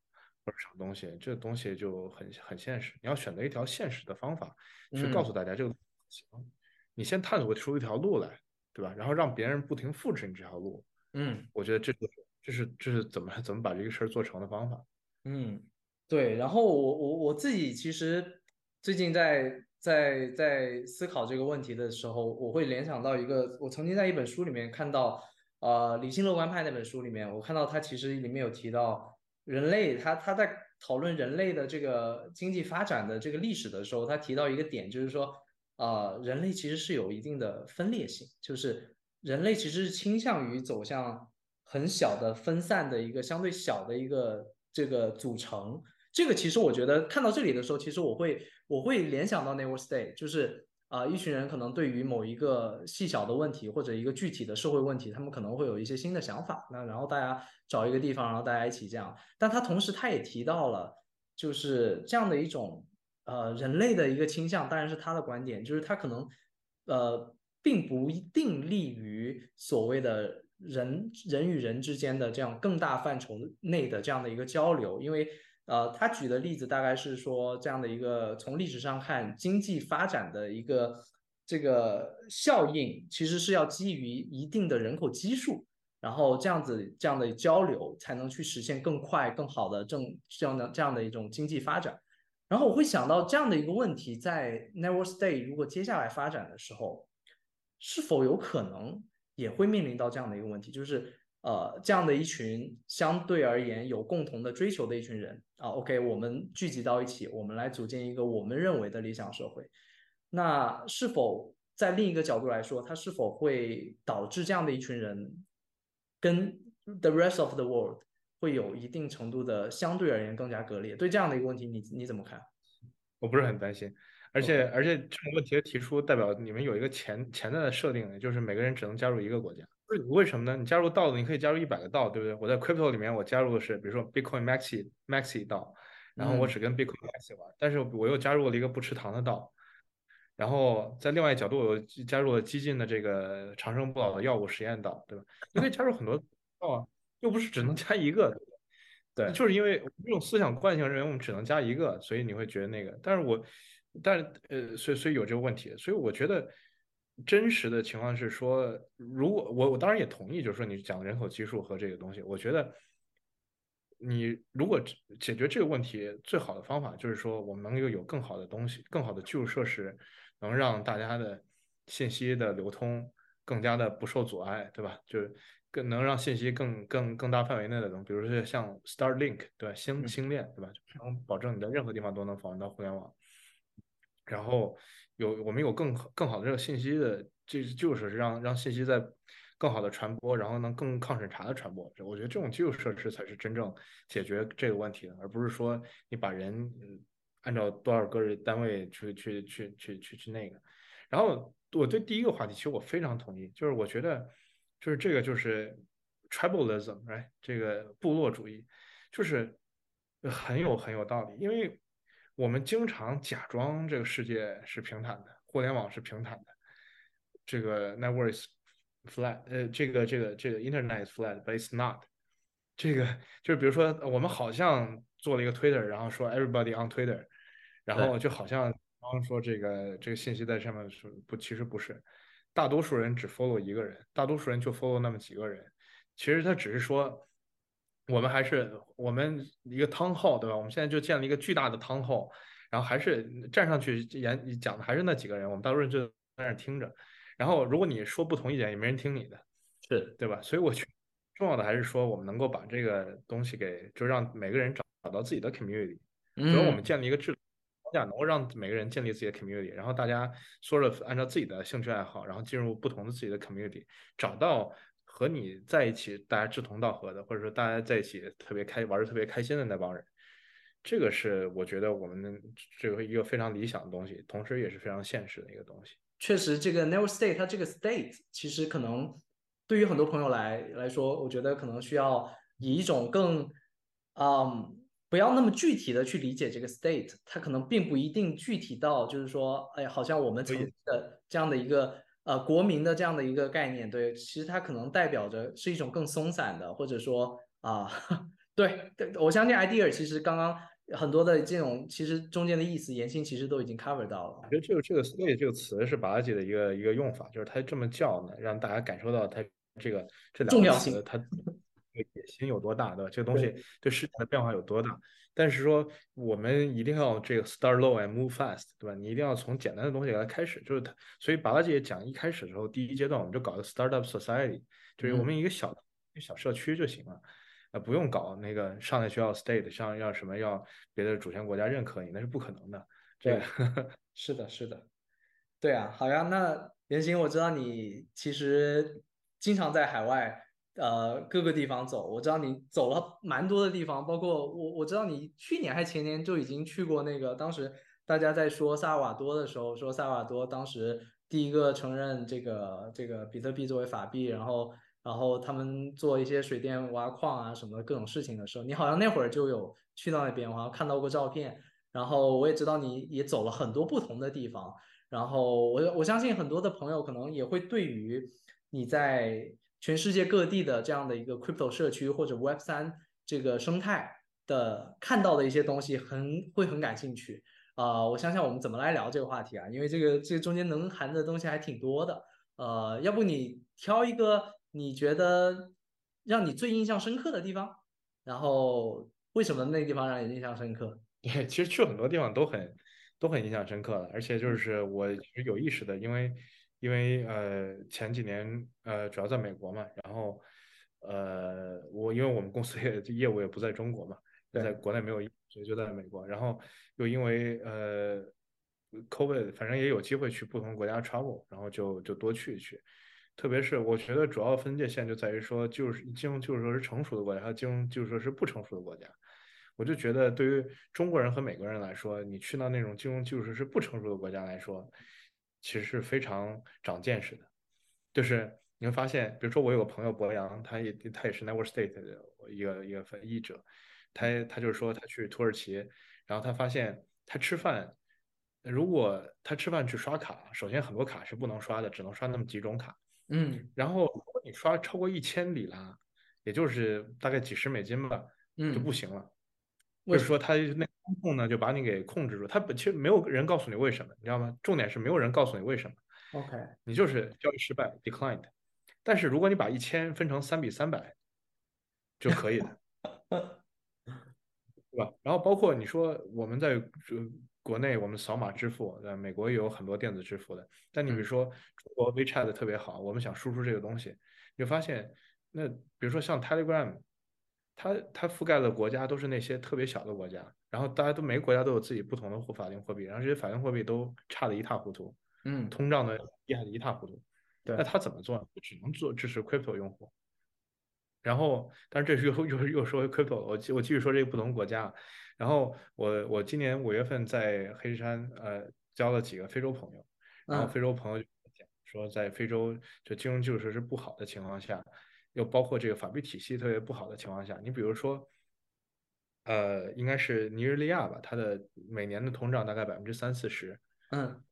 或者什么东西，这东西就很很现实。你要选择一条现实的方法去告诉大家这个行，你先探索出一条路来，对吧？然后让别人不停复制你这条路。嗯，我觉得这是这是这是怎么怎么把这个事儿做成的方法。嗯，对。然后我我我自己其实最近在。在在思考这个问题的时候，我会联想到一个，我曾经在一本书里面看到，呃，理性乐观派那本书里面，我看到他其实里面有提到人类，他他在讨论人类的这个经济发展的这个历史的时候，他提到一个点，就是说，呃，人类其实是有一定的分裂性，就是人类其实是倾向于走向很小的分散的一个相对小的一个这个组成。这个其实我觉得看到这里的时候，其实我会我会联想到 Never Stay，就是啊，一群人可能对于某一个细小的问题或者一个具体的社会问题，他们可能会有一些新的想法。那然后大家找一个地方，然后大家一起这样。但他同时他也提到了，就是这样的一种呃人类的一个倾向，当然是他的观点，就是他可能呃并不一定利于所谓的人人与人之间的这样更大范畴内的这样的一个交流，因为。呃，他举的例子大概是说，这样的一个从历史上看，经济发展的一个这个效应，其实是要基于一定的人口基数，然后这样子这样的交流，才能去实现更快、更好的正这样的这样的一种经济发展。然后我会想到这样的一个问题，在 Never Stay 如果接下来发展的时候，是否有可能也会面临到这样的一个问题，就是。呃，这样的一群相对而言有共同的追求的一群人啊，OK，我们聚集到一起，我们来组建一个我们认为的理想社会。那是否在另一个角度来说，它是否会导致这样的一群人跟 the rest of the world 会有一定程度的相对而言更加割裂？对这样的一个问题，你你怎么看？我不是很担心，而且而且这种问题的提出，代表你们有一个潜潜在的设定，就是每个人只能加入一个国家。为什么呢？你加入道的，你可以加入一百个道，对不对？我在 crypto 里面，我加入的是比如说 Bitcoin Maxi Maxi 道，然后我只跟 Bitcoin Maxi 玩，但是我又加入了一个不吃糖的道，然后在另外一角度，我又加入了激进的这个长生不老的药物实验道，对吧？你可以加入很多道啊，又不是只能加一个，对？对，就是因为这种思想惯性认为我们只能加一个，所以你会觉得那个。但是我，但是呃，所以所以有这个问题，所以我觉得。真实的情况是说，如果我我当然也同意，就是说你讲人口基数和这个东西，我觉得你如果解决这个问题，最好的方法就是说，我们能够有更好的东西，更好的基础设施，能让大家的信息的流通更加的不受阻碍，对吧？就是更能让信息更更更大范围内的东，比如说像 Starlink，对吧？星星链，对吧？能保证你在任何地方都能访问到互联网，然后。有我们有更更好的这个信息的，这就是让让信息在更好的传播，然后能更抗审查的传播。我觉得这种基础设施才是真正解决这个问题的，而不是说你把人按照多少个单位去去去去去去那个。然后我对第一个话题，其实我非常同意，就是我觉得就是这个就是 tribalism，哎，这个部落主义，就是很有很有道理，因为我们经常假装这个世界是平坦的，互联网是平坦的，这个 network is flat，呃，这个这个这个 internet is flat，but it's not。这个就是比如说我们好像做了一个 Twitter，然后说 everybody on Twitter，然后就好像刚刚说这个这个信息在上面是不，其实不是，大多数人只 follow 一个人，大多数人就 follow 那么几个人，其实他只是说我们还是我们一个汤号，对吧？我们现在就建了一个巨大的汤号，然后还是站上去演讲的还是那几个人，我们大多数人就在那听着，然后如果你说不同意见，也没人听你的，是对吧？所以我觉得。重要的还是说，我们能够把这个东西给，就让每个人找找到自己的 community。所以我们建立一个制度框架，能够让每个人建立自己的 community，然后大家说着按照自己的兴趣爱好，然后进入不同的自己的 community，找到和你在一起大家志同道合的，或者说大家在一起特别开玩的特别开心的那帮人，这个是我觉得我们这个一个非常理想的东西，同时也是非常现实的一个东西。确实，这个 never state 它这个 state 其实可能。对于很多朋友来来说，我觉得可能需要以一种更，嗯，不要那么具体的去理解这个 state，它可能并不一定具体到就是说，哎，好像我们曾经的这样的一个呃国民的这样的一个概念，对，其实它可能代表着是一种更松散的，或者说啊，对对，我相信 idea 其实刚刚很多的这种其实中间的意思，言心其实都已经 cover 到了。我觉得这个这个 “slay” 这个词是巴拉吉的一个一个用法，就是他这么叫呢，让大家感受到他。这个这两个词，它野心有多大，对吧？这个东西对世界的变化有多大？但是说我们一定要这个 start low and move fast，对吧？你一定要从简单的东西来开始，就是它。所以巴拉姐讲一开始的时候，第一阶段我们就搞个 startup society，就是我们一个小小社区就行了，啊，不用搞那个上来需要 state，像要什么要别的主权国家认可你，那是不可能的。对，是的，是的，对啊，好呀。那袁行，我知道你其实。经常在海外，呃，各个地方走。我知道你走了蛮多的地方，包括我，我知道你去年还前年就已经去过那个。当时大家在说萨瓦多的时候，说萨瓦多当时第一个承认这个这个比特币作为法币，然后然后他们做一些水电挖矿啊什么各种事情的时候，你好像那会儿就有去到那边，我好像看到过照片。然后我也知道你也走了很多不同的地方。然后我我相信很多的朋友可能也会对于。你在全世界各地的这样的一个 crypto 社区或者 Web 三这个生态的看到的一些东西，很会很感兴趣啊！我想想我们怎么来聊这个话题啊？因为这个这中间能含的东西还挺多的。呃，要不你挑一个你觉得让你最印象深刻的地方，然后为什么那个地方让你印象深刻？对，其实去很多地方都很都很印象深刻的，而且就是我有意识的，因为。因为呃前几年呃主要在美国嘛，然后呃我因为我们公司也业务也不在中国嘛，在国内没有，所以就在美国。然后又因为呃 COVID，反正也有机会去不同国家 travel，然后就就多去一去。特别是我觉得主要分界线就在于说，就是金融就是说是成熟的国家，和金融就是说是不成熟的国家。我就觉得对于中国人和美国人来说，你去到那种金融技术是不成熟的国家来说。其实是非常长见识的，就是你会发现，比如说我有个朋友博洋，他也他也是 Never State 的一个一个翻译者，他他就是说他去土耳其，然后他发现他吃饭，如果他吃饭去刷卡，首先很多卡是不能刷的，只能刷那么几种卡，嗯，然后如果你刷超过一千里拉，也就是大概几十美金吧，就不行了。就是说，他那风控呢，就把你给控制住。他本其实没有人告诉你为什么，你知道吗？重点是没有人告诉你为什么。OK，你就是交易失败，declined。但是如果你把一千分成三比三百，就可以了，对吧？然后包括你说我们在国内，我们扫码支付，在美国也有很多电子支付的。但你比如说中国 WeChat 特别好，我们想输出这个东西，你就发现那比如说像 Telegram。它它覆盖的国家都是那些特别小的国家，然后大家都每个国家都有自己不同的货法定货币，然后这些法定货币都差的一塌糊涂，嗯，通胀的厉害的一塌糊涂。对，那它怎么做呢？只能做支持 crypto 用户。然后，但是这是又又又说回 crypto，我我继续说这个不同国家。然后我我今年五月份在黑山呃交了几个非洲朋友，然后嗯非洲朋友就讲说，在非洲就金融基础设施不好的情况下，又包括这个法律体系特别不好的情况下，你比如说，呃，应该是尼日利亚吧，它的每年的通胀大概百分之三四十，嗯，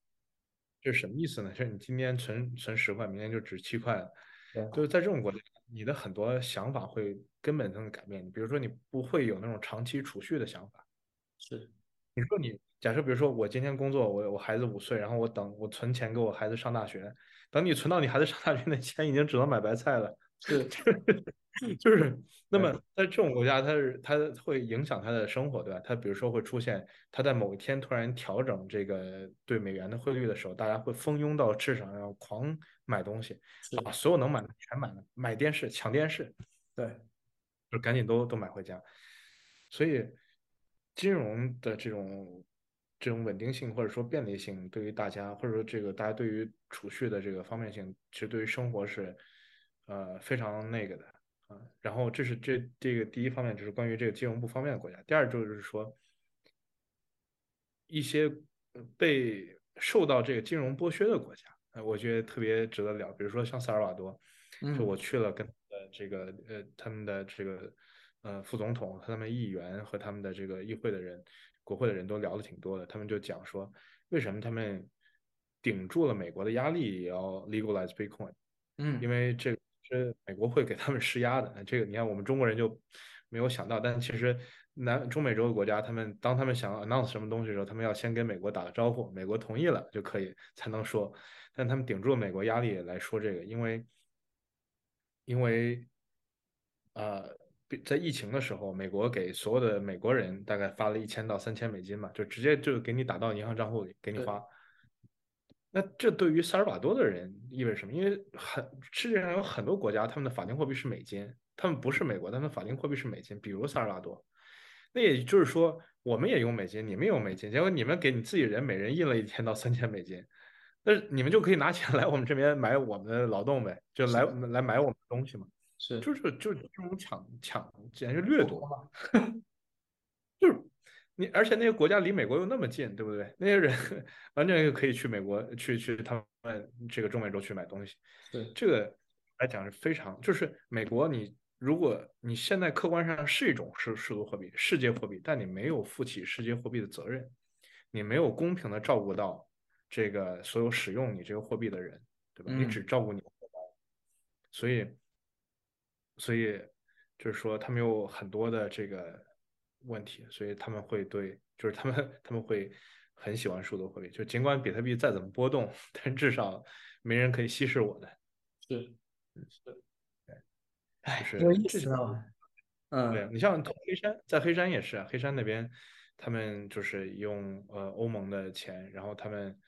这是什么意思呢？就是你今天存存十块，明天就值七块了。对就是在这种国家，你的很多想法会根本性的改变。比如说，你不会有那种长期储蓄的想法。是，你说你假设，比如说我今天工作，我我孩子五岁，然后我等我存钱给我孩子上大学，等你存到你孩子上大学，那钱已经只能买白菜了。是，就是那么在这种国家，它是它会影响他的生活，对吧？它比如说会出现，他在某一天突然调整这个对美元的汇率的时候，大家会蜂拥到市场上狂买东西，把所有能买的全买了，买电视、抢电视，对，就赶紧都都买回家。所以金融的这种这种稳定性或者说便利性，对于大家或者说这个大家对于储蓄的这个方便性，其实对于生活是呃非常那个的啊。然后这是这这个第一方面，就是关于这个金融不方便的国家。第二就是说一些呃被受到这个金融剥削的国家，呃，我觉得特别值得聊。比如说像萨尔瓦多，就我嗯去了跟呃这个呃他们的这个呃副总统和他们议员和他们的这个议会的人、国会的人都聊的挺多的。他们就讲说，为什么他们顶住了美国的压力，也要 legalize Bitcoin，嗯因嗯，为这个是美国会给他们施压的。这个你看我们中国人就没有想到，但其实南中美洲的国家，他们当他们想 announce 什么东西的时候，他们要先跟美国打个招呼，美国同意了就可以才能说。但他们顶住了美国压力来说这个，因为因为呃，在疫情的时候，美国给所有的美国人大概发了一千到三千美金嘛，就直接就给你打到银行账户里给你对花。那这对于萨尔瓦多的人意味着什么？因为很世界上有很多国家，他们的法定货币是美金，他们不是美国，他们法定货币是美金，比如萨尔瓦多。那也就是说，我们也用美金，你们用美金，结果你们给你自己人每人印了一千到三千美金，那你们就可以拿钱来我们这边买我们的劳动呗，就来来买我们的东西嘛。是，就是就是这种抢抢，简直掠夺嘛，就是你，而且那些国家离美国又那么近，对不对？那些人 完全可以去美国去去他们这个中美洲去买东西，对，这个来讲是非常，就是美国你如果你现在客观上是一种世世俗货币、世界货币，但你没有负起世界货币的责任，你没有公平的照顾到这个所有使用你这个货币的人，对吧？你只嗯，照顾你的荷包，所以。所以就是说，他们有很多的这个问题，所以他们会对，就是他们 他们会很喜欢数字货币。就尽管比特币再怎么波动，但至少没人可以稀释我的。是，是，就哎，是有意思啊，嗯你像黑山，在黑山也是啊，黑山那边他们就是用呃欧盟的钱，然后他们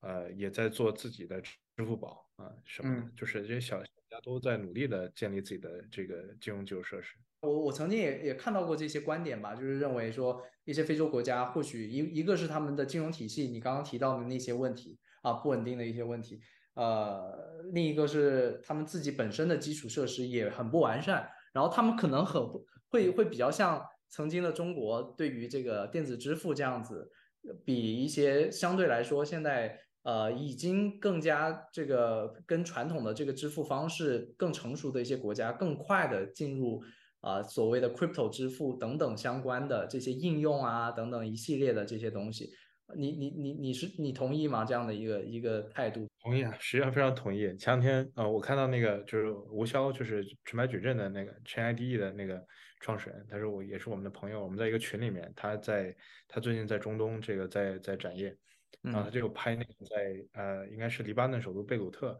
呃也在做自己的支付宝啊什么的，嗯。就是这些小小家都在努力的建立自己的这个金融基础设施。我我曾经也也看到过这些观点吧，就是认为说一些非洲国家或许一一个是他们的金融体系，你刚刚提到的那些问题啊，不稳定的一些问题，呃，另一个是他们自己本身的基础设施也很不完善，然后他们可能很会会比较像曾经的中国对于这个电子支付这样子，比一些相对来说现在。呃，已经更加这个跟传统的这个支付方式更成熟的一些国家，更快的进入啊、呃、所谓的 crypto 支付等等相关的这些应用啊等等一系列的这些东西。你你你你是你同意吗？这样的一个一个态度？同意啊，实际上非常同意。前两天呃，我看到那个就是吴潇，就是纯白矩阵的那个 ChainIDE 的那个创始人，他是我也是我们的朋友，我们在一个群里面，他在他最近在中东这个在在展业。然后他就拍那个在呃，应该是黎巴嫩首都贝鲁特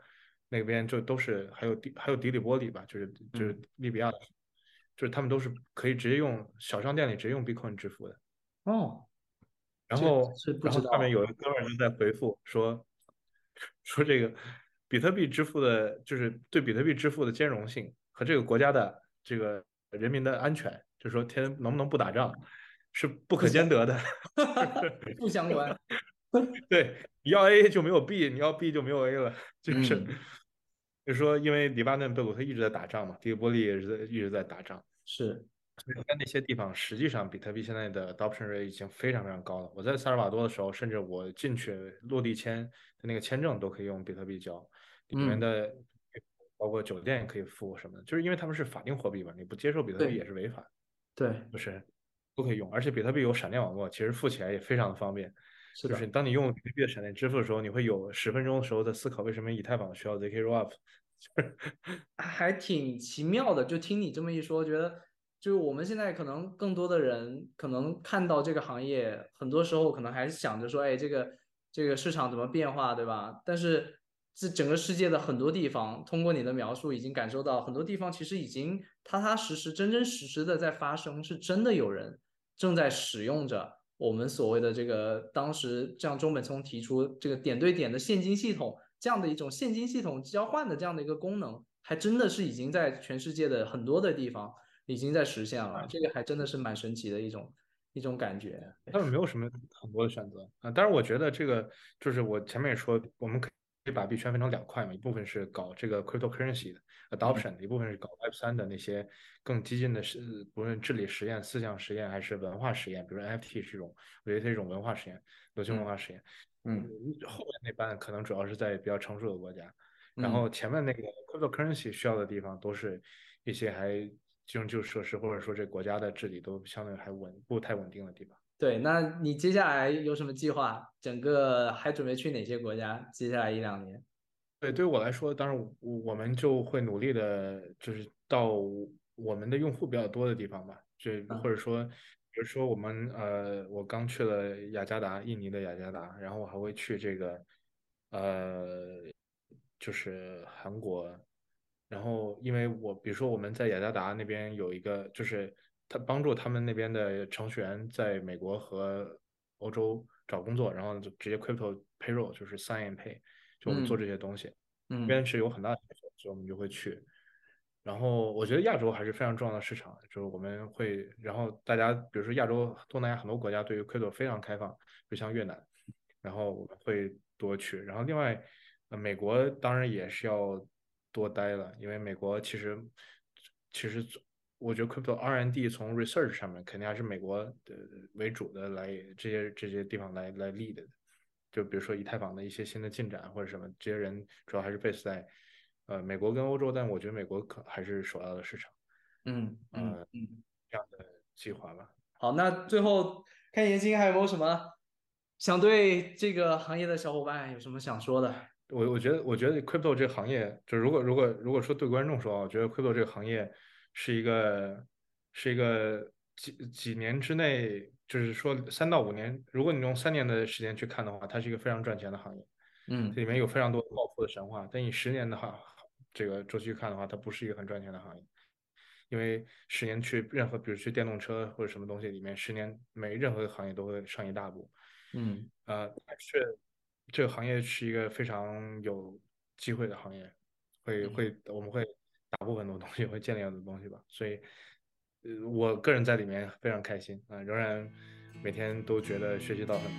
那边，就都是还有迪还有迪里波里吧，就是就是利比亚的，就是他们都是可以直接用小商店里直接用 Bitcoin 支付的。哦，然后然后下面有一个哥们儿就在回复说说这个比特币支付的，就是对比特币支付的兼容性和这个国家的这个人民的安全，就是说天能不能不打仗是不可兼得的，不相关。对，你要 A 就没有 B，你要 B 就没有 A 了，就是，嗯、就是说，因为黎巴嫩贝鲁特一直在打仗嘛，迪利波利也是在一直在打仗，是，在那些地方，实际上比特币现在的 adoption rate 已经非常非常高了。我在萨尔瓦多的时候，甚至我进去落地签的那个签证都可以用比特币交，里面的包括酒店也可以付什么的，就是因为他们是法定货币嘛，你不接受比特币也是违法。对，就是都可以用，而且比特币有闪电网络，其实付起来也非常的方便。是就是当你用比特币的闪电支付的时候，你会有十分钟的时候在思考为什么以太坊需要 zk rollup，还挺奇妙的。就听你这么一说，觉得就是我们现在可能更多的人可能看到这个行业，很多时候可能还是想着说，哎，这个这个市场怎么变化，对吧？但是这整个世界的很多地方，通过你的描述，已经感受到很多地方其实已经踏踏实实、真真实实的在发生，是真的有人正在使用着。我们所谓的这个，当时像中本聪提出这个点对点的现金系统这样的一种现金系统交换的这样的一个功能，还真的是已经在全世界的很多的地方已经在实现了。这个还真的是蛮神奇的一种一种感觉。他们没有什么很多的选择啊。但是我觉得这个就是我前面也说，我们可以把币圈分成两块嘛，一部分是搞这个 cryptocurrency 的 adoption，一部分是搞 Web 三的那些。更激进的是，不论治理实验、思想实验还是文化实验，比如 NFT 是一种，我觉得它是一种文化实验，流行文化实验。嗯，后面那半可能主要是在比较成熟的国家，然后前面那个 cryptocurrency 需要的地方都是一些还基础设施或者说这国家的治理都相对还稳不太稳定的地方。对，那你接下来有什么计划？整个还准备去哪些国家？接下来一两年？对，对于我来说，当然我们就会努力的，就是到。我们的用户比较多的地方吧，就或者说，比如说我们呃，我刚去了雅加达，印尼的雅加达，然后我还会去这个呃，就是韩国，然后因为我比如说我们在雅加达那边有一个，就是他帮助他们那边的程序员在美国和欧洲找工作，然后就直接 crypto payroll 就是 sign and pay，就我们做这些东西，那边是有很大的需求，所以我们就会去。然后我觉得亚洲还是非常重要的市场，就是我们会，然后大家比如说亚洲、东南亚很多国家对于 crypto 非常开放，就像越南，然后我们会多去。然后另外，呃，美国当然也是要多待了，因为美国其实其实我觉得 crypto R&D 从 research 上面肯定还是美国的为主的来这些这些地方来来 lead 的，就比如说以太坊的一些新的进展或者什么，这些人主要还是 base 在。呃，美国跟欧洲，但我觉得美国可还是首要的市场。嗯嗯嗯，这样的计划吧。好，那最后看严青还有没有什么想对这个行业的小伙伴有什么想说的？我我觉得，我觉得 crypto 这个行业，就如果如果如果说对观众说，我觉得 crypto 这个行业是一个是一个几几年之内，就是说三到五年，如果你用三年的时间去看的话，它是一个非常赚钱的行业。嗯，这里面有非常多的暴富的神话，但你十年的话。这个周期看的话，它不是一个很赚钱的行业，因为十年去任何，比如去电动车或者什么东西里面，十年每任何一个行业都会上一大步。嗯，呃，是这个行业是一个非常有机会的行业，会会我们会打破很多东西，会建立很多东西吧。所以，我个人在里面非常开心啊，仍然每天都觉得学习到很。